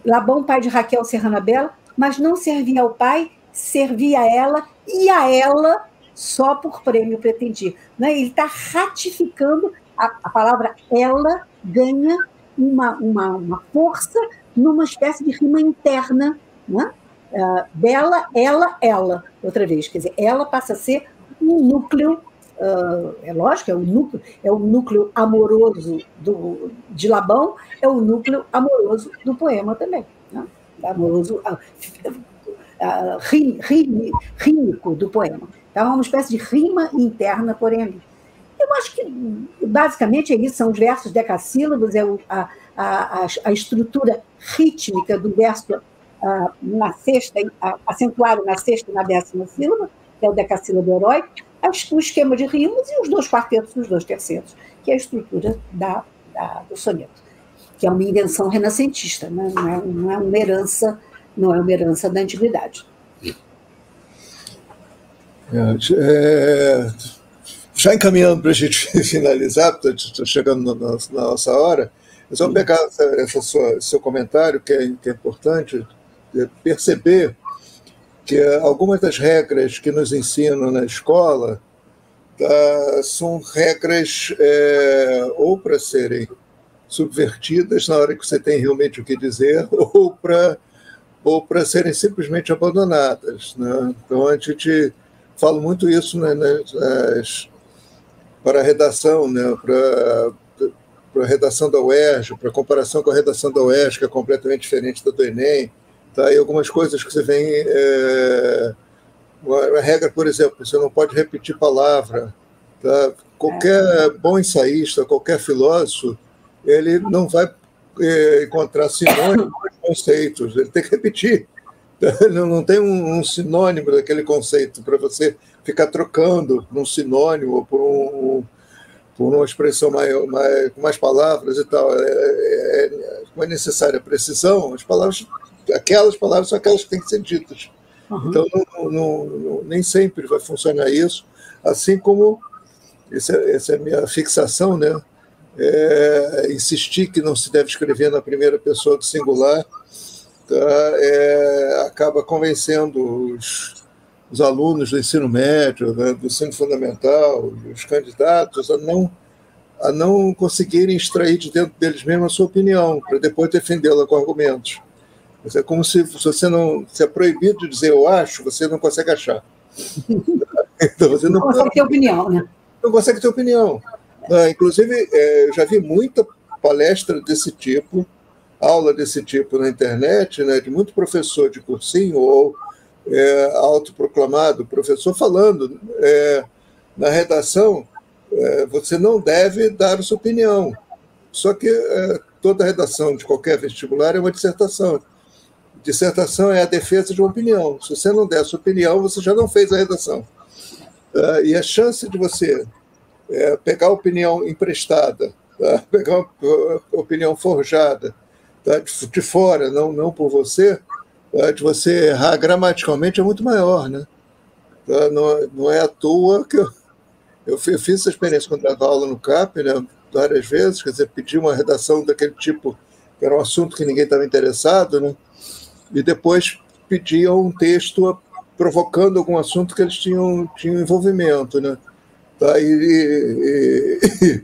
Labão, pai de Raquel Serrana Bela, mas não servia ao pai, servia a ela e a ela só por prêmio pretendia. Né? Ele está ratificando a, a palavra ela ganha uma, uma, uma força numa espécie de rima interna, né? Uh, dela, ela, ela, outra vez. Quer dizer, ela passa a ser um núcleo, uh, é lógico, é o núcleo, é o núcleo amoroso do, de Labão, é o núcleo amoroso do poema também. Né? Amoroso, uh, rímico do poema. Então, é uma espécie de rima interna, porém. Eu acho que, basicamente, é isso, são os versos decassílabos, é a, a, a, estrutura rítmica do verso uh, na sexta, uh, acentuado na sexta e na décima sílaba, que é o decassílabo heróico, o esquema de rimas e os dois quartetos e os dois terceiros, que é a estrutura da, da, do soneto, que é uma invenção renascentista, né? não, é, não é uma herança, não é uma herança da antiguidade. É, é já encaminhando para a gente finalizar, está chegando na, na, nossa hora, eu só pegar essa, essa sua, seu comentário, que é, que é importante, é perceber que algumas das regras que nos ensinam na escola tá, são regras é, ou para serem subvertidas na hora que você tem realmente o que dizer, ou para ou para serem simplesmente abandonadas. Né? Então a gente fala muito isso né, nas, para a redação, né, para, para a redação da UERJ, para a comparação com a redação da UERJ, que é completamente diferente da do Enem, tá? e algumas coisas que você vem. É, uma regra, por exemplo, você não pode repetir palavra. Tá? Qualquer bom ensaísta, qualquer filósofo, ele não vai é, encontrar sinônimos conceitos, ele tem que repetir. Não tem um, sinônimo daquele conceito para você ficar trocando por um sinônimo ou por, um, por uma expressão maior, mais, com mais palavras e tal. É, é, é, é necessária a precisão, as palavras, aquelas palavras são aquelas que têm que ser ditas. Uhum. Então, não, não, não, nem sempre vai funcionar isso, assim como essa, essa é a minha fixação, né? É, insistir que não se deve escrever na primeira pessoa do singular, tá? é, acaba convencendo os, os alunos do ensino médio, né, do ensino fundamental, os candidatos a não a não conseguirem extrair de dentro deles mesmos a sua opinião, para depois defendê-la com argumentos. Mas é como se, se você não se é proibido de dizer eu acho, você não consegue achar. então você não, não consegue ter opinião, né? Não consegue ter opinião. Ah, inclusive, é, eu já vi muita palestra desse tipo, aula desse tipo na internet, né, de muito professor de cursinho ou é, autoproclamado professor falando é, na redação, é, você não deve dar sua opinião. Só que é, toda redação de qualquer vestibular é uma dissertação. Dissertação é a defesa de uma opinião. Se você não der sua opinião, você já não fez a redação. É, e a chance de você é, pegar opinião emprestada, tá? pegar opinião forjada tá? de, de fora, não, não por você, de você errar gramaticalmente é muito maior, né? Tá? Não, não é à toa que eu, eu fiz essa experiência quando dava aula no CAP, né? Várias vezes, quer dizer, pedi uma redação daquele tipo, que era um assunto que ninguém estava interessado, né? E depois pediam um texto provocando algum assunto que eles tinham, tinham envolvimento, né? Tá? E, e,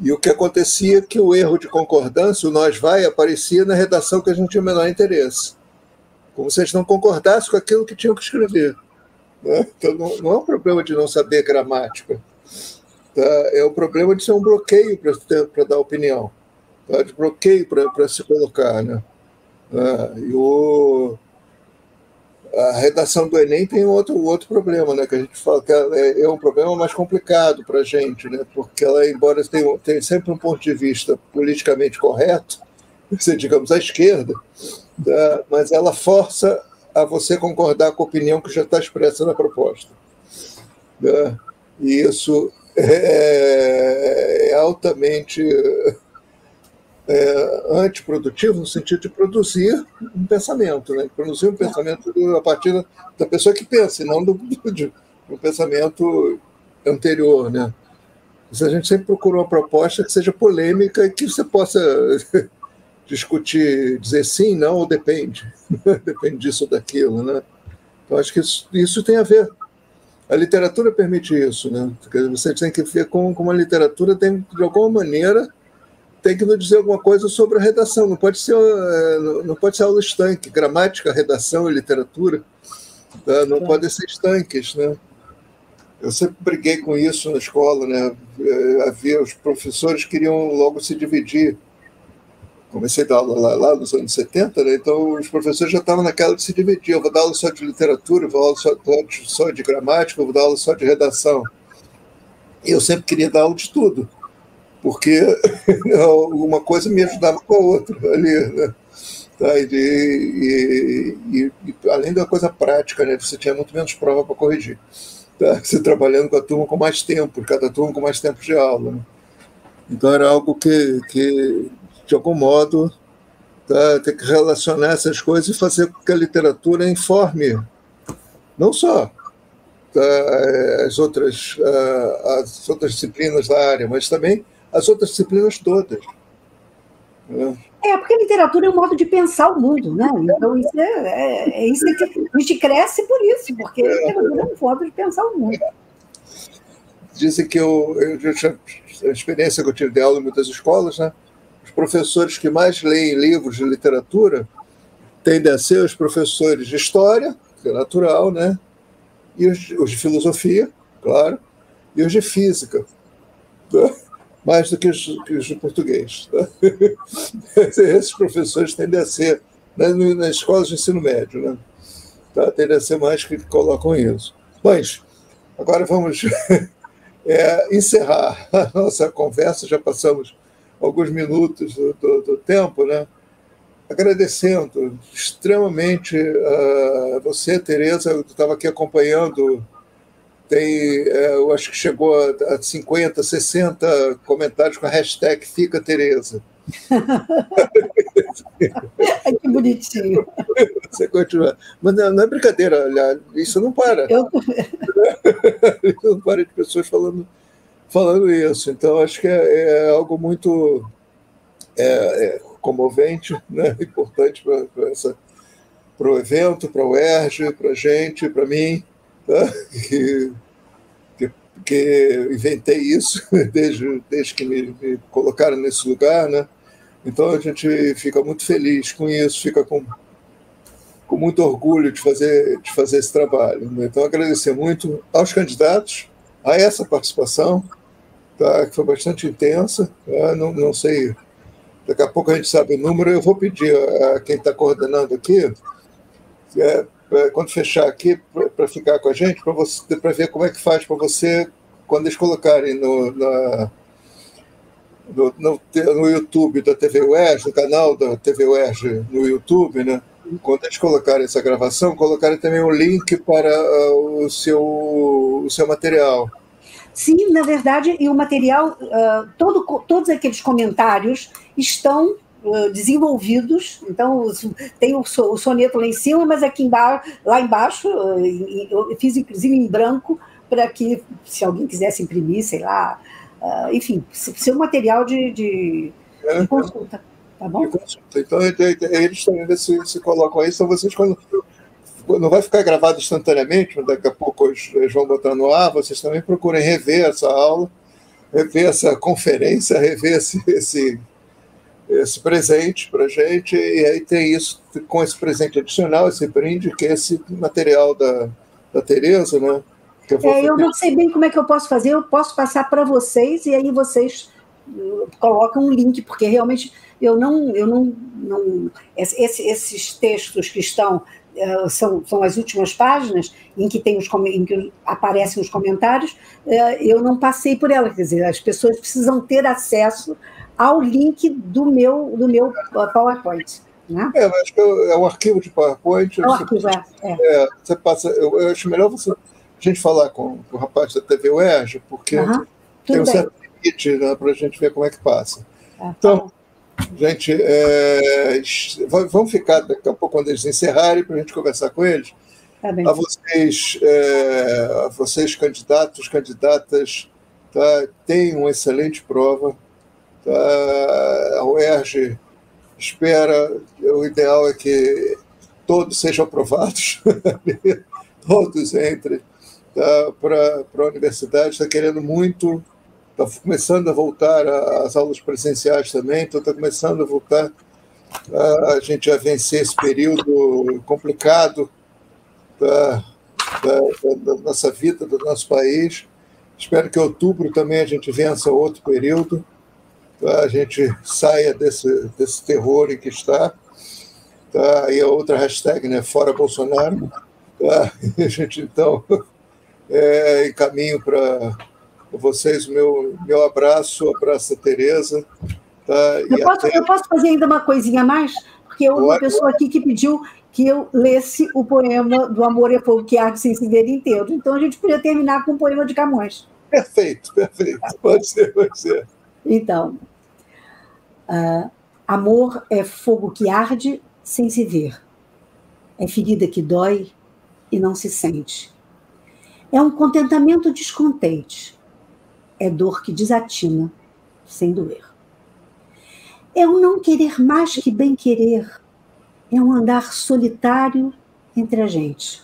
e, o que acontecia é que o erro de concordância, o nós vai, aparecia na redação que a gente tinha o menor interesse. Como se a gente não concordasse com aquilo que tinham que escrever. Né? Então, não, não, é um problema de não saber gramática. Tá? É o problema de ser um bloqueio para dar opinião. Tá? De bloqueio para se colocar. Né? Ah, e o a redação do Enem tem outro, outro problema, né? Que a gente fala que é, é um problema mais complicado para a gente, né? Porque ela, embora tenha, tenha sempre um ponto de vista politicamente correto, digamos, à esquerda, tá? mas ela força a você concordar com a opinião que já está expressa na proposta. Tá? E isso é, é altamente é, antiprodutivo no sentido de produzir um pensamento, né? produzir um pensamento a partir da pessoa que pensa, e não do, de um pensamento anterior. Né? a gente sempre procura uma proposta que seja polêmica e que você possa discutir, dizer sim, não ou depende. depende disso ou daquilo. Né? Então, acho que isso, isso tem a ver. A literatura permite isso. Né? Você tem que ver como, como a literatura tem, de alguma maneira, tem que nos dizer alguma coisa sobre a redação. Não pode ser, eh, não pode ser aula estanque. Gramática, redação e literatura tá? não podem ser estanques, né? Eu sempre briguei com isso na escola, né? Eh, havia os professores queriam logo se dividir. Comecei a dar aula lá, lá nos anos 70, né? então os professores já estavam naquela de se dividir. Eu vou dar aula só de literatura, vou dar aula só, só de gramática, vou dar aula só de redação. E eu sempre queria dar aula de tudo porque uma coisa me ajudava com a outra ali, né? Tá, e, e, e, além da coisa prática, né? Você tinha muito menos prova para corrigir. Tá? Você trabalhando com a turma com mais tempo, cada turma com mais tempo de aula. Né? Então era algo que, que de algum modo, tá? tem que relacionar essas coisas e fazer com que a literatura informe, não só tá? as, outras, ah, as outras disciplinas da área, mas também as outras disciplinas todas. É, porque a literatura é um modo de pensar o mundo, né? Então, isso é, é, é isso que a gente cresce por isso, porque a literatura é um modo de pensar o mundo. Dizem que eu, eu a experiência que eu tive de aula em muitas escolas, né? Os professores que mais leem livros de literatura tendem a ser os professores de história, que é natural, né? E os, os de filosofia, claro, e os de física. Né? Mais do que os, que os português. Esses professores tendem a ser, né, nas escolas de ensino médio, né? tá? tendem a ser mais que colocam isso. Mas, agora vamos é, encerrar a nossa conversa, já passamos alguns minutos do, do, do tempo, né? agradecendo extremamente a você, Tereza, eu estava aqui acompanhando tem, é, eu acho que chegou a 50, 60 comentários com a hashtag Fica Tereza. que bonitinho. Você continua. Mas não, não é brincadeira, olha, isso não para. Eu... isso não para de pessoas falando, falando isso. Então, acho que é, é algo muito é, é comovente, né? importante para o evento, para o ERJ, para a gente, para mim? que, que, que, inventei isso desde, desde que me, me, colocaram nesse lugar, né? Então a gente fica muito feliz com isso, fica com, com muito orgulho de fazer, de fazer esse trabalho. Né? Então agradecer muito aos candidatos a essa participação, tá? que foi bastante intensa. Tá? Não, não sei, daqui a pouco a gente sabe o número. Eu vou pedir a quem está coordenando aqui é, quando fechar aqui, para ficar com a gente, para ver como é que faz para você, quando eles colocarem no, na, no, no, no, YouTube da TV UERJ, no canal da TV UERJ no YouTube, né? quando eles colocarem essa gravação, colocarem também um link para uh, o, seu, o seu material. Sim, na verdade, e o material, uh, todo, todos aqueles comentários estão desenvolvidos. Então, tem o, soneto lá em cima, mas aqui embaixo, lá embaixo, eu fiz inclusive em branco, para que, se alguém quisesse imprimir, sei lá, uh, enfim, ser um material de, de, é, de consulta. Tá bom? Então, eles também se, se colocam aí, são vocês quando não vai ficar gravado instantaneamente, mas daqui a pouco eles vão botar no ar. Vocês também procurem rever essa aula, rever essa conferência, rever esse, esse, esse presente para gente. E aí tem isso, com esse presente adicional, esse brinde, que é esse material da, da Tereza, né? Eu, é, eu não sei bem como é que eu posso fazer, eu posso passar para vocês e aí vocês uh, colocam um link, porque realmente eu não, eu não, não esse, esses textos que estão uh, são, são as últimas páginas em que tem os em que aparecem os comentários, uh, eu não passei por ela, quer dizer, as pessoas precisam ter acesso ao link do meu do meu PowerPoint. Né? É, acho que é um arquivo de PowerPoint. É um arquivo, é, é. é. Você passa, eu, eu acho melhor você a gente falar com, com o rapaz da TV UERJ, porque uhum, tem um certo limite né, para a gente ver como é que passa. Ah, então, gente, é, vamos ficar daqui a pouco quando eles encerrarem para a gente conversar com eles. Tá a vocês, é, a vocês candidatos, candidatas, tá, tem uma excelente prova. Tá, a UERJ espera, o ideal é que todos sejam aprovados, todos entrem tá, para a universidade, está querendo muito, está começando a voltar às aulas presenciais também, então está começando a voltar a, a gente a vencer esse período complicado da, da, da, nossa vida, do nosso país. Espero que outubro também a gente vença outro período, tá? a gente saia desse, desse terror em que está. Tá? E a outra hashtag, né? Fora Bolsonaro. Tá? E a gente, então, é, encaminho para vocês o meu, meu abraço, abraço a Tereza. Tá? Eu, posso, até... eu posso fazer ainda uma coisinha a mais? Porque houve uma pessoa aqui que pediu que eu lesse o poema do Amor é Fogo que Arde sem se ver inteiro. Então a gente podia terminar com o poema de Camões. Perfeito, perfeito. Pode ser, pode ser. Então, uh, amor é fogo que arde sem se ver. É ferida que dói e não se sente. É um contentamento descontente. É dor que desatina, sem doer. É um não querer mais que bem querer. É um andar solitário entre a gente.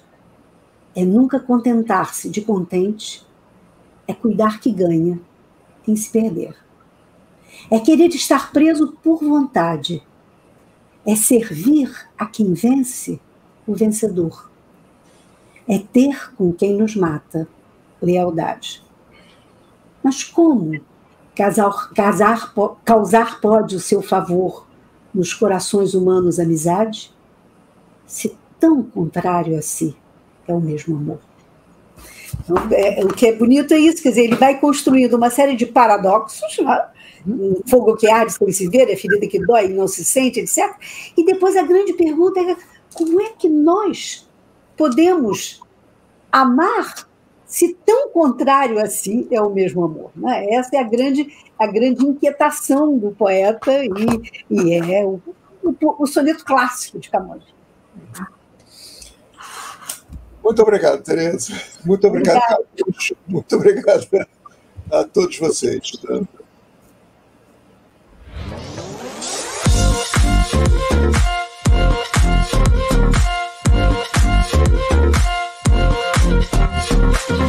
É nunca contentar-se de contente. É cuidar que ganha em se perder. É querer estar preso por vontade. É servir a quem vence o vencedor é ter com quem nos mata lealdade. Mas como casar, casar, causar pode o seu favor nos corações humanos amizade, se tão contrário a si é o mesmo amor? Então, é, o que é bonito é isso, quer dizer, ele vai construindo uma série de paradoxos, né? Um fogo que arde sem se ver, a ferida que dói e não se sente, etc. E depois a grande pergunta é como é que nós podemos amar se tão contrário assim é o mesmo amor. Né? Essa é a grande, a grande inquietação do poeta e, e é o, o, o soneto clássico de Camões. Muito obrigado, Tereza. Muito obrigado, Muito obrigado a todos vocês. Tá? Thank